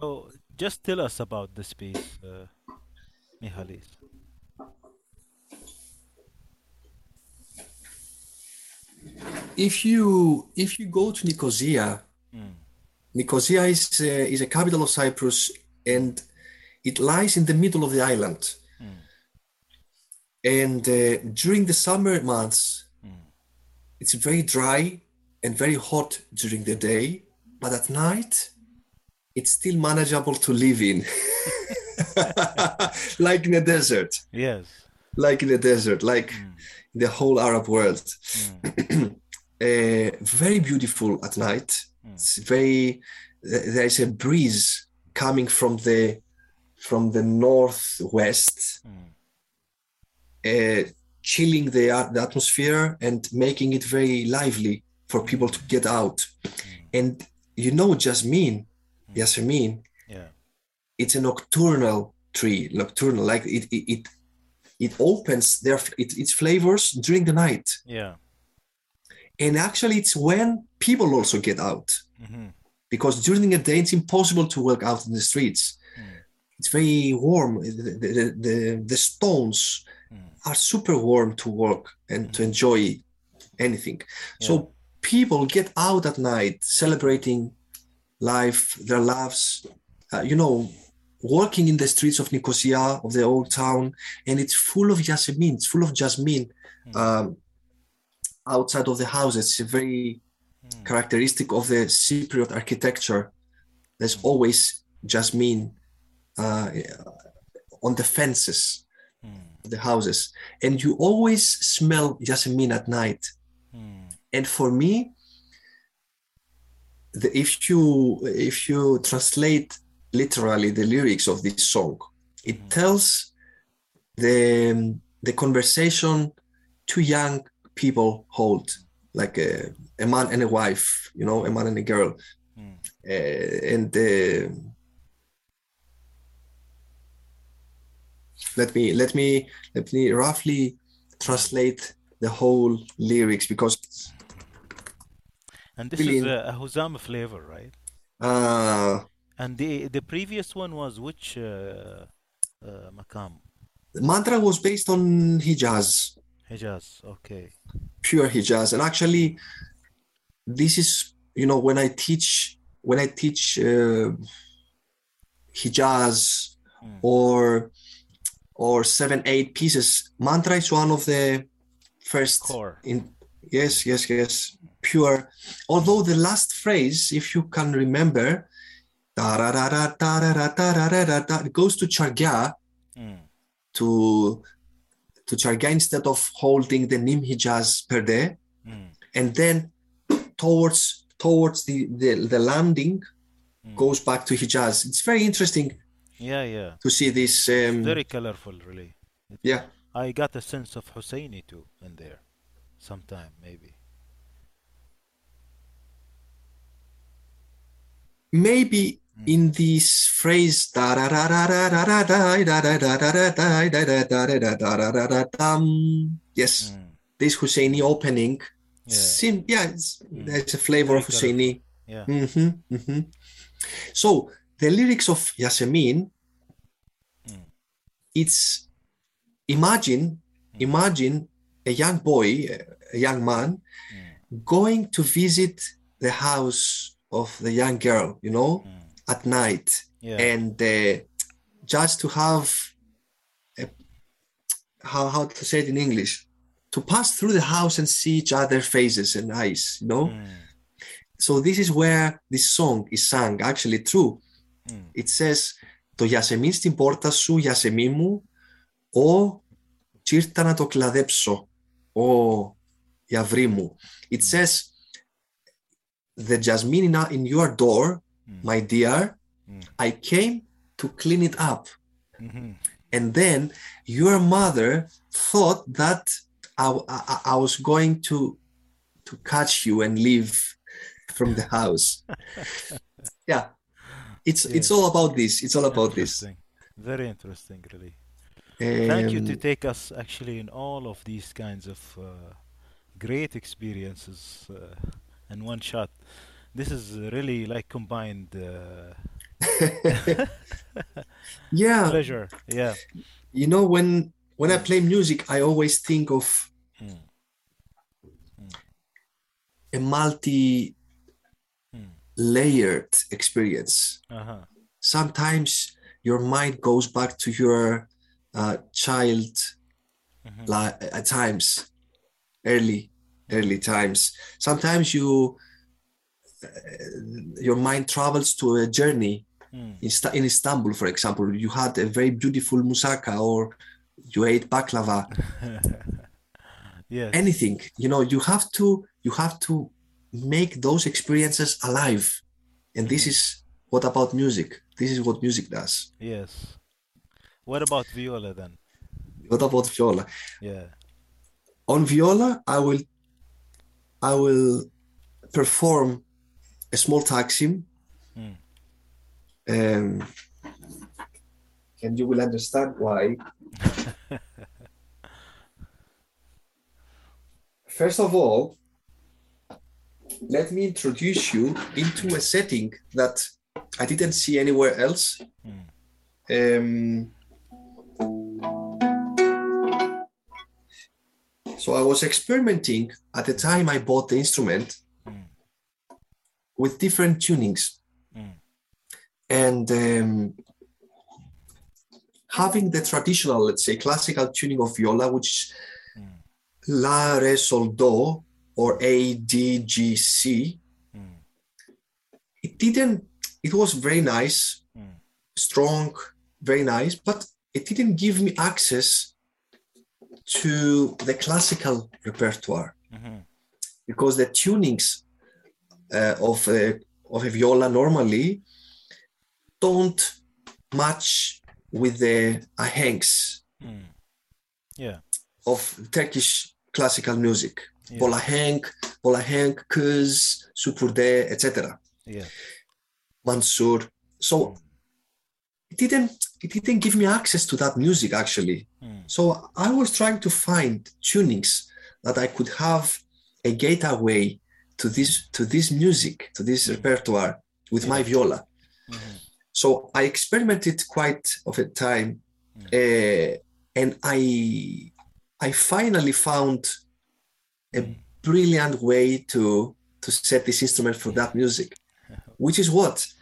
So, just tell us about this piece, uh, Michalis. if you if you go to Nicosia, Mm. Nicosia is uh, is a capital of Cyprus, and it lies in the middle of the island. And uh, during the summer months, it's very dry and very hot during the day, but at night, it's still manageable to live in, [LAUGHS] like in a desert, Yes. like in a desert, like mm. in the whole Arab world. uh, [CLEARS THROAT] very beautiful at night. Mm. It's very there is a breeze coming from the from the northwest, uh, chilling the, the atmosphere and making it very lively for people to get out. And you know, jasmine, Yasmin, Yeah. it's a nocturnal tree, nocturnal, like it it it, it opens their it, its flavors during the night. Yeah. and actually it's when people also get out. Hmm because during the day it's impossible to walk out in the streets. Hmm. It's very warm. The, the, the, the stones hmm. are super warm to walk and to mm-hmm. enjoy anything. So people get out at night celebrating life their loves uh, you know walking in the streets of nicosia of the old town and it's full of jasmine it's full of jasmine um, outside of the houses. It's very characteristic of the Cypriot architecture. There's always jasmine uh, on the fences of the houses, and you always smell jasmine at night. And for me, the, if you if you translate literally the lyrics of this song, it tells the the conversation two young people hold, like a, a man and a wife, you know, a man and a girl, uh, and uh, let me let me let me roughly translate the whole lyrics because And this Really- is a, a Huzam flavor, right? uh, And the the previous one was which uh, uh, Makam? The Mantra was based on Hijaz, Hijaz. Okay. pure Hijaz, and actually, this is you know when I teach when I teach uh, Hijaz Mm. or or seven eight pieces. Mantra is one of the first Core. in yes yes yes pure. Although the last phrase, if you can remember, it goes to Çargah Mm. to to Çargah instead of holding the Nim Hijaz perde, Mm. and then towards towards the the, the landing Mm. goes back to Hijaz. It's very interesting Yeah, yeah. to see this. Um, Very colorful, really. yeah. I got a sense of Husseini too in there, sometime maybe maybe mm. in this phrase yes this Husseini opening yeah, seem, yeah mm. there's a flavor of Husseini yeah. Mm-hmm, mm-hmm. so the lyrics of Yasemin it's imagine imagine a young boy a young man Mm. going to visit the house of the young girl you know Mm. at night Yeah. and uh, just to have a, how how to say it in English to pass through the house and see each other's faces and eyes you know Mm. so this is where this song is sung actually true Mm. it says το γιασεμίν στην πόρτα σου γιασεμί μου ο τσίρτα να το κλαδέψω ο it hmm. says, The jasmine in your door, hmm. my dear. Hmm. I came to clean it up. Mm-hmm. And then your mother thought that I, I, I was going to, to catch you and leave from the house. [LAUGHS] yeah. It's, yes. it's all about this. It's all about this. Very interesting, really. Um, Thank you to um, take us actually in all of these kinds of uh, great experiences uh, in one shot. This is really like combined uh, [LAUGHS] [LAUGHS] yeah pleasure. Yeah. you know when when i play music i always think of Mm. a multi Mm. layered experience Uh-huh. sometimes your mind goes back to your uh, child Mhm. li- at times early early times sometimes you uh, your mind travels to a journey Mm. in, in istanbul for example you had a very beautiful musaka or you ate baklava [LAUGHS] yes. anything you know you have to you have to make those experiences alive and this is what about music this is what music does Yes. What about viola then? what about viola Yeah. On viola i will i will perform a small taksim Mm. um, and you will understand why [LAUGHS] first of all let me introduce you into a setting that i didn't see anywhere else Mm. um, so I was experimenting at the time I bought the instrument Mm. with different tunings Mm. and um, having the traditional, let's say, classical tuning of viola, which Mm. La, Re, Sol, Do, or A, D, G, C. It didn't, it was very nice, strong, very nice, but it didn't give me access to the classical repertoire Mhm. because the tunings uh, of a, of a viola normally don't match with the ahenks Mm. Yeah. of Turkish classical music. Yeah. Bolahenk, Bolahenk, Kuz, Supurde, etc. Yeah. Mansur. So it didn't it didn't give me access to that music actually. Mm. So I was trying to find tunings that I could have a gateway to this to this music, to this repertoire with my viola. Mhm. So I experimented quite of a time uh, and I I finally found a Mm. brilliant way to to set this instrument for that music, [LAUGHS] which is what Mm.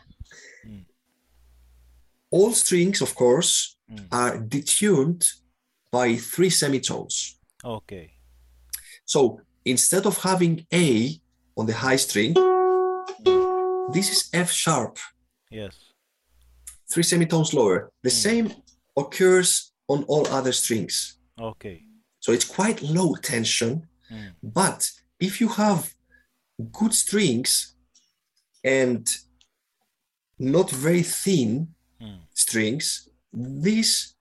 All strings, of course, Mm. are detuned by three semitones. Okay. So instead of having A on the high string, this is F sharp, Yes. three semitones lower. The Mm. same occurs on all other strings. Okay. So it's quite low tension. Mm. But if you have good strings and not very thin Mm. strings, this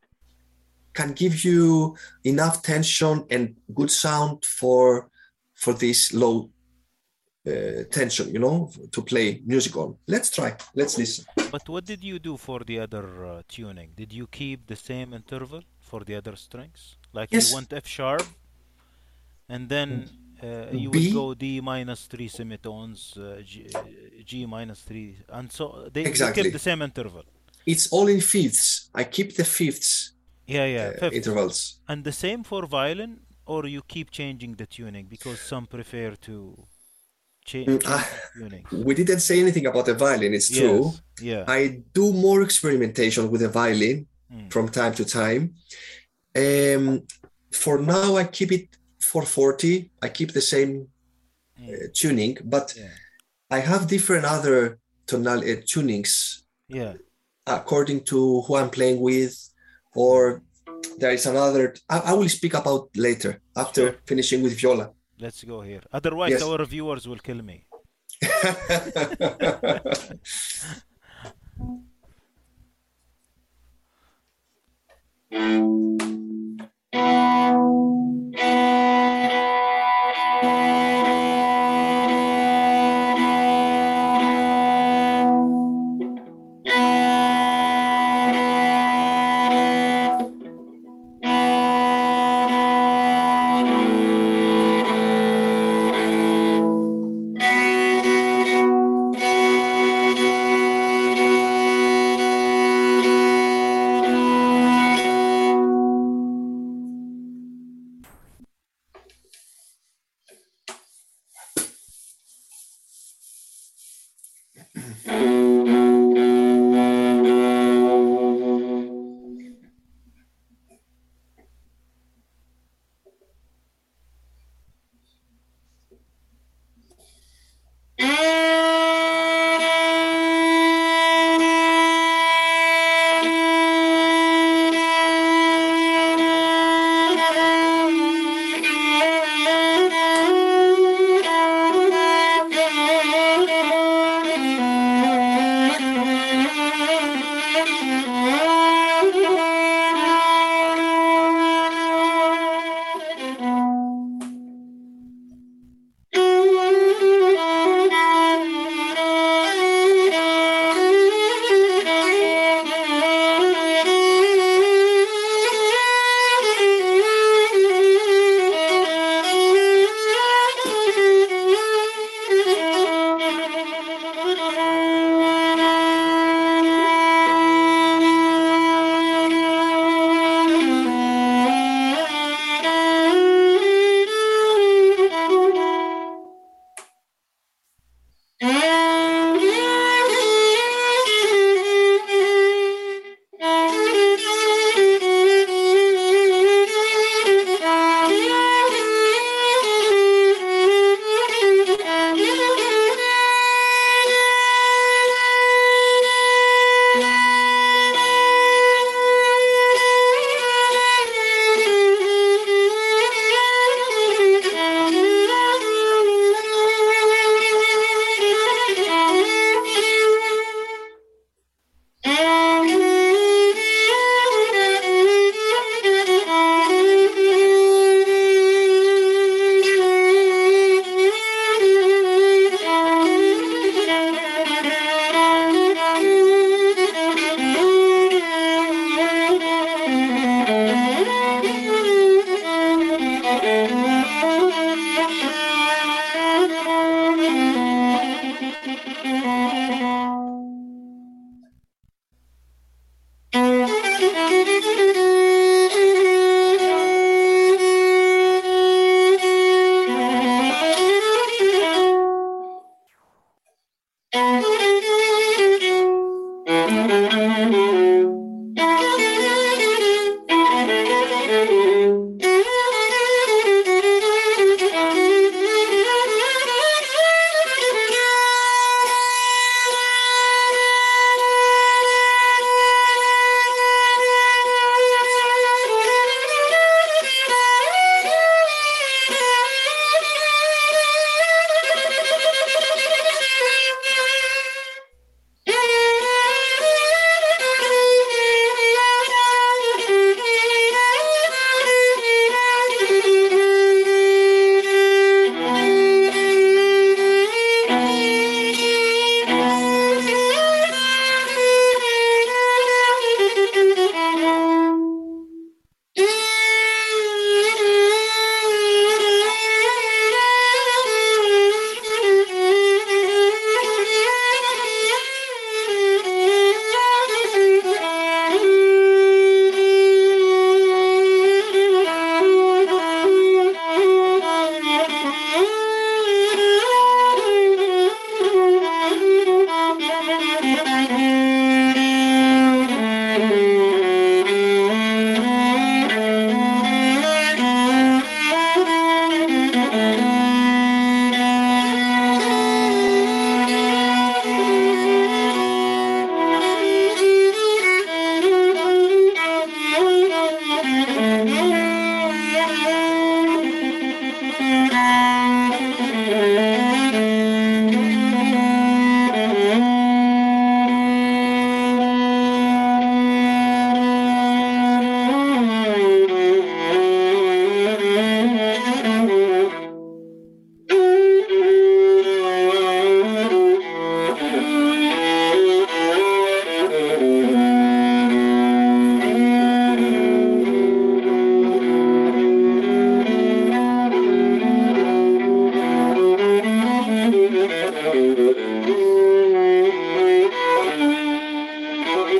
can give you enough tension and good sound for for this low uh, tension, you know, to play music on. Let's try. Let's listen. But what did you do for the other uh, tuning? Did you keep the same interval for the other strings? Like Yes. you went F sharp, and then uh, you B. would go D minus three semitones, uh, G, uh, G minus three, and so they, Exactly. kept the same interval. It's all in fifths. I keep the fifths Yeah, yeah, uh, fifth. intervals. And the same for violin, or you keep changing the tuning because some prefer to Mm, change ah, the tuning. We didn't say anything about the violin. It's true. Yeah. I do more experimentation with the violin Mm. from time to time. Um, for now, I keep it 440. I keep the same uh, Mm. tuning, but Yeah, I have different other tonal uh, tunings yeah. According to who I'm playing with, or there is another. I, I will speak about later after Sure. finishing with viola. Let's go here. Otherwise, Yes. our viewers will kill me. [LAUGHS] [LAUGHS]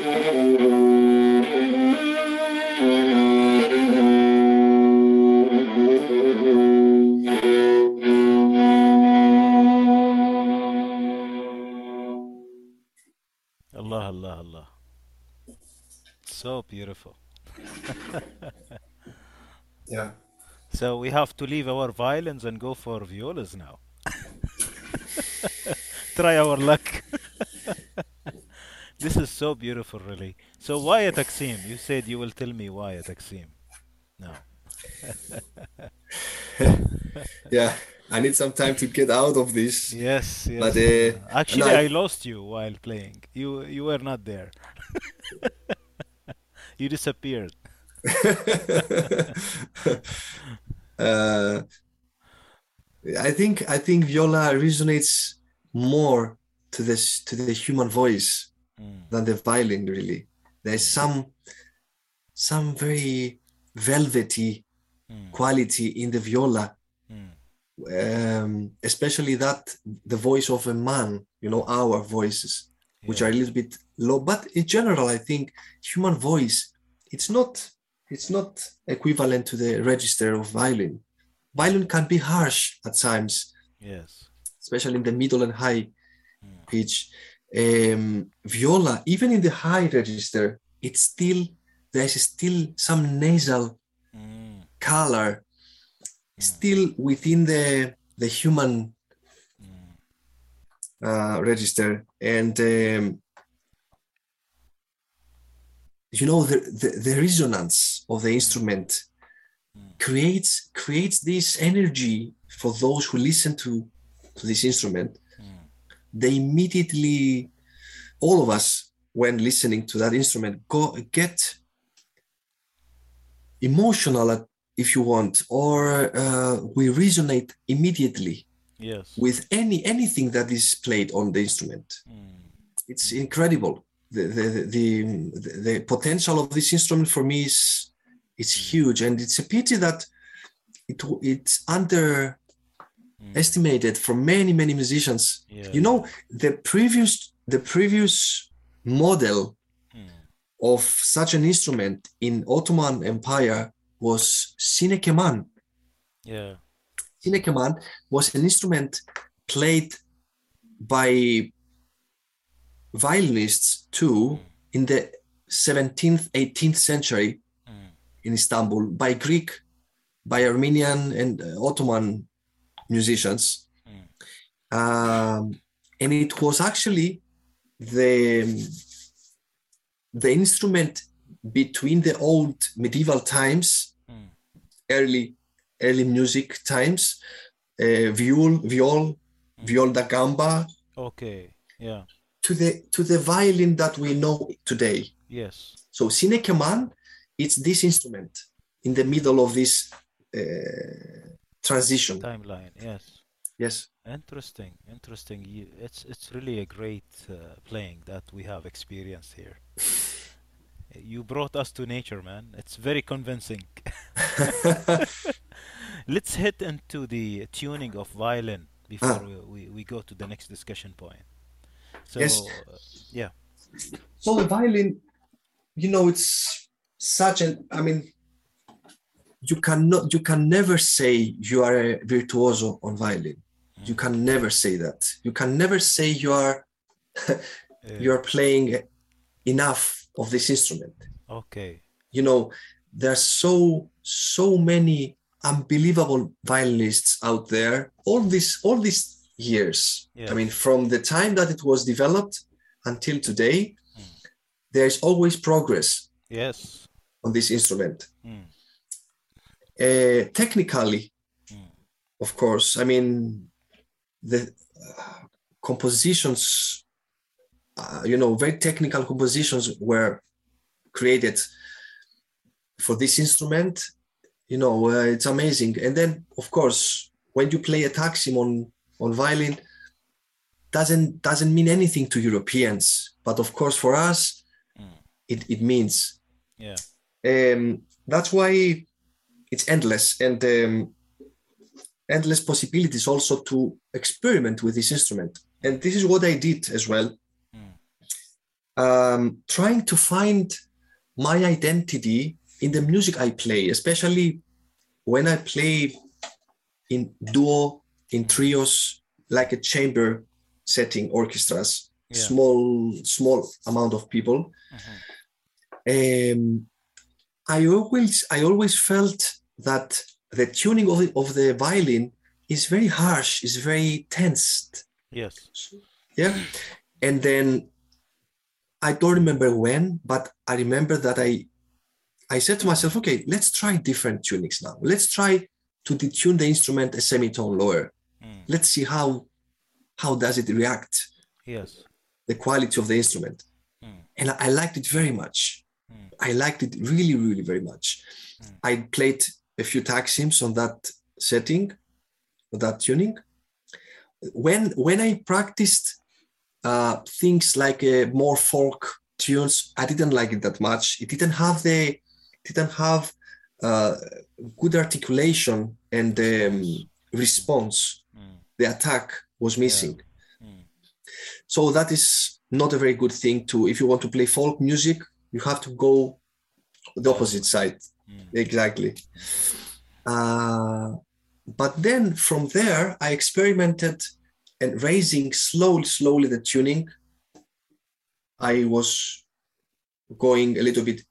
Allah, Allah, Allah. So beautiful. [LAUGHS] Yeah. So we have to leave our violins and go for violas now. [LAUGHS] Try our luck. This is so beautiful, really. So why a Taksim? You said you will tell me why a Taksim. No. [LAUGHS] Yeah. I need some time to get out of this. Yes, But uh, Actually, no, I lost you while playing. You you were not there. [LAUGHS] You disappeared. [LAUGHS] uh, I think I think viola resonates more to this to the human voice Mm, than the violin. Really, there's some some very velvety mm, quality in the viola, mm. um, especially that the voice of a man. You know, our voices, which are a little bit low. But in general, I think human voice it's not it's not equivalent to the register of violin. Violin can be harsh at times, Yes. especially in the middle and high Mm. pitch. Um, viola, even in the high register, it's still there's still some nasal Mm, color Mm. still within the the human mm, uh, register and um, you know the, the the resonance of the instrument Mm. creates creates this energy for those who listen to to this instrument. They immediately all of us when listening to that instrument go get emotional at- if you want or uh, we resonate immediately Yes. with any anything that is played on the instrument. Mm, it's incredible. The the, the the the potential of this instrument for me is it's huge. And it's a pity that it it's underestimated for many many musicians yeah. you know the previous the previous model Mm, of such an instrument in ottoman empire was sinekeman yeah. sinekeman was an instrument played by violinists too in the 17th, 18th century Mm. in Istanbul by Greek, by Armenian and uh, Ottoman musicians. Mm. Um, and it was actually the, the instrument between the old medieval times, Mm. early, early music times, uh, viol, viol, viol da gamba, Okay. Yeah. to the to the violin that we know today. Yes. So sine keman, it's this instrument in the middle of this uh, transition. Timeline. Yes. Yes. Interesting. Interesting. It's it's really a great uh, playing that we have experienced here. [LAUGHS] You brought us to nature, man. It's very convincing. [LAUGHS] Let's hit into the tuning of violin before Ah. we, we, we go to the next discussion point. So, Yes. uh, yeah. So the violin, you know, it's such an. I mean, you cannot, you can never say you are a virtuoso on violin. You can never say that. You can never say you are [LAUGHS] you are playing enough of this instrument. okay. you know there's so so many unbelievable violinists out there all this all these years Yeah. i mean from the time that it was developed until today Mm. there's always progress Yes. on this instrument Mm. Uh, technically Mm. of course i mean the uh, compositions uh, you know very technical compositions were created for this instrument you know uh, it's amazing and then of course when you play a taksim on on violin doesn't doesn't mean anything to europeans but of course for us Mm. it, it means Yeah. um, that's why it's endless and um, endless possibilities also to experiment with this instrument and this is what i did as well Mm. um, trying to find my identity in the music i play especially when i play in duo in trios like a chamber setting orchestras Yeah. small small amount of people Mhm. um, I always I always felt that the tuning of the, of the violin is very harsh, is very tensed. Yes. Yeah. And then I don't remember when, but I remember that I I said to myself, okay, let's try different tunings now. Let's try to detune the instrument a semitone lower. Mm. Let's see how how does it react, Yes. the quality of the instrument. Mm. And I liked it very much. Mm. I liked it really, really very much. Mm. I played a few taksims on that setting, that tuning. When when I practiced uh, things like uh, more folk tunes, I didn't like it that much. It didn't have the didn't have uh, good articulation and um, response. Mm. The attack was missing. Mm. So that is not a very good thing to if you want to play folk music, you have to go the opposite side. Mm. Exactly. Uh, but then from there, I experimented and raising slowly, slowly the tuning. I was going a little bit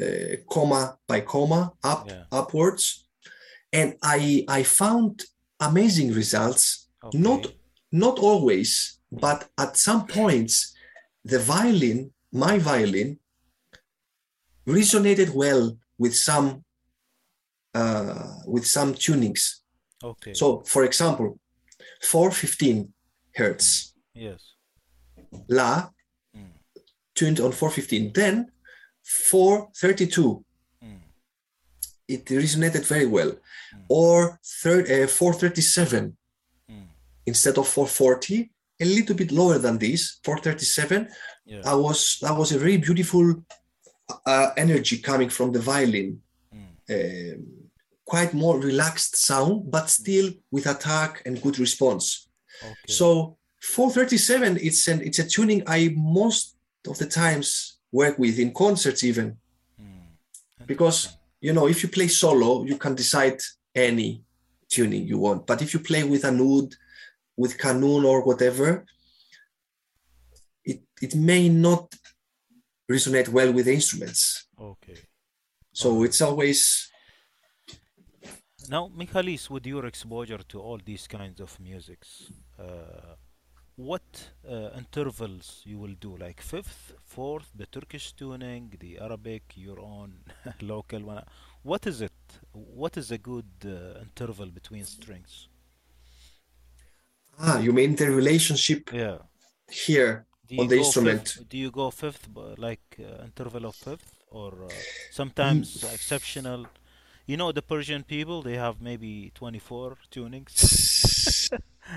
uh, comma by comma up Yeah. upwards, and I I found amazing results Okay. not not always but at some points the violin my violin resonated well with some uh, with some tunings Okay. so for example 415 hertz yes. la Mm. tuned on 415 then 432 Mm. it resonated very well Mm. or third, uh, 437 Mm. instead of 440 a little bit lower than this 437 Yeah. i was that was a very beautiful uh, energy coming from the violin Mm. um, quite more relaxed sound but still with attack and good response Okay. so 437 it's an it's a tuning i most of the times work with in concerts even Mm. because you know if you play solo you can decide any tuning you want but if you play with an oud with kanun or whatever it it may not resonate well with the instruments. Okay. So it's always Now, Michalis, with your exposure to all these kinds of musics, uh, what uh, intervals you will do? Like fifth, fourth, the Turkish tuning, the Arabic, your own [LAUGHS] local one. What is it? What is a good uh, interval between strings? ah, you mean the relationship Yeah. here on the instrument? fifth? Do you go fifth, like uh, interval of fifth, or uh, sometimes exceptional? You know, the Persian people they have maybe 24 tunings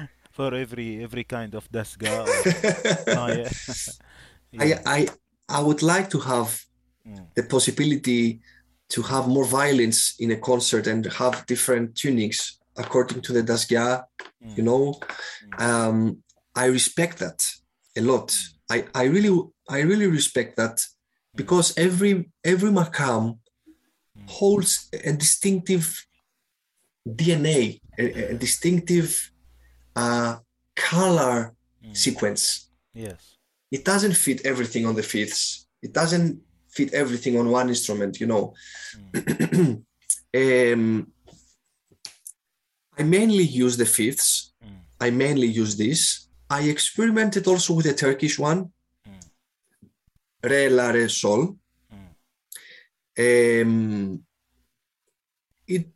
[LAUGHS] for every every kind of dastgah. Or, [LAUGHS] oh yeah, [LAUGHS] I, yeah. I I would like to have Mm, the possibility to have more violins in a concert and have different tunings according to the dastgah, mm, you know. mm, Um, I respect that a lot. I, I really I really respect that because every every makam holds a distinctive DNA, a, a distinctive uh, color mm. sequence. Yes. It doesn't fit everything on the fifths. It doesn't fit everything on one instrument, you know. Mm, [CLEARS THROAT] um, I mainly use the fifths. mm, I mainly use this. I experimented also with the Turkish one, mm, re, la, re, sol. mm, Um, it,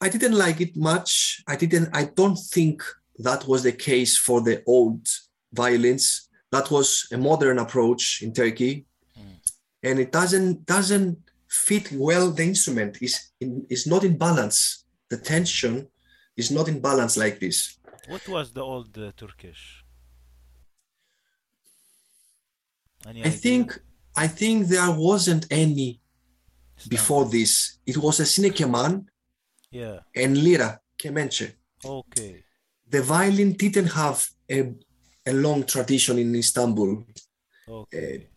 I didn't like it much. I didn't. I don't think that was the case for the old violins. That was a modern approach in Turkey, mm. and it doesn't doesn't fit well. The instrument is in, is not in balance. The tension is not in balance like this. What was the old uh, Turkish? Any I idea? think I think there wasn't any before this. It was a sinekeman Yeah. and lira kemençe. Okay. The violin didn't have a, a long tradition in Istanbul uh,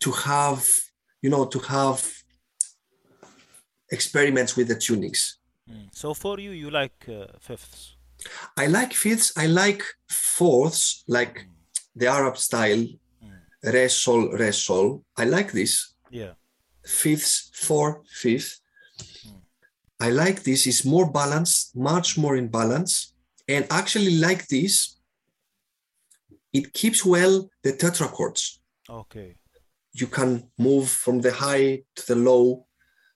to have, you know, to have experiments with the tunings. Mm. So for you, you like uh, fifths. I like fifths. I like fourths, like the Arab style. Re sol re sol. I like this. Yeah. Fifths, four, fifth. Mm. I like this. It's more balanced, much more in balance. And actually, like this, it keeps well the tetrachords. Okay. You can move from the high to the low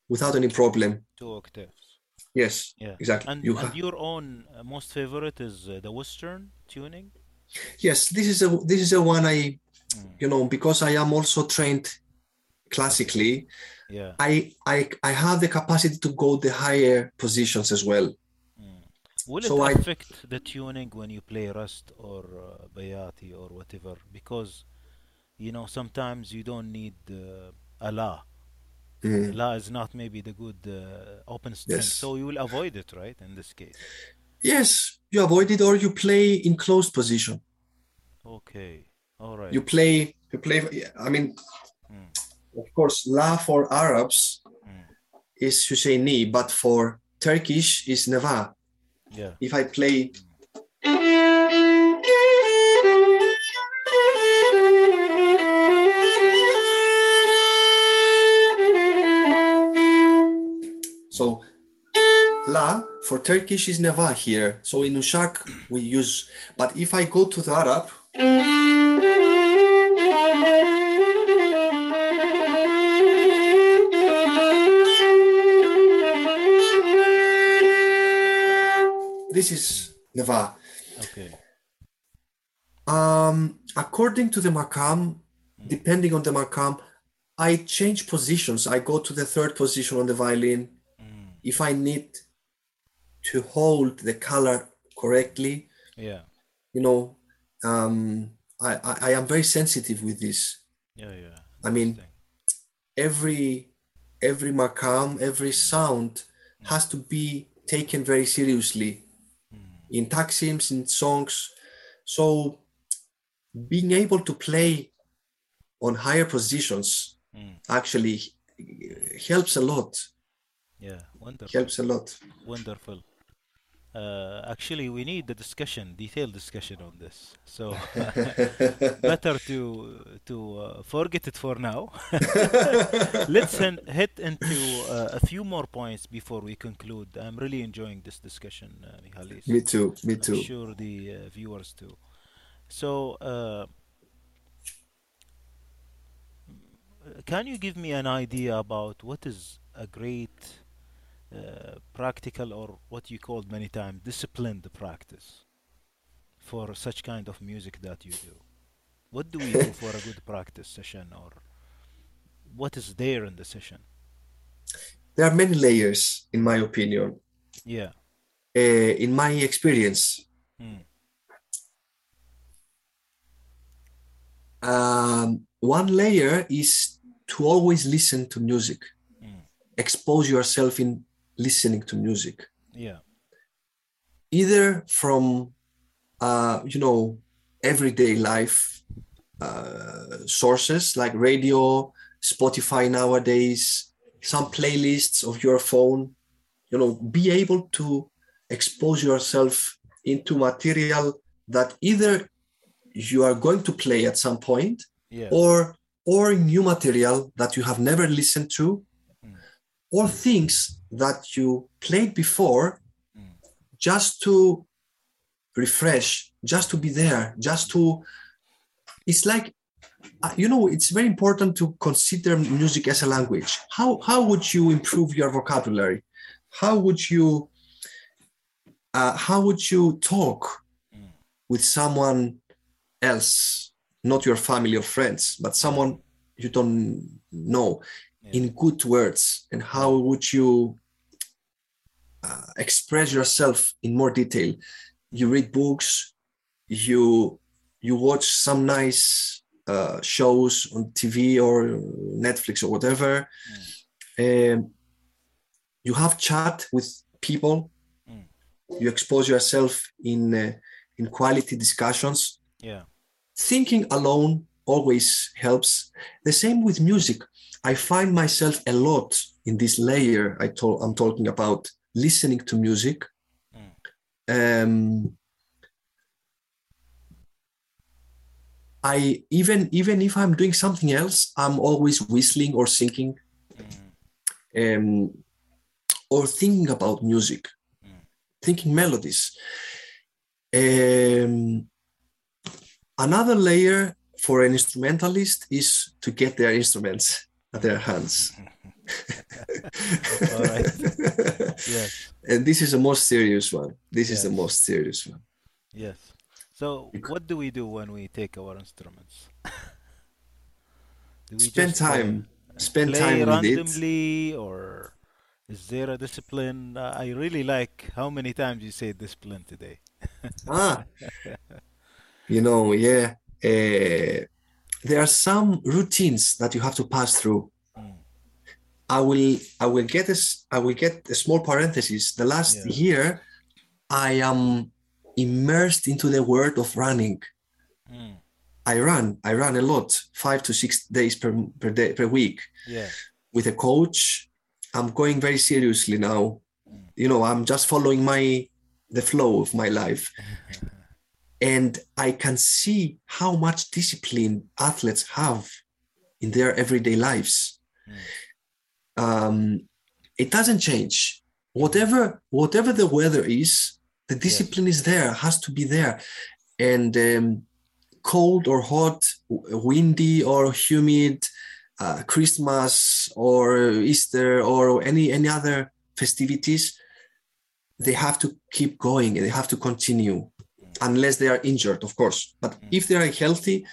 without any problem. Two octaves. Yes, Yeah. exactly. And, You and ha- your own uh, most favorite is uh, the Western tuning? yes, this is a this is a one I, Mm. you know, because I am also trained classically. Yeah. I I I have the capacity to go the higher positions as well. Mm. Will So it I- affect the tuning when you play Rast or uh, Bayati or whatever? Because, you know, sometimes you don't need uh, a La. Mm. La is not maybe the good uh, open string. Yes. So you will avoid it, right? In this case. Yes, you avoid it or you play in closed position. Okay. All right. You play you play. I mean, Mm. of course, La for Arabs Mm. is Husseini, but for Turkish is Neva. Yeah. If I play so La for Turkish is Neva here. So in Ushak we use, but if I go to the Arab, this is Neva. Okay. Um, according to the makam, depending on the makam, I change positions. I go to the third position on the violin. Mm. If I need to hold the color correctly, Yeah. you know, um, I, I, I am very sensitive with this. Yeah. Yeah. I mean, every every makam, every sound has to be taken very seriously Mm. In taksims, in songs. So being able to play on higher positions Mm. actually helps a lot. Yeah. Wonderful. Helps a lot. Wonderful. Uh, actually, we need the discussion, detailed discussion on this. So [LAUGHS] [LAUGHS] better to to uh, forget it for now. [LAUGHS] Let's hen- hit into uh, a few more points before we conclude. I'm really enjoying this discussion, uh, Michalis. Me too. Me I'm too. sure the uh, viewers too. So, uh, can you give me an idea about what is a great uh, practical or what you called many times disciplined practice for such kind of music that you do? What do we do for a good practice session, or what is there in the session? There are many layers, in my opinion. Yeah. Uh, in my experience, Mm. um, one layer is to always listen to music, Mm. expose yourself in listening to music, Yeah. either from, uh, you know, everyday life uh, sources like radio, Spotify nowadays, some playlists of your phone. You know, be able to expose yourself into material that either you are going to play at some point Yeah. or or new material that you have never listened to Mm. or things that you played before Mm. just to refresh just to be there just to it's like uh, you know it's very important to consider music as a language how how would you improve your vocabulary how would you uh, how would you talk Mm. with someone else not your family or friends but someone you don't know Yeah. in good words and how would you uh, express yourself in more detail. You read books you you watch some nice uh, shows on tv or netflix or whatever. Um, you have chat with people. Mm. you expose yourself in uh, in quality discussions. Yeah. thinking alone always helps. The same with music. I find myself a lot in this layer i told i'm talking about listening to music um i even even if i'm doing something else i'm always whistling or singing um or thinking about music thinking melodies um another layer for an instrumentalist is to get their instruments at their hands. [LAUGHS] All right. [LAUGHS] Yes. and this is the most serious one. This is the most serious one. Yes. So, what do we do when we take our instruments? Do we Spend time. Spend play time with it. randomly, or is there a discipline? Uh, I really like how many times you say discipline today. [LAUGHS] Ah, you know, yeah. Uh, there are some routines that you have to pass through. I will I will get this I will get a small parenthesis. The last Yeah. year I am immersed into the world of running. Mm. I run, I run a lot, five to six days per per day per week Yeah. with a coach. I'm going very seriously now. Mm. You know, I'm just following my the flow of my life. [LAUGHS] And I can see how much discipline athletes have in their everyday lives. Mm. Um, it doesn't change. Whatever whatever the weather is, the discipline is there, has to be there. And um, cold or hot, windy or humid, uh, Christmas or Easter or any any other festivities, they have to keep going and they have to continue unless they are injured, of course. But Mm. if they are healthy,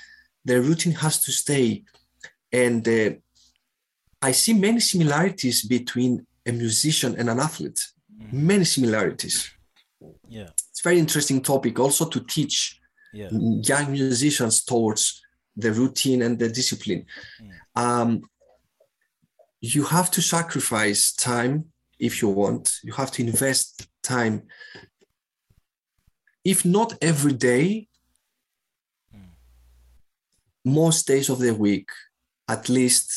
the routine has to stay. And uh, I see many similarities between a musician and an athlete. Mm. Many similarities. Yeah. It's a very interesting topic also to teach Yeah. young musicians towards the routine and the discipline. Mm. Um, you have to sacrifice time if you want. You have to invest time. If not every day, Mm. most days of the week, at least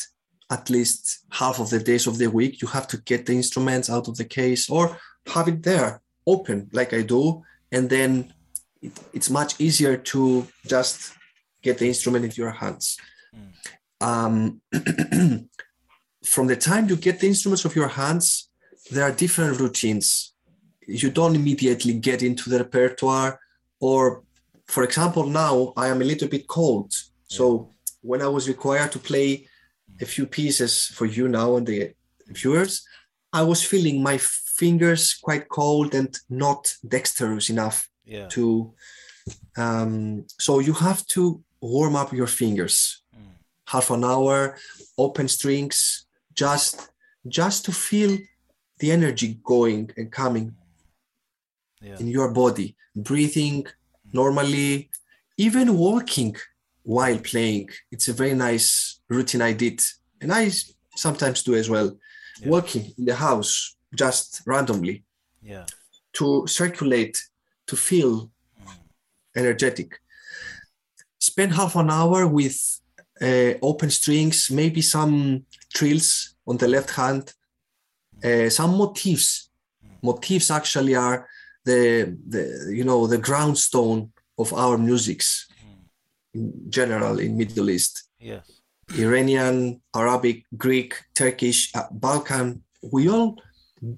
at least half of the days of the week, you have to get the instruments out of the case or have it there open like I do, and then it, it's much easier to just get the instrument into your hands. Um, [CLEARS THROAT] from the time you get the instruments of your hands, there are different routines. You don't immediately get into the repertoire, or for example, now I am a little bit cold. So when I was required to play a few pieces for you now and the viewers, I was feeling my fingers quite cold and not dexterous enough Yeah. to. Um, so you have to warm up your fingers, Mm. half an hour, open strings, just just to feel the energy going and coming Yeah. in your body, breathing normally, even walking while playing. It's a very nice routine I did, and I sometimes do as well. Yeah. Walking in the house just randomly Yeah. to circulate, to feel Mm. energetic. Spend half an hour with uh, open strings, maybe some trills on the left hand, uh, some motifs. Motifs actually are the, the you know the ground stone of our musics in general in Middle East. Yes. Iranian, Arabic, Greek, Turkish, uh, Balkan. We all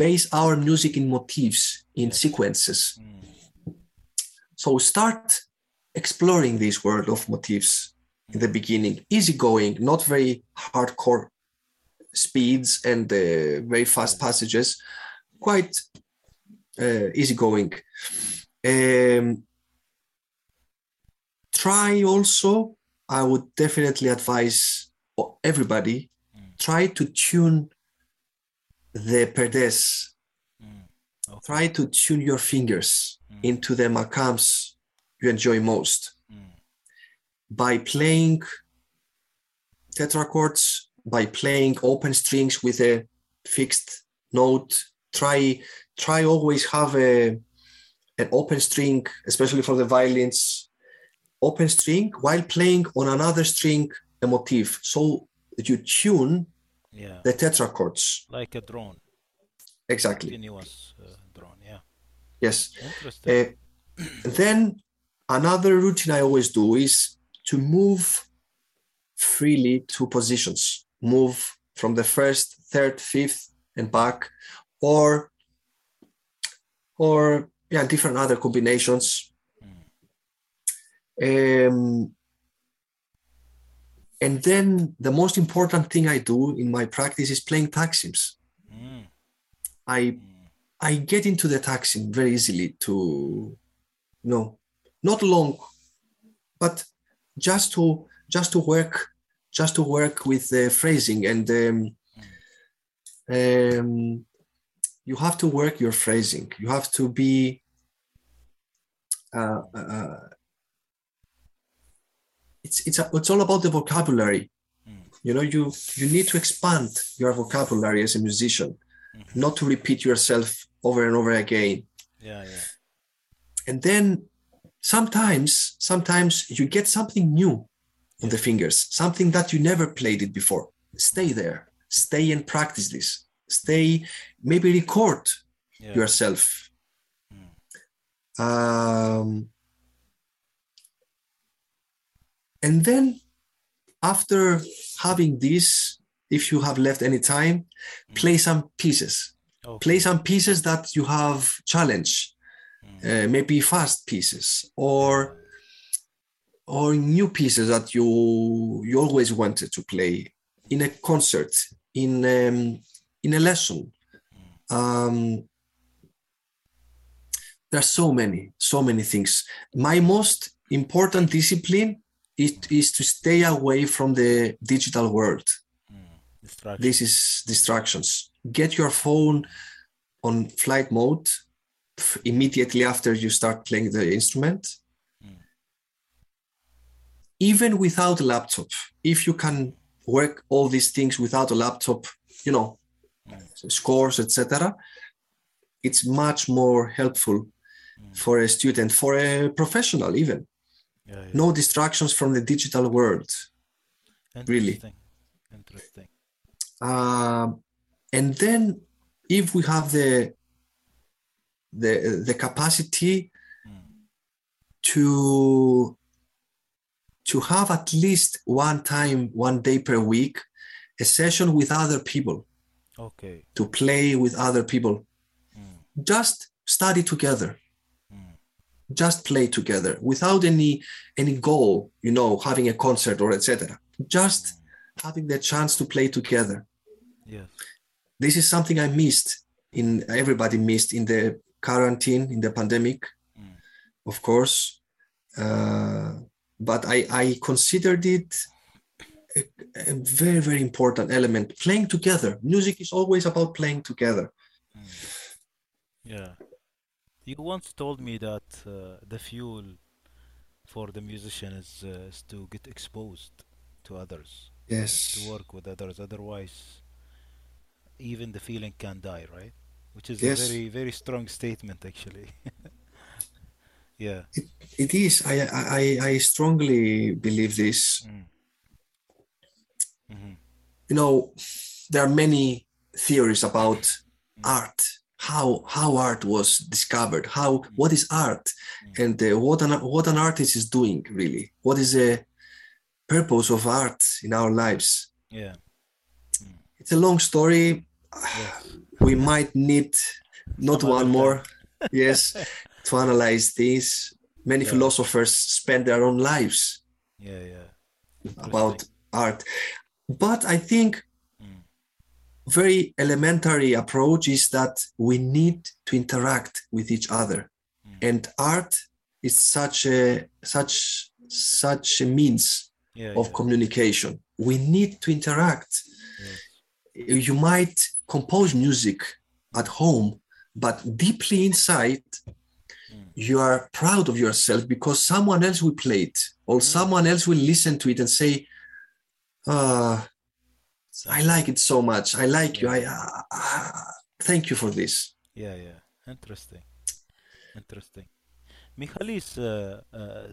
base our music in motifs, in sequences. Mm. So start exploring this world of motifs in the beginning, easygoing, not very hardcore speeds and uh, very fast passages, quite uh, easygoing. Um, try also, I would definitely advise everybody try to tune the perdes, Mm. Okay. try to tune your fingers Mm. into the makams you enjoy most Mm. by playing tetrachords, by playing open strings with a fixed note. Try try always have a an open string, especially for the violins, open string while playing on another string a motif. So that you tune Yeah. the tetrachords. Like a drone. Exactly. Continuous uh, drone. Yeah. Yes. Interesting. Uh, then another routine I always do is to move freely to positions, move from the first, third, fifth, and back, or or yeah, different other combinations. Um, and then the most important thing I do in my practice is playing taksims. Mm. I Mm. I get into the taksim very easily to no, not long, but just to just to work just to work with the phrasing and um, um, you have to work your phrasing. You have to be uh, uh, it's it's a, it's all about the vocabulary. Mm. You know, you you need to expand your vocabulary as a musician, Mhm. not to repeat yourself over and over again. Yeah. Yeah. And then sometimes sometimes you get something new on the fingers, something that you never played it before. Stay there, stay and practice this. Stay, maybe record Yeah. yourself. Mm. Um, and then after having this, if you have left any time, play some pieces. Okay. Play some pieces that you have challenge, Mm. uh, maybe fast pieces or or new pieces that you you always wanted to play in a concert, in um, in a lesson. Um, there are so many, so many things. My most important discipline is, is to stay away from the digital world. Mm. This is distractions. Get your phone on flight mode immediately after you start playing the instrument. Mm. Even without a laptop, if you can work all these things without a laptop, you know, scores, etc., it's much more helpful for a student, for a professional, even. Yeah, yeah. No distractions from the digital world. really. Interesting. Interesting. Um, and then if we have the the the capacity Mm. to to have at least one time, one day per week, a session with other people, Okay. to play with other people. Mm. Just study together. Just play together without any any goal, you know, having a concert or etc. Just having the chance to play together. yeah This is something I missed in everybody missed in the quarantine, in the pandemic, Mm. of course. Uh, but I, I considered it a, a very, very important element. Playing together. Music is always about playing together. Mm. Yeah. You once told me that uh, the fuel for the musician is, uh, is to get exposed to others, Yes. to work with others. Otherwise, even the feeling can die, right? Which is a very, very strong statement, actually. [LAUGHS] Yeah. It is. I, I, I strongly believe this. Mm. Mhm. You know, there are many theories about Mm. art, how how art was discovered, how what is art, Mm. and uh, what an what an artist is doing really. What is the purpose of art in our lives? Yeah. It's a long story. Yes. [SIGHS] We might need not Some one more, [LAUGHS] yes, to analyze this. Many Yeah. philosophers spend their own lives Yeah. Yeah. about art, but I think Mm. Very elementary approach is that we need to interact with each other Mm. and art is such a such such a means Yeah. of yeah. communication we need to interact Yes. you might compose music at home but deeply inside Mm. you are proud of yourself because someone else will play it or Mm. someone else will listen to it and say uh, I like it so much. I like you. I uh, uh, thank you for this. Yeah, yeah. Interesting. Interesting. Michalis, uh, uh, uh,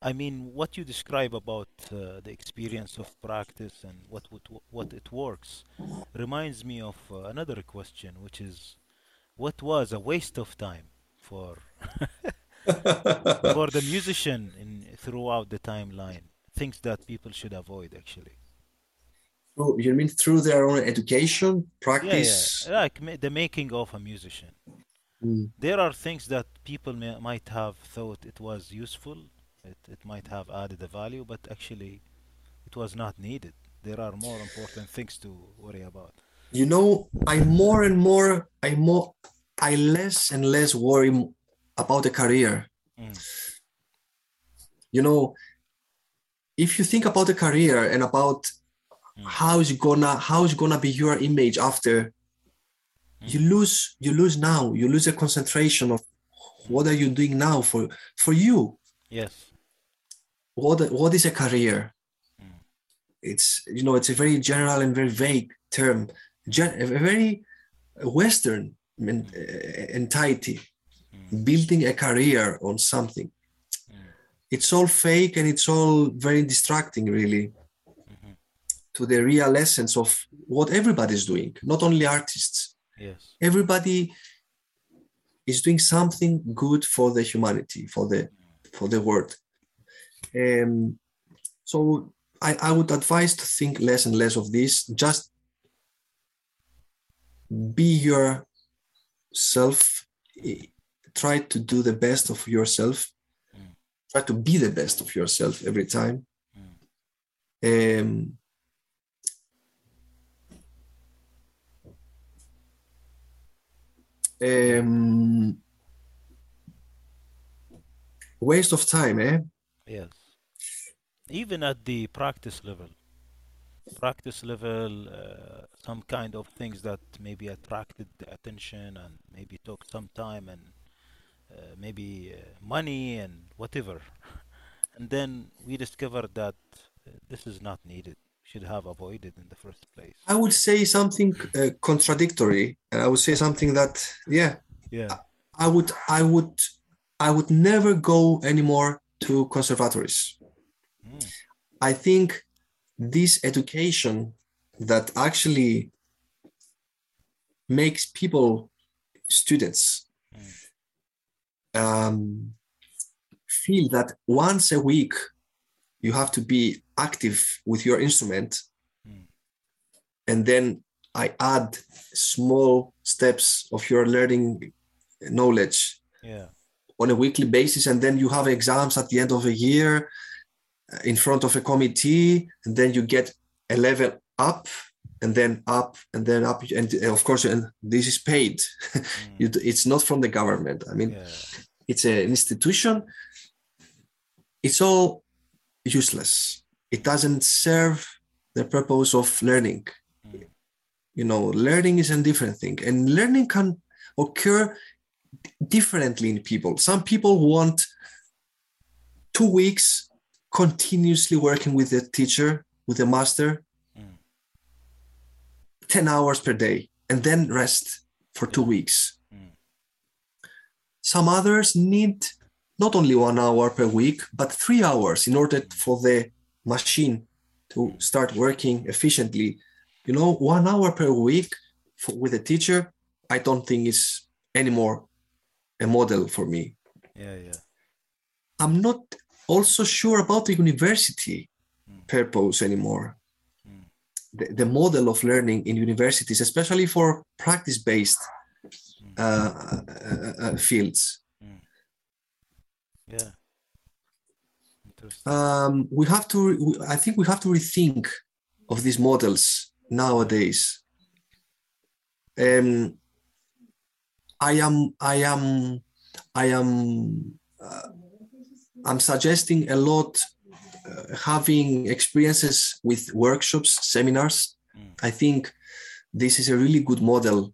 I mean, what you describe about uh, the experience of practice and what what what it works reminds me of uh, another question, which is, what was a waste of time for [LAUGHS] for the musician in throughout the timeline? Things that people should avoid, actually. Oh, you mean through their own education, practice? yeah. Like ma- the making of a musician. Mm. There are things that people may, might have thought it was useful, it, it might have added a value, but actually it was not needed. There are more important things to worry about. You know, I more and more, I more, I less and less worry about the career. Mm. You know, if you think about the career and about. How is gonna how is gonna be your image after, you lose you lose now. You lose the concentration of what are you doing now for for you. Yes. what what is a career Mm. it's you know it's a very general and very vague term gen- a very western men- uh, entity Mm. building a career on something Mm. it's all fake and it's all very distracting really. To the real essence of what everybody's doing not only artists Yes. everybody is doing something good for the humanity for the for the world um, so I, I would advise to think less and less of this just be yourself try to do the best of yourself Mm. try to be the best of yourself every time Mm. um, um, waste of time eh Yes. Even at the practice level, practice level, uh, some kind of things that maybe attracted the attention and maybe took some time and uh, maybe uh, money and whatever. [LAUGHS] And then we discovered that uh, this is not needed, should have avoided in the first place. I would say something uh, contradictory, and I would say something that, yeah, Yeah. I would, I would, I would never go anymore to conservatories. Mm. I think this education that actually makes people students Mm. um, feel that once a week you have to be active with your instrument Mm. and then i add small steps of your learning knowledge Yeah. on a weekly basis and then you have exams at the end of a year uh, in front of a committee and then you get a level up and then up and then up and uh, of course and this is paid [LAUGHS] Mm. It's not from the government i mean Yeah. it's an institution it's all useless it doesn't serve the purpose of learning Mm. you know learning is a different thing and learning can occur differently in people some people want two weeks continuously working with the teacher with the master Mm. 10 hours per day and then rest for two weeks Mm. some others need not only one hour per week, but three hours in order for the machine to start working efficiently. You know, one hour per week for, with a teacher, I don't think is anymore a model for me. Yeah. Yeah. I'm not also sure about the university Mm. purpose anymore. Mm. The, the model of learning in universities, especially for practice based uh, uh, uh, fields. Yeah. Um, we have to i think we have to rethink of these models nowadays um, i am i am i am uh, i'm suggesting a lot uh, having experiences with workshops seminars Mm. i think this is a really good model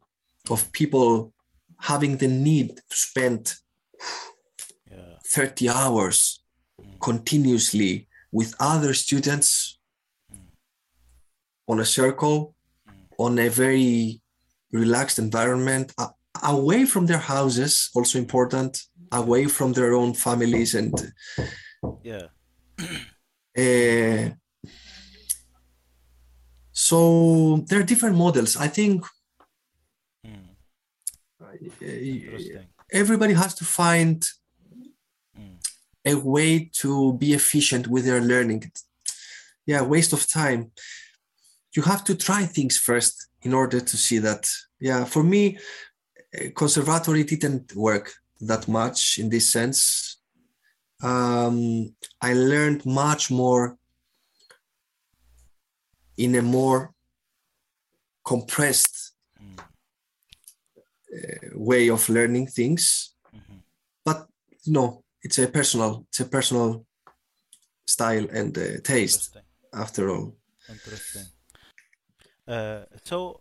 of people having the need to spend. 30 hours continuously with other students on a circle on a very relaxed environment away from their houses also important away from their own families and Yeah. uh, [CLEARS THROAT] so there are different models i think Mm. uh, everybody has to find. A way to be efficient with their learning. Yeah, waste of time. You have to try things first in order to see that. Yeah, for me, eh, conservatory didn't work that much in this sense. Um, I learned much more in a more compressed Mm. uh, way of learning things Mhm. but no it's a personal it's a personal style and uh, taste after all Interesting. Uh, so,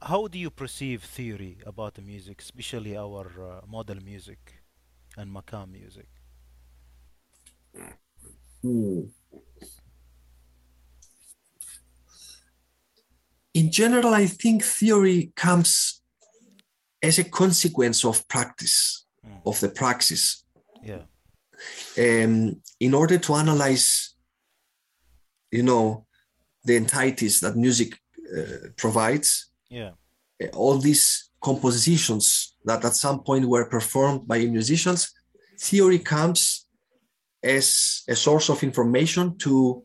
how do you perceive theory about the music, especially our uh, modal music and makam music? in general i think theory comes as a consequence of practice Mm. of the praxis Yeah. um, in order to analyze you know the entities that music uh, provides Yeah. uh, all these compositions that at some point were performed by musicians, theory comes as a source of information to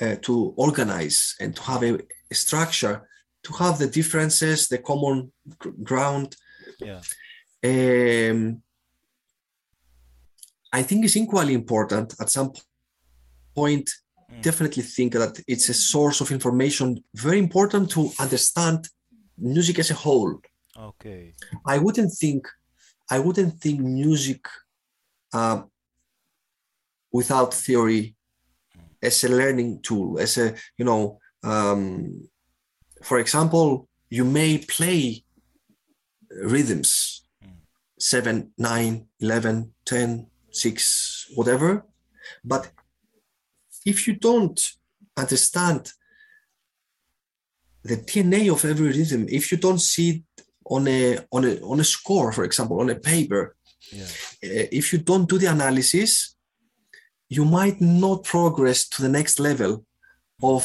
uh, to organize and to have a, a structure, to have the differences, the common ground. Yeah. Um, I think it's equally important at some point. Mm. Definitely think that it's a source of information very important to understand music as a whole. Okay. I wouldn't think I wouldn't think music uh, without theory as a learning tool, as a you know, um, for example, you may play rhythms Mm. 7 9 11 10 6 whatever. But if you don't understand the dna of every rhythm if you don't see it on a on a on a score for example on a paper Yeah. uh, if you don't do the analysis you might not progress to the next level of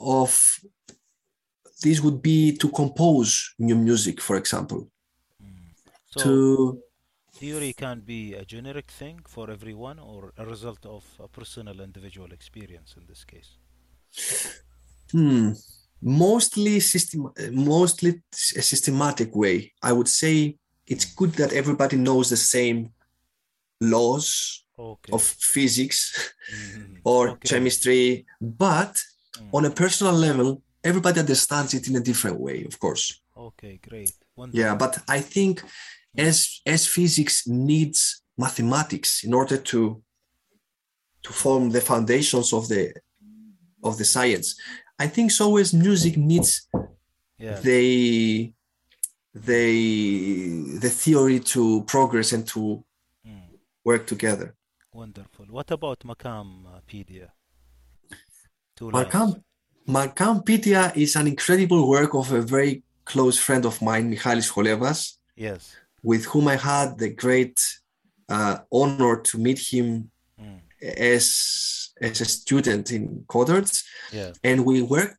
of this would be to compose new music for example. So, to theory can be a generic thing for everyone or a result of a personal individual experience in this case? Hmm. Mostly system, mostly a systematic way. I would say it's good that everybody knows the same laws Okay. of physics Mhm. or Okay. chemistry, but Mm. on a personal level, everybody understands it in a different way, of course. Okay, great. Yeah, but I think as as physics needs mathematics in order to to form the foundations of the of the science, I think so as music needs Yeah. the the the theory to progress and to Mm. work together. Wonderful. What about Makampedia? Two lines. Makam Makampedia is an incredible work of a very close friend of mine, Michalis Cholevas, Yes. With whom I had the great uh, honor to meet him Mm. as as a student in Codarts, Yeah. and we worked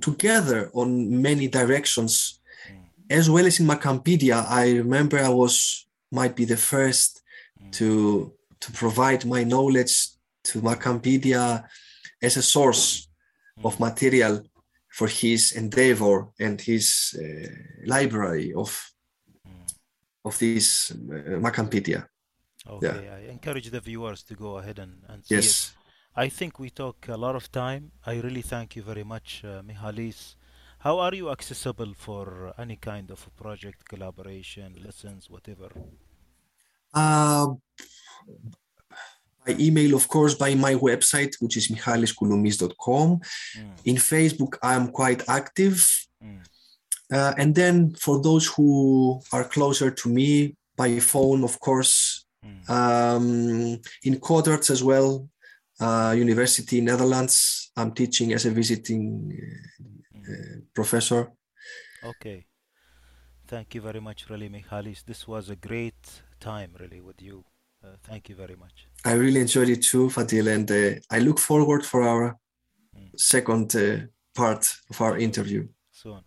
together on many directions, Mm. as well as in Makampedia. I remember I was might be the first Mm. to to provide my knowledge to Makampedia as a source of Mm. material for his endeavor and his uh, library of. Of this uh, Makampedia. Okay, I encourage the viewers to go ahead and, and see it. Yes. I think we talk a lot of time. I really thank you very much, uh, Michalis. How are you accessible for any kind of a project, collaboration, lessons, whatever? Uh, by email, of course, by my website, which is michaliskouloumis.com. Mm, In Facebook, I'm quite active. mm, Uh, and then for those who are closer to me, by phone, of course, mm. um, in Codarts as well, uh, University Netherlands. I'm teaching as a visiting uh, uh, professor. Okay. Thank you very much, really, Michalis. This was a great time, really, with you. Uh, thank you very much. I really enjoyed it too, Fadil, and uh, I look forward for our Mm. second uh, part of our interview. Soon.